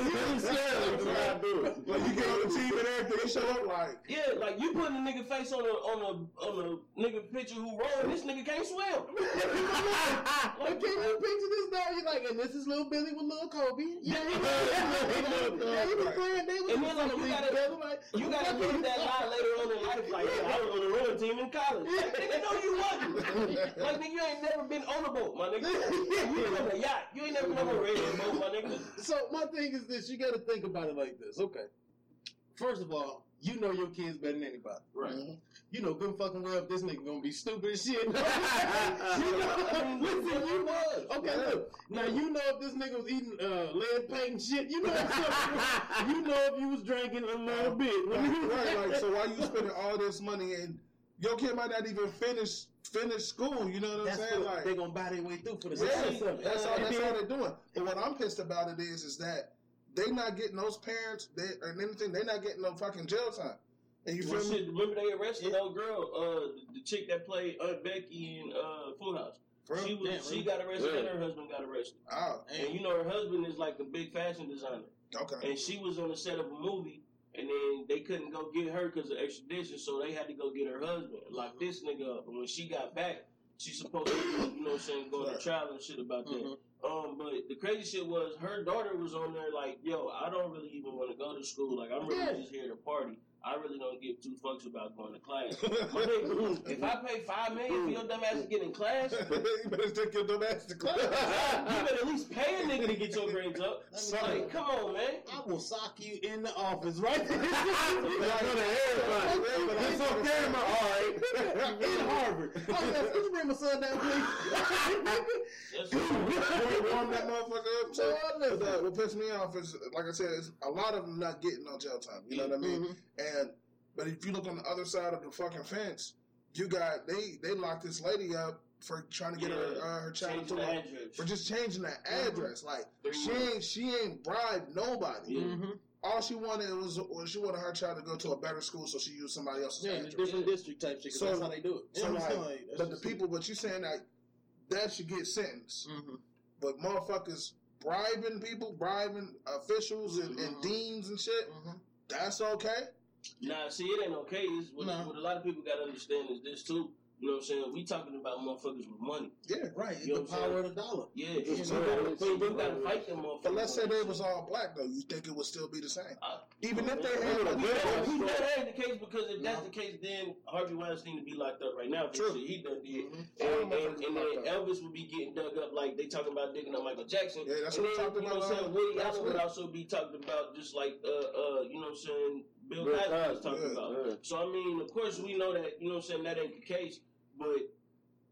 you get on the team and everything, they show up like, Yeah, like you putting a nigga face on a on a on a nigga picture who rowing, this nigga can't swim. Like, can you picture this now? You're like, and this is little Billy with little Kobe. Yeah, he was, yeah, he was playing. They was And then, like, you gotta- like, You gotta live that lie later on in life. Like, yeah, I was on the rowing team in college. Like, nigga, no, you wasn't. Like, nigga, you ain't never been on a boat, my nigga. You been on a yacht. You ain't never been on a radio boat, my nigga. So my thing is this: you got to think about it like this. Okay, first of all, you know your kids better than anybody. Right. Mhm. You know good fucking well if this nigga gonna be stupid as shit. you know, I mean, listen, you know. was. Okay, look. Now you know if this nigga was eating uh, lead paint and shit. You know, if something- you know if you was drinking a little bit. right, like, so why you spending all this money and your kid might not even finish finish school? You know what I'm That's saying? what Like, they gonna buy their way through for the Yeah, success of that's all. That's then- all they're doing. But what I'm pissed about it is, is that they not getting those parents they, or anything. They not getting no fucking jail time. And you Well, feel me? shit, remember they arrested that girl, uh, the, the chick that played Aunt Becky in uh, Full House. For She was, Damn, she really? got arrested Yeah. and her husband got arrested. Oh, And you know her husband is like a big fashion designer. okay. and she was on the set of a movie, and then they couldn't go get her because of extradition, so they had to go get her husband, lock this nigga up. And when she got back, she supposed to, you know, what I'm saying, go to trial and shit about that. Mhm. Um, but the crazy shit was her daughter was on there like, yo, I don't really even want to go to school. Like, I'm really Yeah. just here to party. I really don't give two fucks about going to class. If I pay five million for your dumb ass to get in class, you better take your dumb ass to class. you better at least pay a nigga to get your grades up. Son. Like, come on, man. I will sock you in the office right there. In front of everybody. It's on camera, all right. in Harvard. I was like, could you bring my son down, please? That's warm that motherfucker up. So, but, what pissed me off is, like I said, is a lot of them not getting no jail time. You know what I mean? Mhm. And but if you look on the other side of the fucking fence, you got they they locked this lady up for trying to get her uh, her child to the a, address. for just changing the address. Like Three she ain't she ain't bribed nobody. Yeah. Mhm. All she wanted was, was she wanted her child to go to a better school, so she used somebody else's Yeah, address. different district type shit, 'cause So- that's how they do it. So You like, what I'm saying? That's but the people, but you saying that that should get sentenced, Mhm. but motherfuckers bribing people, bribing officials and, and Mhm. deans and shit, Mhm. that's okay. Nah, see, it ain't okay. It's what, No. what a lot of people got to understand is this too. You know what I'm saying? We talking about motherfuckers with money. Yeah. Right, You know the power of the dollar. Yeah, you, gotta, so you gotta fight them motherfuckers. But let's say they was all black though, you think it would still be the same? Uh, Even if they had like, we know, that ain't the case because if that's the case, then Harvey Weinstein to be locked up right now True. shit he done did. Mhm. And, and, and then Elvis would be getting dug up like they talking about digging up Michael Jackson. Yeah, that's and what then, talked you know about, what I'm saying? Woody Allen would also be talked about just like, uh, uh, you know what I'm saying? Bill Bill Cosby was talking yeah, about. yeah. So, I mean, of course, we know that, you know what I'm saying, that ain't the case. But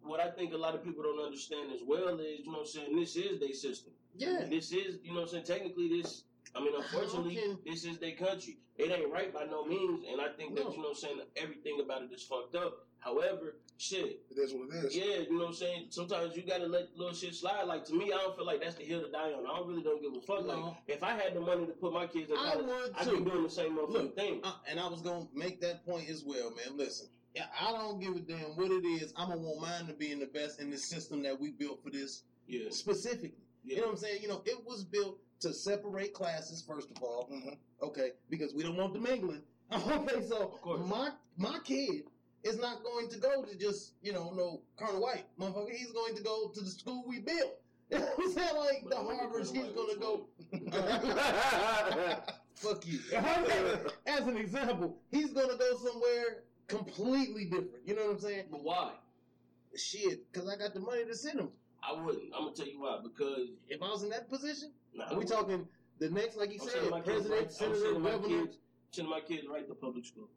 what I think a lot of people don't understand as well is, you know what I'm saying, this is their system. Yeah. This is, you know what I'm saying, technically this, I mean, unfortunately, can- this is their country. It ain't right by no means, and I think that, you know what I'm saying, everything about it is fucked up. However, shit, it is what it is. yeah, you know what I'm saying, sometimes you gotta let little shit slide. Like, to me, I don't feel like that's the hill to die on. I don't really don't give a fuck. No. Like, if I had the money to put my kids in I college, would I'd too. be doing the same motherfucking Look, thing. Uh, and I was gonna make that point as well, man. Listen, yeah, I don't give a damn what it is. I'm gonna want mine to be in the best in the system that we built for this Yeah. specifically. You know what I'm saying? You know, it was built to separate classes first of all. Mhm. Okay, because we don't want the mingling. Okay, so Of course. my my kid is not going to go to just you know no Colonel White motherfucker. He's going to go to the school we built. You know what I'm saying? Like But the I Harvards, he's gonna go. Fuck you. As an example, he's gonna go somewhere completely different. You know what I'm saying? But why? Shit, because I got the money to send him. I wouldn't. I'm gonna tell you why. Because If I was in that position, nah, are we talking the next, like you I'm said, sending my kids president, right. I'm senator, sending my governor? kids, sending my kids right to public school.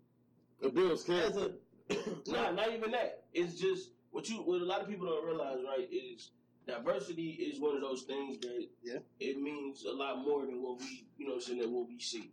The Bills As can't. a Nah, not even that. It's just what you what a lot of people don't realize, right? Is diversity is one of those things that Yeah. it means a lot more than what we you know saying than what we see.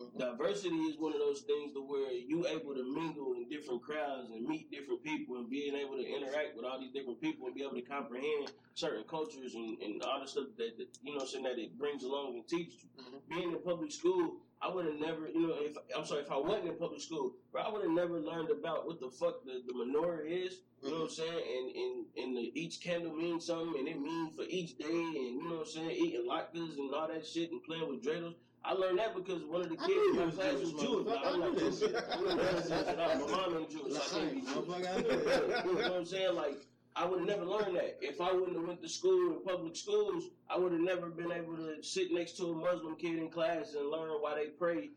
Mhm. Diversity is one of those things to where you able to mingle in different crowds and meet different people and being able to interact with all these different people and be able to comprehend certain cultures and, and all the stuff that, that you know saying that it brings along and teaches you. Mhm. Being in public school, I would have never, you know, if I'm sorry, if I wasn't in public school, bro, I would have never learned about what the fuck the, the menorah is. You know what I'm mm-hmm. saying? And and and the, each candle means something, and it means for each day, and you know what I'm saying? Eating latkes and all that shit, and playing with dreidels. I learned that because one of the kids in my class Jewish, was Jewish. motherfucker. I'm I like, knew this that shit. shit. I'm not gonna say it out. My mom ain't Jewish, so I can't be Jewish. Motherfucker, I knew you know what I'm saying? Like, I would have never learned that. If I wouldn't have went to school in public schools, I would have never been able to sit next to a Muslim kid in class and learn why they pray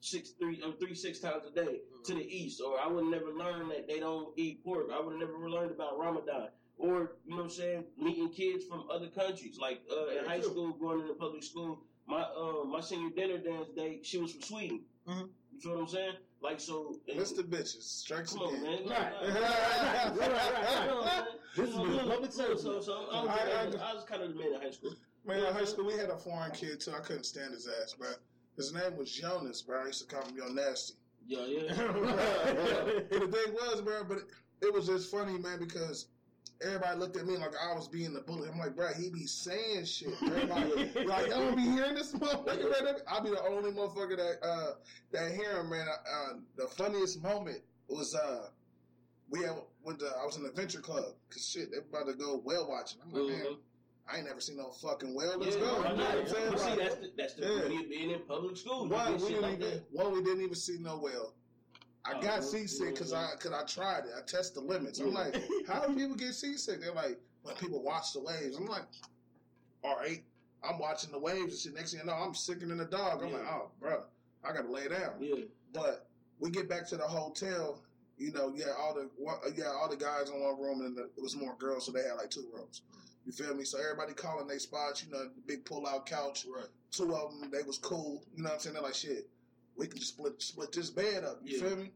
six three or three six times a day to the east. Or I would have never learned that they don't eat pork. I would have never learned about Ramadan. Or, you know what I'm saying, meeting kids from other countries. Like uh, in high true. school, going into public school, my uh, my senior dinner dance day, she was from Sweden. Mhm. You feel what I'm saying? Like so and- Mr. Bitches, strikes Come on, man. Right. Right, right, right, You know what I'm saying? This is You know, the look, public so, service. so, so I, was, I- I- I, was kind of the man in high school. Man, in high school we had a foreign kid too. I couldn't stand his ass, bro. His name was Jonas, bro. I used to call him Yo Nasty. Yeah, yeah. but the thing was, bro, but it, it was just funny, man, because everybody looked at me like I was being the bully. I'm like, bro, he be saying shit. Everybody, like, y'all don't be hearing this motherfucker. I'll be the only motherfucker that uh, that hear him, man. Uh, the funniest moment was uh, we had, went to, I was in the Adventure Club because shit, they about to go whale watching. I'm like, man, Mhm. I ain't never seen no fucking whale. Let's yeah, go. why You know not? what I'm saying? But see, that's the, that's the Yeah. beauty of being in public school. One, we didn't like even, that. one, we didn't even see no whale. I Oh, got seasick because I cause I tried it. I test the limits. I'm like, how do people get seasick? They're like, when people watch the waves. I'm like, all right, I'm watching the waves and shit. Next thing you know, I'm sicker than a dog. I'm Yeah. like, oh, bro, I gotta lay down. Yeah. But we get back to the hotel. You know, yeah, all the one- uh, yeah, all the guys in one room, and the, it was more girls, so they had like two rooms. You feel me? So everybody calling their spots. You know, the big pull out couch. Right. Two of them, they was cool. You know what I'm saying? They're like, shit, we can just split split this bed up. You Yeah. feel me?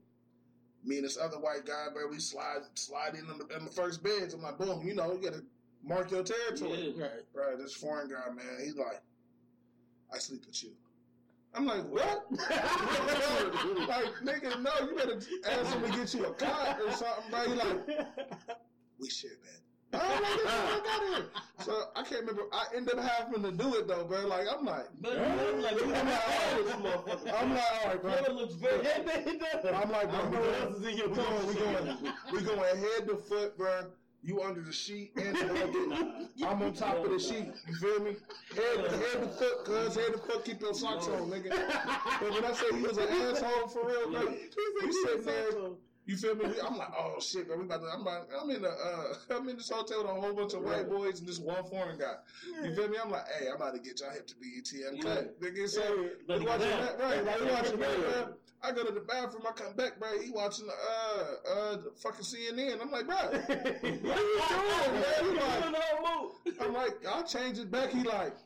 Me and this other white guy, bro, we slide slide in the, in the first beds. I'm like, boom, you know, you gotta mark your territory. Yeah. Right. Bro, this foreign guy, man, he's like, I sleep with you. I'm like, what? like, nigga, no, you better ask him to get you a cot or something, bro. He like, we share that. I'm like, get the fuck out of here. So I can't remember. I ended up having to do it though, bro. Like I'm like, But I'm like, I'm like, have this I'm like, all right, bro. Florida looks very. I'm like, bro, we going, else is in your we going, we going, we going head to foot, bro. You under the sheet and. I'm on top of the sheet. You feel me? Head, head to foot, cuz head to foot. Keep your socks on, nigga. But when I say he was an asshole for real, bro, we sitting there. You feel me? I'm like, oh shit, man. We about to, I'm, about, I'm in the, uh, I'm in this hotel with a whole bunch of white boys and this one foreign guy. You feel me? I'm like, hey, I'm about to get y'all hip to BET. I'm cut. Nigga, so Let we watching that, right? Like, we watching that, Yeah. I go to the bathroom, I come back, bro. He watching the, uh, uh, the fucking CNN. I'm like, bro, what are you doing, man? He like, Doing the whole move. I'm like, I'll change it back. He like,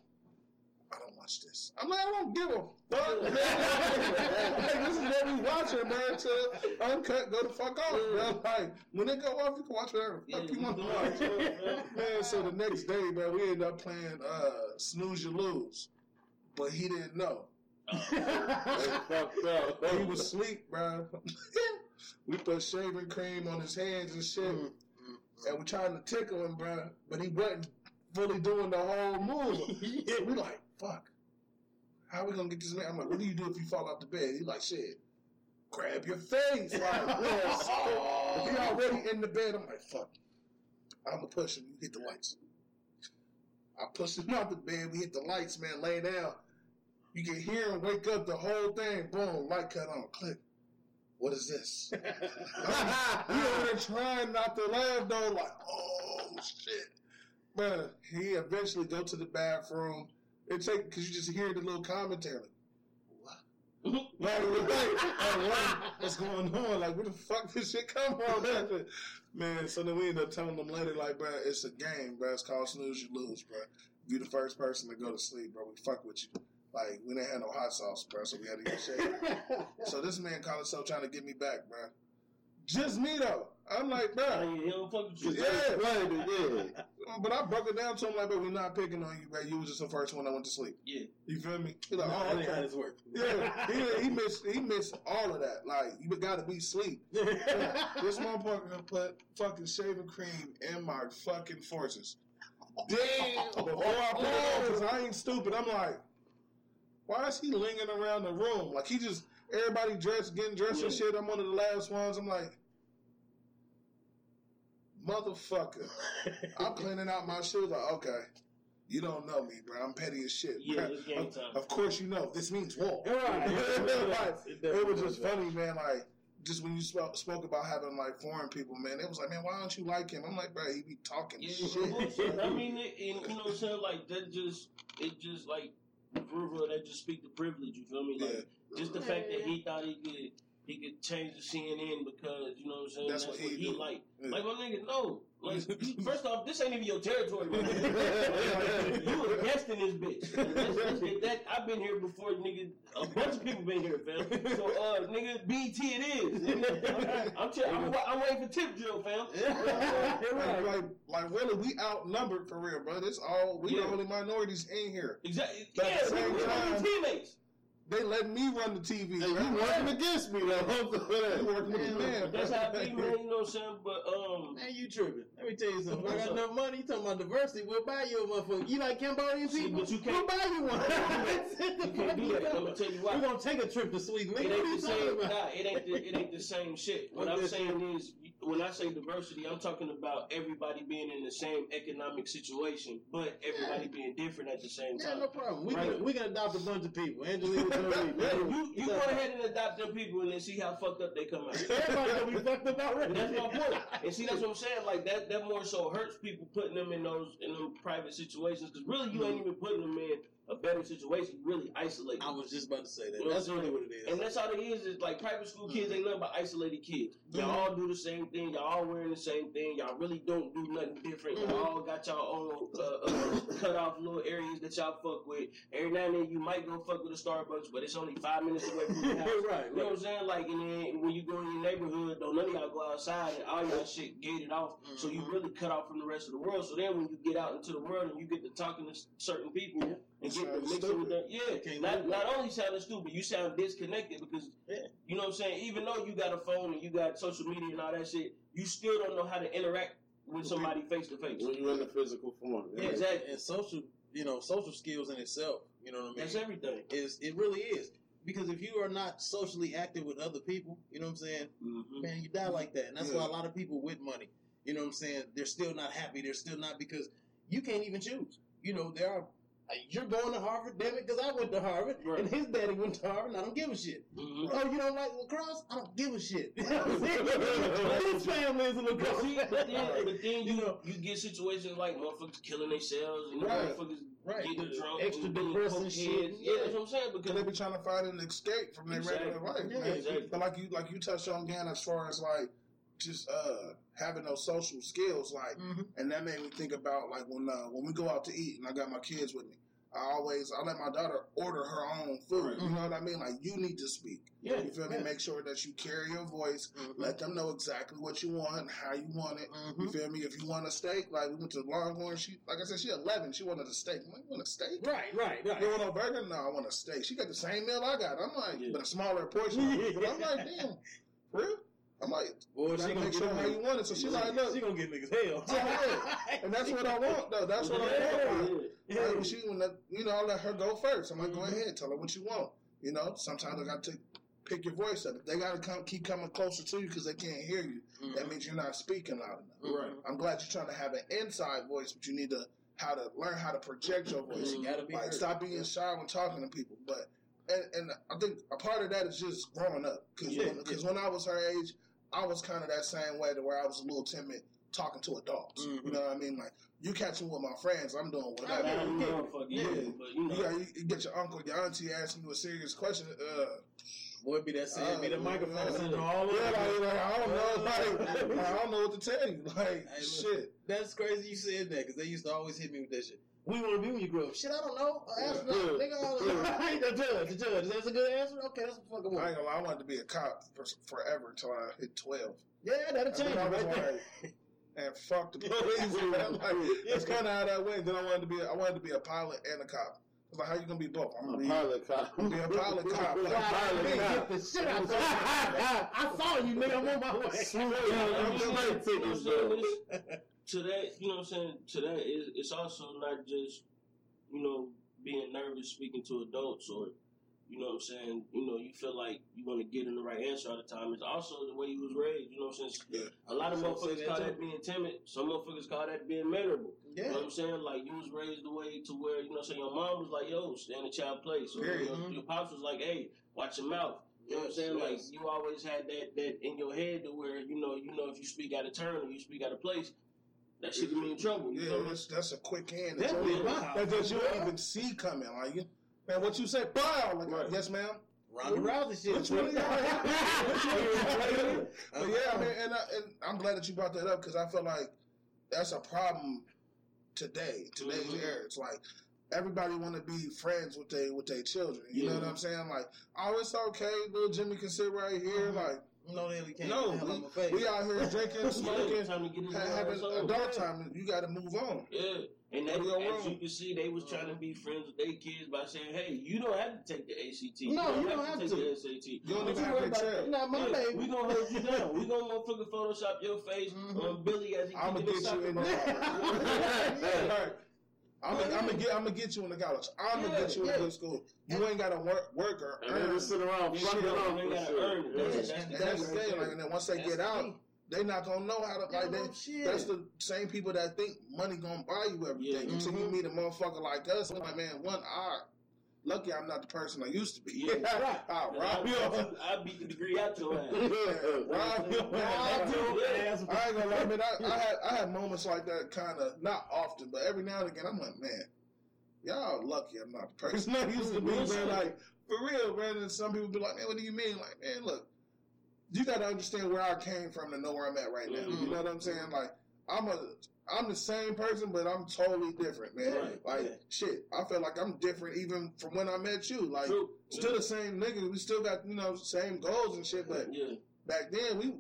I don't watch this. I'm like, I don't give a fuck. man. like, this is what we watching, man. To uncut, go the fuck off, man. Like, when it go off, you can watch whatever the fuck you want to watch. Man, so the next day, man, we end up playing uh, Snooze You Lose. But he didn't know. Fucked up. He was asleep, bro. we put shaving cream on his hands and shit. Mm, mm, and we mm. trying to tickle him, bro. But he wasn't fully doing the whole move. So we like, fuck. How we gonna get this man? I'm like, what do you do if you fall off the bed? He like, shit. Grab your face. Like, yes. If he already in the bed, I'm like, fuck. I'm gonna push him. You hit the lights. I pushed him off the bed. We hit the lights, man. Lay down. You can hear him wake up. The whole thing, boom, light cut on, click. What is this? we over there trying not to laugh though, like, oh shit. But he eventually go to the bathroom. It take because you just hear the little commentary. Like? Like, what's going on? Like, where the fuck this shit come from? Man? Man, so then we end up telling them later, like, bro, it's a game, bro. It's called Snooze You Lose, bro. You the first person to go to sleep, bro. We fuck with you. Like, we didn't have no hot sauce, bro, so we had to get shade. so this man called himself trying to get me back, bro. Just me though. I'm like, bro. He don't fuck with you. Yeah. Right, yeah. Mm, but I broke it down to him like, but we're not picking on you, bro. You was just the first one that went to sleep. Yeah. You feel me? He like, Oh, oh, that ain't how okay. this works. Yeah, he, he missed he missed all of that. Like you got to be sleep. this motherfucker gonna put fucking shaving cream in my fucking forces. Damn. Before I put it on, because I ain't stupid. I'm like, why is he lingering around the room? Like he just everybody dressed, getting dressed and shit. I'm one of the last ones. I'm like, motherfucker. I'm cleaning out my shoes. Like, okay. You don't know me, bro. I'm petty as shit. Yeah, it's game of, time. of course you know. This means war. Right. Like, It it was just funny, man. Like, just when you spoke, spoke about having like foreign people, man, it was like, man, why don't you like him? I'm like, bro, he be talking Yeah, shit. I mean, it, and, you know what I'm saying? Like that just it just like for real, that just speak the privilege. You feel me? Like just the fact that he thought he could he could change the CNN because you know what I'm saying. That's what he do. like. Yeah. Like my nigga, no. Like first off, this ain't even your territory, man. Like, you a guest in this bitch. That's- that's- that, I've been here before, nigga. A bunch of people been here, fam. So, uh, nigga, BT it is. I'm, tell- I'm, I'm waiting for tip drill, fam. like, like, like, really, we outnumbered for real, bro. It's all we Yeah. the only minorities in here. Exactly. But Yeah, the same we, we teammates. They let me run the TV. Hey, bro. you working against me, though. You working with the man. That's how I be, man. You know what I'm saying? But um, Man, you tripping. Let me tell you something. I got enough money, you talking about diversity, we'll buy you a motherfucker. You like Cambodian See, people? but you We'll can't- buy you one. you can't do that. I'm gonna tell you why. We're gonna take a trip to Sweden. It ain't the same. Nah, it ain't. The, it ain't the same shit. What I'm saying is, when I say diversity, I'm talking about everybody being in the same economic situation, but everybody being different at the same Yeah, time. no problem. We Right. can we can adopt a bunch of people. Angelina You you go ahead and adopt them people and then see how fucked up they come out. Everybody gonna be fucked up already. That's my point. And see, that's what I'm saying. Like that, that more so hurts people putting them in those in them private situations because really you ain't mm-hmm. even putting them in a better situation. Really isolate. I was just about to say that. Know That's really what it is. And that's all it is. Is like private school kids ain't nothing but isolated kids. Y'all all do the same thing. Y'all all wearing the same thing. Y'all really don't do nothing different. Y'all all got y'all own uh, uh, cut off little areas that y'all fuck with. Every now and then you might go fuck with a Starbucks, but it's only five minutes away from your house. right, You know what I'm saying? Like, and then when you go in your neighborhood, don't none of y'all go outside and all y'all shit gated off. So you Mhm. really cut off from the rest of the world. So then when you get out into the world and you get to talking to certain people and get to Sounds mixing with them, yeah, Can't not, only sounding stupid, you sound disconnected because, Yeah. you know what I'm saying? Even though you got a phone and you got social media and all that shit, you still don't know how to interact with somebody face to face. when you're in the physical form. Yeah, exactly. And social, you know, social skills in itself. You know what I mean? That's everything. is it really is because if you are not socially active with other people, you know what I'm saying, Mm-hmm. man, you die like that, and that's Yeah. why a lot of people with money, you know what I'm saying, they're still not happy. They're still not because you can't even choose. You know, there are. You're going to Harvard, damn it, because I went to Harvard, Right. and his daddy went to Harvard, and I don't give a shit. Mm-hmm. Oh, you don't like lacrosse? I don't give a shit. You know what I'm saying? His family is a But lacrosse. see, but then, but then you You know. you get situations like motherfuckers killing themselves and Right. motherfuckers Right. getting drunk, Extra and being depressing cokeheads. shit. Yeah, that's what I'm saying. Because Because they be trying to find an escape from their Exactly. regular life, Yeah, man. exactly. But like you, like you touched on again, as far as like just uh having those social skills, like, Mhm. and that made me think about like when uh, when we go out to eat, and I got my kids with me. I always I let my daughter order her own food. You know what I mean? Like you need to speak. yeah, You feel me? Yeah. Make sure that you carry your voice. Mhm. Let them know exactly what you want and how you want it. You Mhm. feel me? If you want a steak, like we went to Longhorn, she like I said, she eleven. She wanted a steak. I'm like, you want a steak? Right, right, right. You want a burger? No, I want a steak. She got the same meal I got. I'm like, Yeah. but a smaller portion. But I'm like, damn, real? I'm like, Well, she gonna make sure how you want it. So she's like, look, she gonna get niggas hell. Yeah. and that's what I want though. That's what I want. yeah. Yeah. Like, she when that, you know, I let her go first. I'm like, go Mhm. ahead, tell her what you want. You know, sometimes I got to pick your voice up. If they got to come, keep coming closer to you because they can't hear you. That means you're not speaking loud enough. Right. I'm glad you're trying to have an inside voice, but you need to how to learn how to project your voice. You gotta be like heard. stop being shy when talking to people. But and, and I think a part of that is just growing up. Because Yeah, when, 'cause when I was her age, I was kind of that same way to where I was a little timid talking to adults. Mhm. You know what I mean? Like you catching with my friends, I'm doing whatever. Bad yeah. motherfucker, yeah. Yeah. But you know, You, got, you, you get your uncle, your auntie asking you a serious question. Uh, Boy, be that saying, be the Uh, microphone yeah. syndrome all over. yeah, like, like, I don't know, like, like, I don't know what to tell you. Like, Hey, look. shit. That's crazy you said that because they used to always hit me with that shit. We want to be when you grow up. Shit, I don't know. Ask Yeah. me, nigga. I ain't the judge. The judge. That's a good answer. Okay, that's what fucking I one. ain't gonna lie, I wanted to be a cop for forever until I hit 12. Yeah, that'll And change then I was right there. like, and fuck the police. man. Like, that's kind of how that went. Then I wanted to be, a, I wanted to be a pilot and a cop. I was like, how you gonna be both? I'm A gonna be, pilot cop. I'm gonna be a pilot cop. Like, Pilot me. cop. the shit out of you. I saw you, nigga. I'm on my way. Yeah, I'm just know like what I'm tickets, saying? bro. It's- to that, you know what I'm saying? To that, is it's also not just, you know, being nervous speaking to adults or, you know what I'm saying? You know, you feel like you want to get in the right answer all the time. It's also the way you was raised. You know what I'm saying? Yeah. A lot of So motherfuckers that call too. that being timid. Some motherfuckers call that being mannerable. You know what I'm saying? Like you was raised the way to where, you know what I'm saying, your mom was like, yo, stay in the child place. Or Period. your, your pops was like, hey, watch your mouth. You know what I'm saying? Like you always had that that in your head to where, you know, you know if you speak out of turn or you speak out of place, that shit can mean trouble. You Yeah, know? that's, that's a quick hand. That's Definitely. only- That that you don't even see coming. Like, you, man, what you say? Bow. Like, Right. yes, ma'am. Ronda Rousey shit. Which one? Which one? But yeah, I mean, and, I, and I'm glad that you brought that up because I feel like that's a problem today, today's Mhm. era. It's like everybody want to be friends with they with their children. You know what I'm saying? Like, oh, it's okay, little Jimmy can sit right here. Mhm. Like, No, they can't. no, I'm a we, face. we out here drinking, smoking, time to get in ha- the having zone. adult time. You got to move on. Yeah. And that, as you can see, they was trying to be friends with their kids by saying, "Hey, you don't have to take the ACT. No, you don't have take to. the SAT. You don't But even have worry to about tell. Not my Yeah, baby. we gonna hold you down. We gonna motherfucking Photoshop your face Mhm. on Billy as he I'ma get you in ball. Right. I'm gonna get I'm gonna get you into college. I'm gonna get you yeah. into good school. You ain't gotta work work or And then earn. just sit around Yeah, fucking shit, off they and gotta shit. earn it. That's, that's, And the that's the thing. Like, and then once they That's get out, thing. they not gonna know how to like they. Shit. That's the same people that think money gonna buy you everything Yeah. until you Mhm. meet a motherfucker like us. I'm like, man, one eye. lucky I'm not the person I used to be. Yeah. Right. I'll rob you. I beat the degree out your ass. Rob you. Rob your ass. I ain't gonna lie, man. I, I had I had moments like that, kind of not often, but every now and again, I'm like, man, y'all lucky I'm not the person I used to be, man. Like for real, man. And some people be like, man, what do you mean? Like, man, look, you got to understand where I came from to know where I'm at right now. Mhm. You know what I'm saying? Like, I'm a I'm the same person, but I'm totally different, man. Right, like yeah. shit, I feel like I'm different even from when I met you. Like, True. still the same nigga. We still got you know same goals and shit, but Yeah. back then we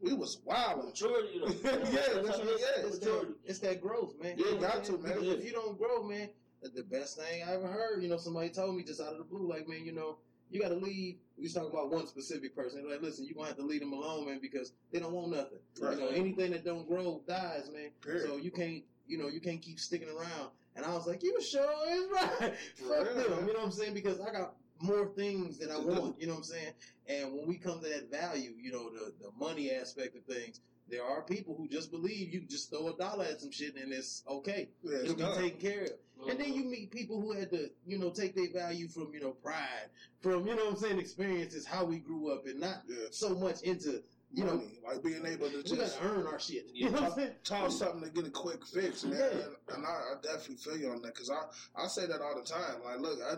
we was wild. Maturity, though. Yeah, that's how what- it is. yeah, It's that, it's that growth, man. Yeah, You know got what to, man. Because If you don't grow, man, the best thing I ever heard, you know, somebody told me just out of the blue, like, man, you know, you got to leave. We was talking about one specific person. They're like, listen, you're going to have to leave them alone, man, because they don't want nothing. Right. You know, anything that don't grow dies, man. Period. So you can't, you know, you can't keep sticking around. And I was like, you sure is right. Fuck them. You know what I'm saying? Because I got more things that I want. You know what I'm saying? And when we come to that value, you know, the, the money aspect of things, there are people who just believe you just throw a dollar at some shit and it's okay. Yeah, it's It'll be taken care of. And then you meet people who had to, you know, take their value from, you know, pride, from, you know what I'm saying, experiences, how we grew up, and not Yeah. so much into, you know, like being able to we just gotta earn our shit. You know what I'm saying? toss something to get a quick fix, man. Yeah. And, and I, I definitely feel you on that because I, I say that all the time. Like, look, I,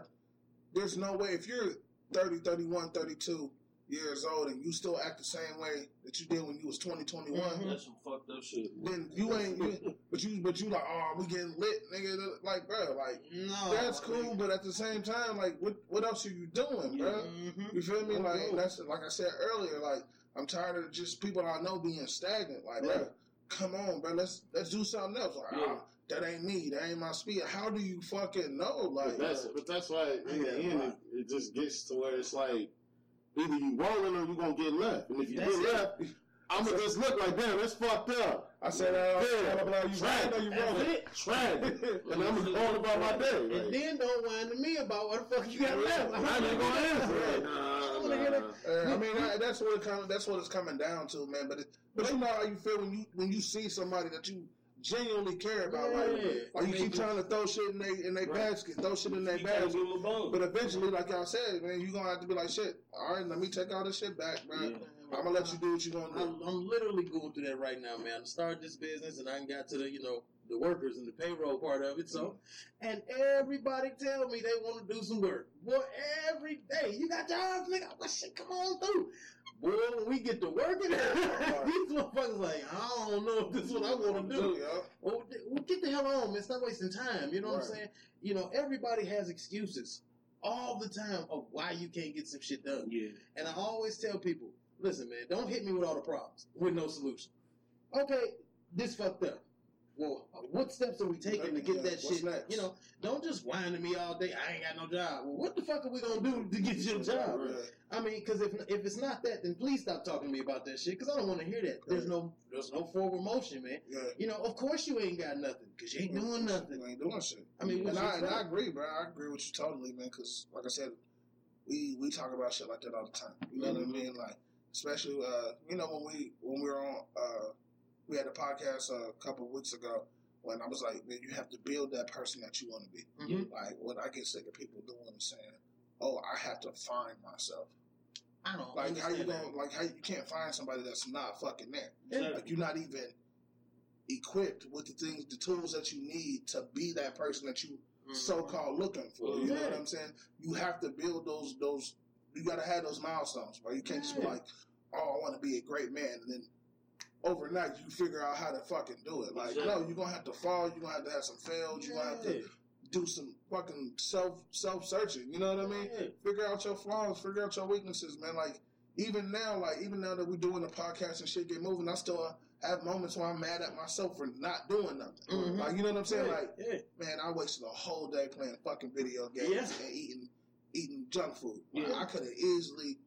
there's no way if you're 30, 31, 32 years old and you still act the same way that you did when you was 20, 21, Mhm. That's some fucked up shit. then you ain't. You, but you, but you like, oh, we getting lit, nigga. Like, bro, like No. that's cool, but at the same time, like, what, what else are you doing, bro? Mhm. You feel me? Mhm. Like that's like I said earlier. Like I'm tired of just people I know being stagnant. Like, Yeah. bro, come on, bro. Let's let's do something else. Like, Yeah. ah, that ain't me. That ain't my speed. How do you fucking know? Like, But that's but that's why in the end it, it just gets to where it's like either you rolling or you gonna get left, and if you That's get it. left, I'm gonna just look like damn, that's fucked up. I said that. Yeah. blah, blah, you right or you wrong? it. Tragic, and I'm going about my day. And then don't whine to me about what the fuck you got left. I ain't gonna answer. It. Nah, nah. Uh, I mean, that, that's what it come, That's what it's coming down to, man. But it, but you know how you feel when you when you see somebody that you genuinely care about. Yeah. Like, like you keep trying to throw shit in they in their Right. basket, throw shit in their You basket. give him a bone. But eventually, like y'all said, man, you gonna have to be like, shit. All right, let me take all this shit back, man. Yeah. I'm gonna let you do what you gonna I'm, do. I'm literally going through that right now, man. I started this business and I got to the, you know, the workers and the payroll part of it. So, mm-hmm. and everybody tell me they want to do some work. Boy, every day you got jobs, nigga. What shit? Come on through. Boy, when we get to working, these motherfuckers like, I don't know if this is what I want to do. yo. Well, well, get the hell on, man. Stop wasting time. You know what I'm saying? You know, everybody has excuses all the time of why you can't get some shit done. Yeah. And I always tell people, listen, man, don't hit me with all the problems with no solution. Okay, this fucked up. Well, what steps are we taking to get that what's shit? next? You know, don't just whine to me all day. I ain't got no job. Well, what the fuck are we gonna do to get you a job? Right. I mean, because if if it's not that, then please stop talking to me about that shit. Because I don't want to hear that. There's no there's no forward motion, man. Yeah. You know, of course you ain't got nothing because you ain't doing nothing. You ain't doing shit. I mean, And I, and I agree, bro. I agree with you totally, man. Because, like I said, we we talk about shit like that all the time. You know what I mean? Like, especially, uh, you know, when we when we were on, uh, we had a podcast uh, a couple of weeks ago when I was like, man, you have to build that person that you want to be. Mhm. Like, what I get sick of people doing is saying, "Oh, I have to find myself." I don't Like, how you understand that. going like how you can't find somebody that's not fucking there? Exactly. Like, you're not even equipped with the things, the tools that you need to be that person that you Mhm. so called looking for. You know what I'm saying? You have to build those those. You got to have those milestones, bro. You can't just be like, "Oh, I want to be a great man," and then overnight you figure out how to fucking do it. Like, Exactly. no, you're gonna have to fall. You're gonna have to have some fails. You're gonna have to do some fucking self self searching. You know what I mean? Yeah. Figure out your flaws. Figure out your weaknesses, man. Like even now, like even now that we're doing the podcast and shit get moving, I still have moments where I'm mad at myself for not doing nothing. Mhm. Like you know what I'm saying? Yeah, Like yeah. man, I wasted a whole day playing fucking video games and eating eating junk food. Like, I could have easily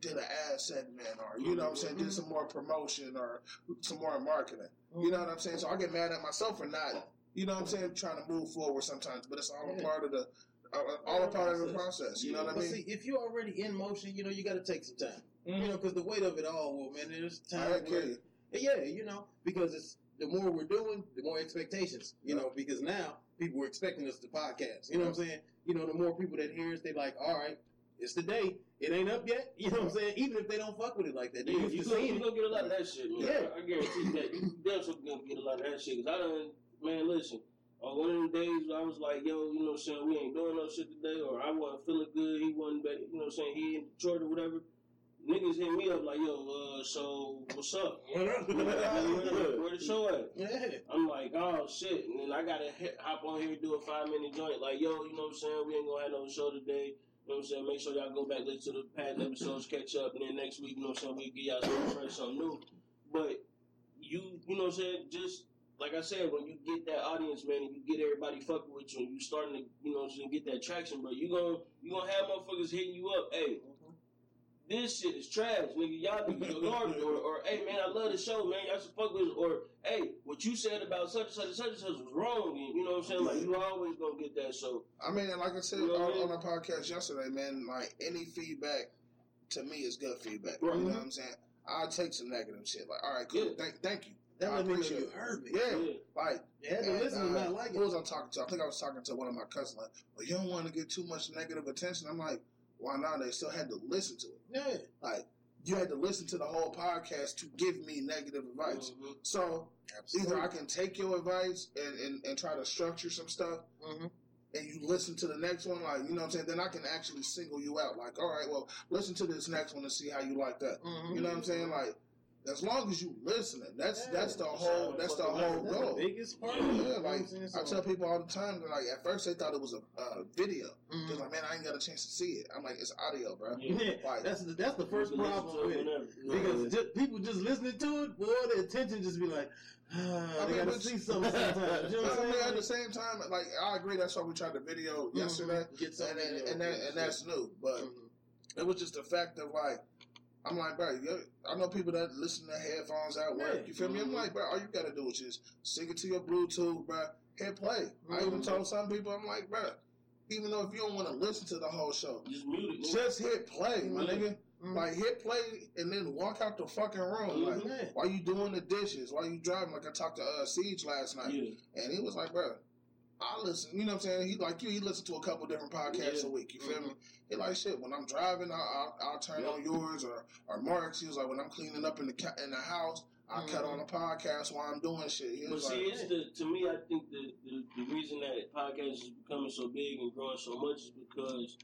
did an ad segment or you know what I'm saying, Mm-hmm. did some more promotion or some more marketing. You know what I'm saying? So I get mad at myself for not, you know what I'm saying, trying to move forward sometimes. But it's all a part of the, uh, all a part of the process. You know what I But mean? see, if you're already in motion, you know, you got to take some time. You know, because the weight of it all, well, man, there's time. where-. Yeah, you know, because it's the more we're doing, the more expectations. You Yeah. know, because now people are expecting us to podcast. You know what I'm saying? you know, the more people that hears, they like, all right, it's the day. It ain't up yet. You know what I'm saying? Even if they don't fuck with it like that, they Yeah, used you to seeing you gonna get a lot of that shit, man. Yeah. I, I guarantee that. You definitely gonna get a lot of that shit. Cause I done, man, listen. On one of the days, I was like, yo, you know what I'm saying? We ain't doing no shit today, or I wasn't feeling good. He wasn't, better, you know what I'm saying? He in Detroit or whatever. Niggas hit me up like, yo, uh, so what's up? Where, the- where the show at? yeah. I'm like, oh shit, and then I gotta hop on here and do a five minute joint. Like, yo, you know what I'm saying? We ain't gonna have no show today. You know what I'm saying? Make sure y'all go back listen to the past episodes, catch up, and then next week, you know what I'm saying? We give y'all something fresh, something new. But you, you know what I'm saying? Just like I said, when you get that audience, man, and you get everybody fucking with you, and you starting to, you know saying, get that traction, bro. You gonna, you gonna have motherfuckers hitting you up, hey. This shit is trash, nigga. Y'all niggas are garbage. Or, or, hey, man, I love the show, man. Y'all should fuck with it. Or, hey, what you said about such and such and such and such was wrong. And, you know what I'm saying? Like, you always gonna get that. So, I mean, and like I said You know I on, mean? on the podcast yesterday, man, like any feedback to me is good feedback. Right. You know what I'm saying? I take some negative shit. Like, all right, cool. Yeah. Thank, thank you. That I let me appreciate you heard me. Yeah, yeah. like You had to and, listen to uh, not like Who was I talking to? I think I was talking to one of my cousins. Like, well, you don't want to get too much negative attention. I'm like, why not? They still had to listen to it. Yeah. Like, you had to listen to the whole podcast to give me negative advice. Mhm. So Absolutely. either I can take your advice and, and, and try to structure some stuff, Mhm. and you listen to the next one, like you know what I'm saying. Then I can actually single you out. Like, all right, well, listen to this next one and see how you like that. Mhm. You know what I'm saying? Like, as long as you listening, that's Yeah, that's the whole that's the whole That's the goal. biggest part. Yeah, of it, you know Yeah, what like I'm? I tell people all the time, like at first they thought it was a uh, video. Mhm. They're like, man, I ain't got a chance to see it. I'm like, it's audio, bro. Yeah. Yeah, Like- that's the, that's the first You can listen problem with it. whenever. Because just, people just listening to it, boy, the attention just be like, ah, I they mean, gotta see something sometimes. You know what I I'm mean, saying? at the same time, like I agree. That's why we tried the video Mhm. yesterday, Get and and, and, that, and that's new. But Mhm. it was just the fact of like, I'm like, bro, you I know people that listen to headphones at work. Yeah. You feel me? I'm like, bro, all you gotta do is just sync it to your Bluetooth, bro. Hit play. I even Mhm. told some people, I'm like, bro, even though if you don't want to listen to the whole show, Just mute it. just hit play, my Yeah. nigga. Mhm. Like hit play and then walk out the fucking room. Like Mhm. Yeah. while you doing the dishes, Why you driving. Like I talked to uh, Siege last night. Yeah. And he was like, bro, I listen, you know what I'm saying? He like you, he listened to a couple different podcasts Yeah. a week, you feel me? Mhm. He like, shit, when I'm driving, I'll, I'll, I'll turn Yeah. on yours or, or Mark's. He was like, when I'm cleaning up in the ca- in the house, I cut Mhm. on a podcast while I'm doing shit. He But see, like, it's the to me. I think the, the the reason that podcast is becoming so big and growing so much is because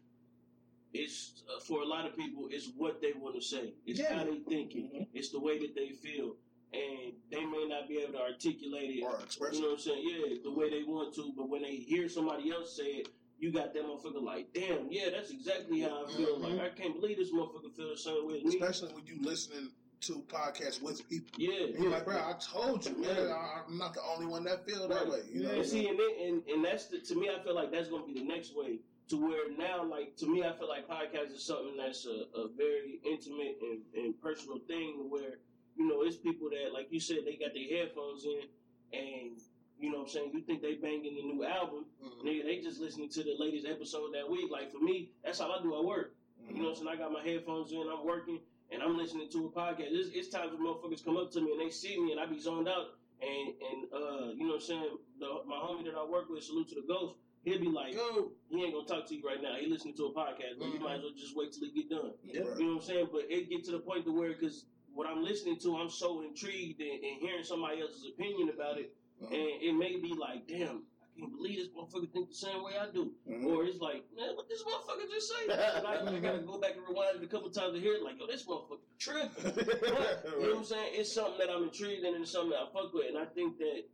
it's uh, for a lot of people. It's what they want to say. It's Yeah. how they thinking. It's the way that they feel, and they may not be able to articulate it. or express You know what I'm saying? Yeah, the way they want to. But when they hear somebody else say it, you got that motherfucker like, damn, yeah, that's exactly how I feel. Mhm. Like I can't believe this motherfucker feel the same way as me. Especially when you listening to podcasts with people. Yeah, And you're like, bro, I told you, man, I, I'm not the only one that feel that Right. way. You know, And see, and, then, and and that's the, to me, I feel like that's going to be the next way to where now, like to me, I feel like podcast is something that's a, a very intimate and, and personal thing where you know it's people that, like you said, they got their headphones in, and you know what I'm saying you think they banging the new album, Mhm. nigga, they just listening to the latest episode that week. Like for me, that's how I do at work. Mm-hmm. You know what I'm saying? I got my headphones in, I'm working, and I'm listening to a podcast. It's, it's times when motherfuckers come up to me and they see me and I be zoned out. And, and uh, you know what I'm saying? The, my homie that I work with, salute to the ghost, he'll be like, he ain't gonna talk to you right now. He listening to a podcast, but you Mhm. might as well just wait till he get done. Yeah. You know what I'm saying? But it get to the point to where, because what I'm listening to, I'm so intrigued and, and hearing somebody else's opinion about it, Mhm. and it may be like, damn, I can't believe this motherfucker think the same way I do. Mhm. Or it's like, man, what this motherfucker just say? And I, I gotta go back and rewind it a couple times to hear it. Like, yo, this motherfucker tripping. But, you know what I'm saying? It's something that I'm intrigued in and it's something that I fuck with. And I think that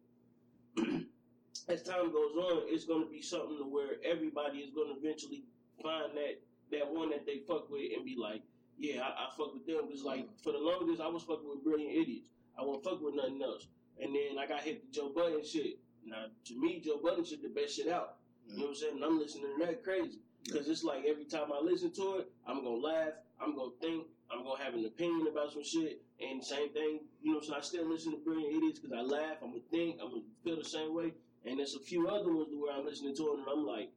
as time goes on, it's going to be something to where everybody is going to eventually find that that one that they fuck with and be like, yeah, I, I fuck with them. Because like for the longest, I was fucking with Brilliant Idiots. I won't fuck with nothing else. And then I got hit with Joe Budden shit. Now to me, Joe Budden shit the best shit out. You know what I'm saying? And I'm listening to that crazy. Because it's like every time I listen to it, I'm going to laugh, I'm going to think, I'm going to have an opinion about some shit. And same thing, you know, so I still listen to Brilliant Idiots because I laugh, I'm going to think, I'm going to feel the same way. And there's a few other ones where I'm listening to it and I'm like,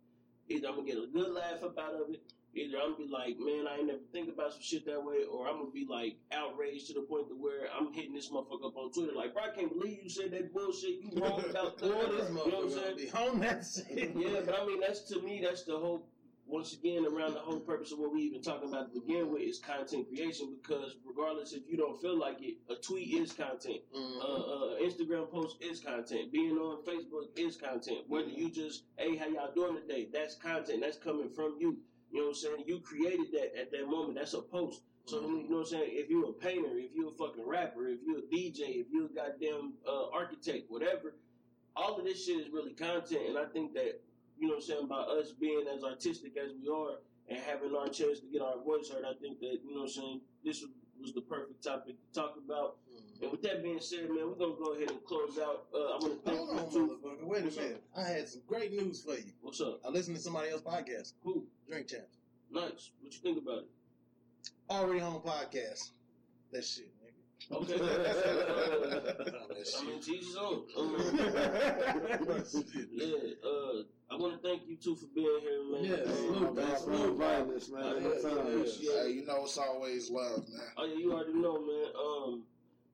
either I'm going to get a good laugh up out of it Either I'm gonna be like, man, I ain't never think about some shit that way, or I'm gonna be like outraged to the point to where I'm hitting this motherfucker up on Twitter, like, bro, I can't believe you said that bullshit. You wrong about that. Boy, this You know what I'm motherfucker saying? be on that shit. Yeah, but I mean, that's to me, that's the whole. Once again, around the whole purpose of what we even talking about to begin with is content creation. Because regardless if you don't feel like it, a tweet is content. Mhm. Uh, uh, Instagram post is content. Being on Facebook is content. Whether you just, hey, how y'all doing today? That's content. That's coming from you. You know what I'm saying? You created that at that moment. That's a post. So you know what I'm saying? If you're a painter, if you're a fucking rapper, if you're a DJ, if you're a goddamn uh, architect, whatever, all of this shit is really content. And I think that you know what I'm saying by us being as artistic as we are and having our chance to get our voice heard, I think that you know what I'm saying this was, was the perfect topic to talk about. And with that being said, man, we're gonna go ahead and close out. Uh, I want to thank Hold on, you too. motherfucker. Wait a What's up? minute. I had some great news for you. What's up? I listened to somebody else's podcast, Who? Drink Champs. Nice. What you think about it? Already home podcast. That shit, nigga. Okay. That I mean, shit. Jesus on. Um, yeah. Uh, I want to thank you too for being here, man. Yeah, Um, salute, man. Thanks for inviting us, man. Yeah, Anytime. yeah, yeah. Hey, you know it's always love, man. Oh yeah, you already know, man. Um,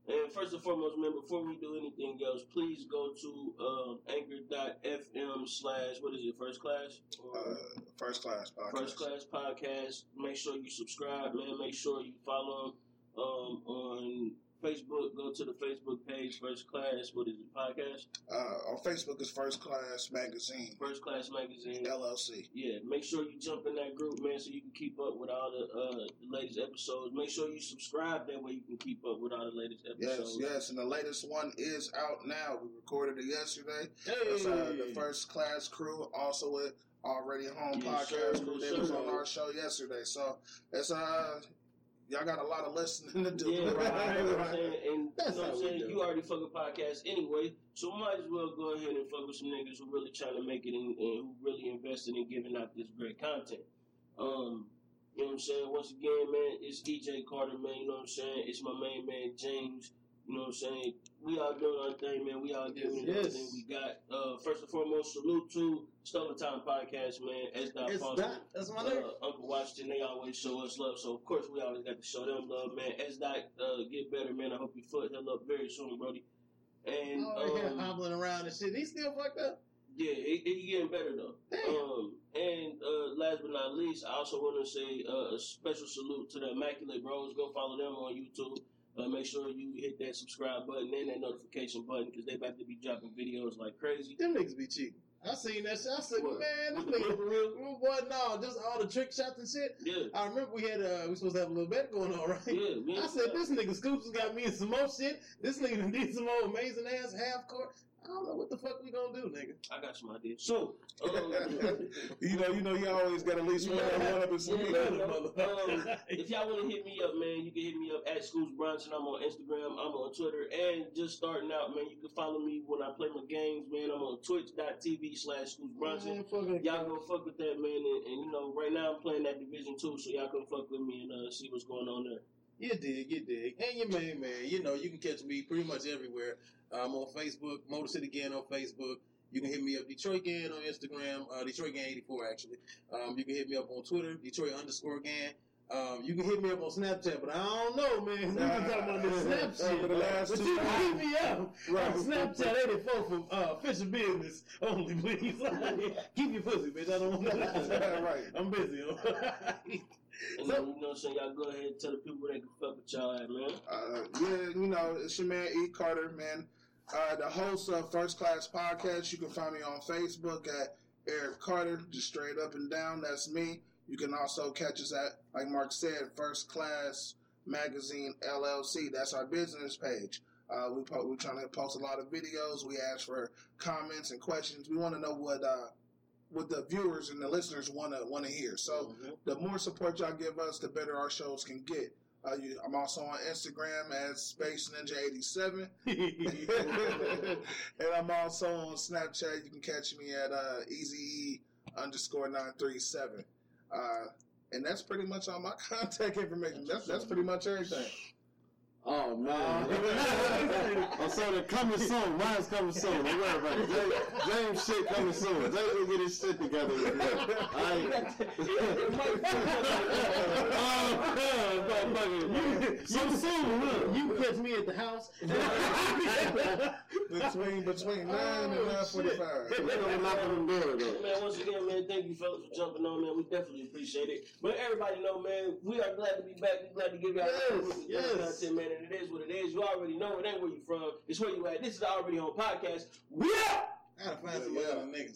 and first and foremost, man, before we do anything else, please go to um, anchor.fm slash what is it, first class? Or Uh, first class podcast. First Class Podcast. Make sure you subscribe, man. Make sure you follow um, on Facebook. Go to the Facebook page, First Class. What is it? Podcast. Uh, on Facebook is First Class Magazine First Class Magazine. LLC. Yeah, make sure you jump in that group, man, so you can keep up with all the, uh, the latest episodes. Make sure you subscribe. That way you can keep up with all the latest episodes. yes, yes, and the latest one is out now. We recorded it yesterday. Hey. It's uh, the First Class crew, also with Already Home Yes, podcast sir, crew. yes, They was on our show yesterday, so it's uh, y'all got a lot of listening to do. Yeah, right. You know I'm saying? And That's you know what I'm saying? You already fuck a podcast anyway, so might as well go ahead and fuck with some niggas who really trying to make it and, and who really invested in giving out this great content. Um, you know what I'm saying? Once again, man, it's EJ Carter, man. You know what I'm saying? It's my main man James. You know what I'm saying? We all doing our thing, man. We all giving it Yes. everything we got. Uh, first and foremost, salute to Stolen Time Podcast, man. S. Dot Foster. That's my name. uh, Uncle Washington, they always show us love. So of course we always got to show them love, man. S dot uh, get better, man. I hope your foot heal up very soon, Brody. And Oh, yeah, um, hobbling around and shit. He still fucked up. yeah, he, he getting better though. Damn. Um, and uh, last but not least, I also want to say uh, a special salute to the Immaculate Bros. Go follow them on YouTube. Uh, make sure you hit that subscribe button and that notification button because they about to be dropping videos like crazy. Them niggas be cheating. I seen that shit. I said, What? man, this What nigga for real? Oh, boy, no, just all the trick shots and shit. Yeah, I remember we had uh we supposed to have a little bet going on, right? yeah. me I said this nigga Scoots has got me in some more shit. This nigga did some more amazing ass half court. I don't know what the fuck we gonna do, nigga. I got some ideas. So, um, you know, you know, you always got at least one, Yeah. one up in some Yeah, people. um, if y'all want to hit me up, man, you can hit me up at Scoots Bronson. I'm on Instagram. I'm on Twitter. And just starting out, man, you can follow me when I play my games, man. I'm on twitch.tv slash Scoots Bronson. Man, fucking- Y'all gonna fuck with that, man. And, and, you know, right now I'm playing that Division 2, so y'all can fuck with me and uh, see what's going on there. You dig, you dig. And your main man, you know, you can catch me pretty much everywhere. I'm on Facebook, Motor City Gang on Facebook. You can hit me up Detroit Gang on Instagram, uh, Detroit Gang 84 actually. Um, you can hit me up on Twitter, Detroit underscore Gang. Um, you can hit me up on Snapchat, but I don't know, man. We've been talking about this Snap shit. For the last but you can hit me up Right. on Snapchat 84 for uh, official business only, please. Keep your pussy, bitch. I don't want that. Right. I'm busy. And then, you know what I'm saying? Y'all go ahead and tell the people where they can fuck with y'all at, man. Uh, yeah, you know, it's your man E. Carter, man. Uh, the host of First Class Podcast. You can find me on Facebook at Eric Carter, just straight up and down. That's me. You can also catch us at, like Mark said, First Class Magazine LLC. That's our business page. Uh, we po- we're trying to post a lot of videos. We ask for comments and questions. We want to know what uh, what the viewers and the listeners want to want to hear. So the more support y'all give us, the better our shows can get. Uh, you, I'm also on Instagram as Space Ninja 87, and I'm also on Snapchat. You can catch me at uh, Easy underscore nine three seven. Uh, and that's pretty much all my contact information. That's that's pretty much everything. Oh man! oh, so they're coming soon. Mine's coming soon. Don't worry about it. James, James shit coming soon. James will get his shit together. With me. Alright. oh man, so soon, huh? You catch me at the house. between between nine and oh, nine forty five. I'm knocking them doors though. Man, once again, man, thank you fellas for jumping on, man. We definitely appreciate it. But everybody know, man, we are glad to be back. We glad to give y'all Yes, yes, yes. content, man. And it is what it is. You already know it ain't where you from. It's where you at. This is the already home podcast. We out. I gotta find some Yeah, yeah. other niggas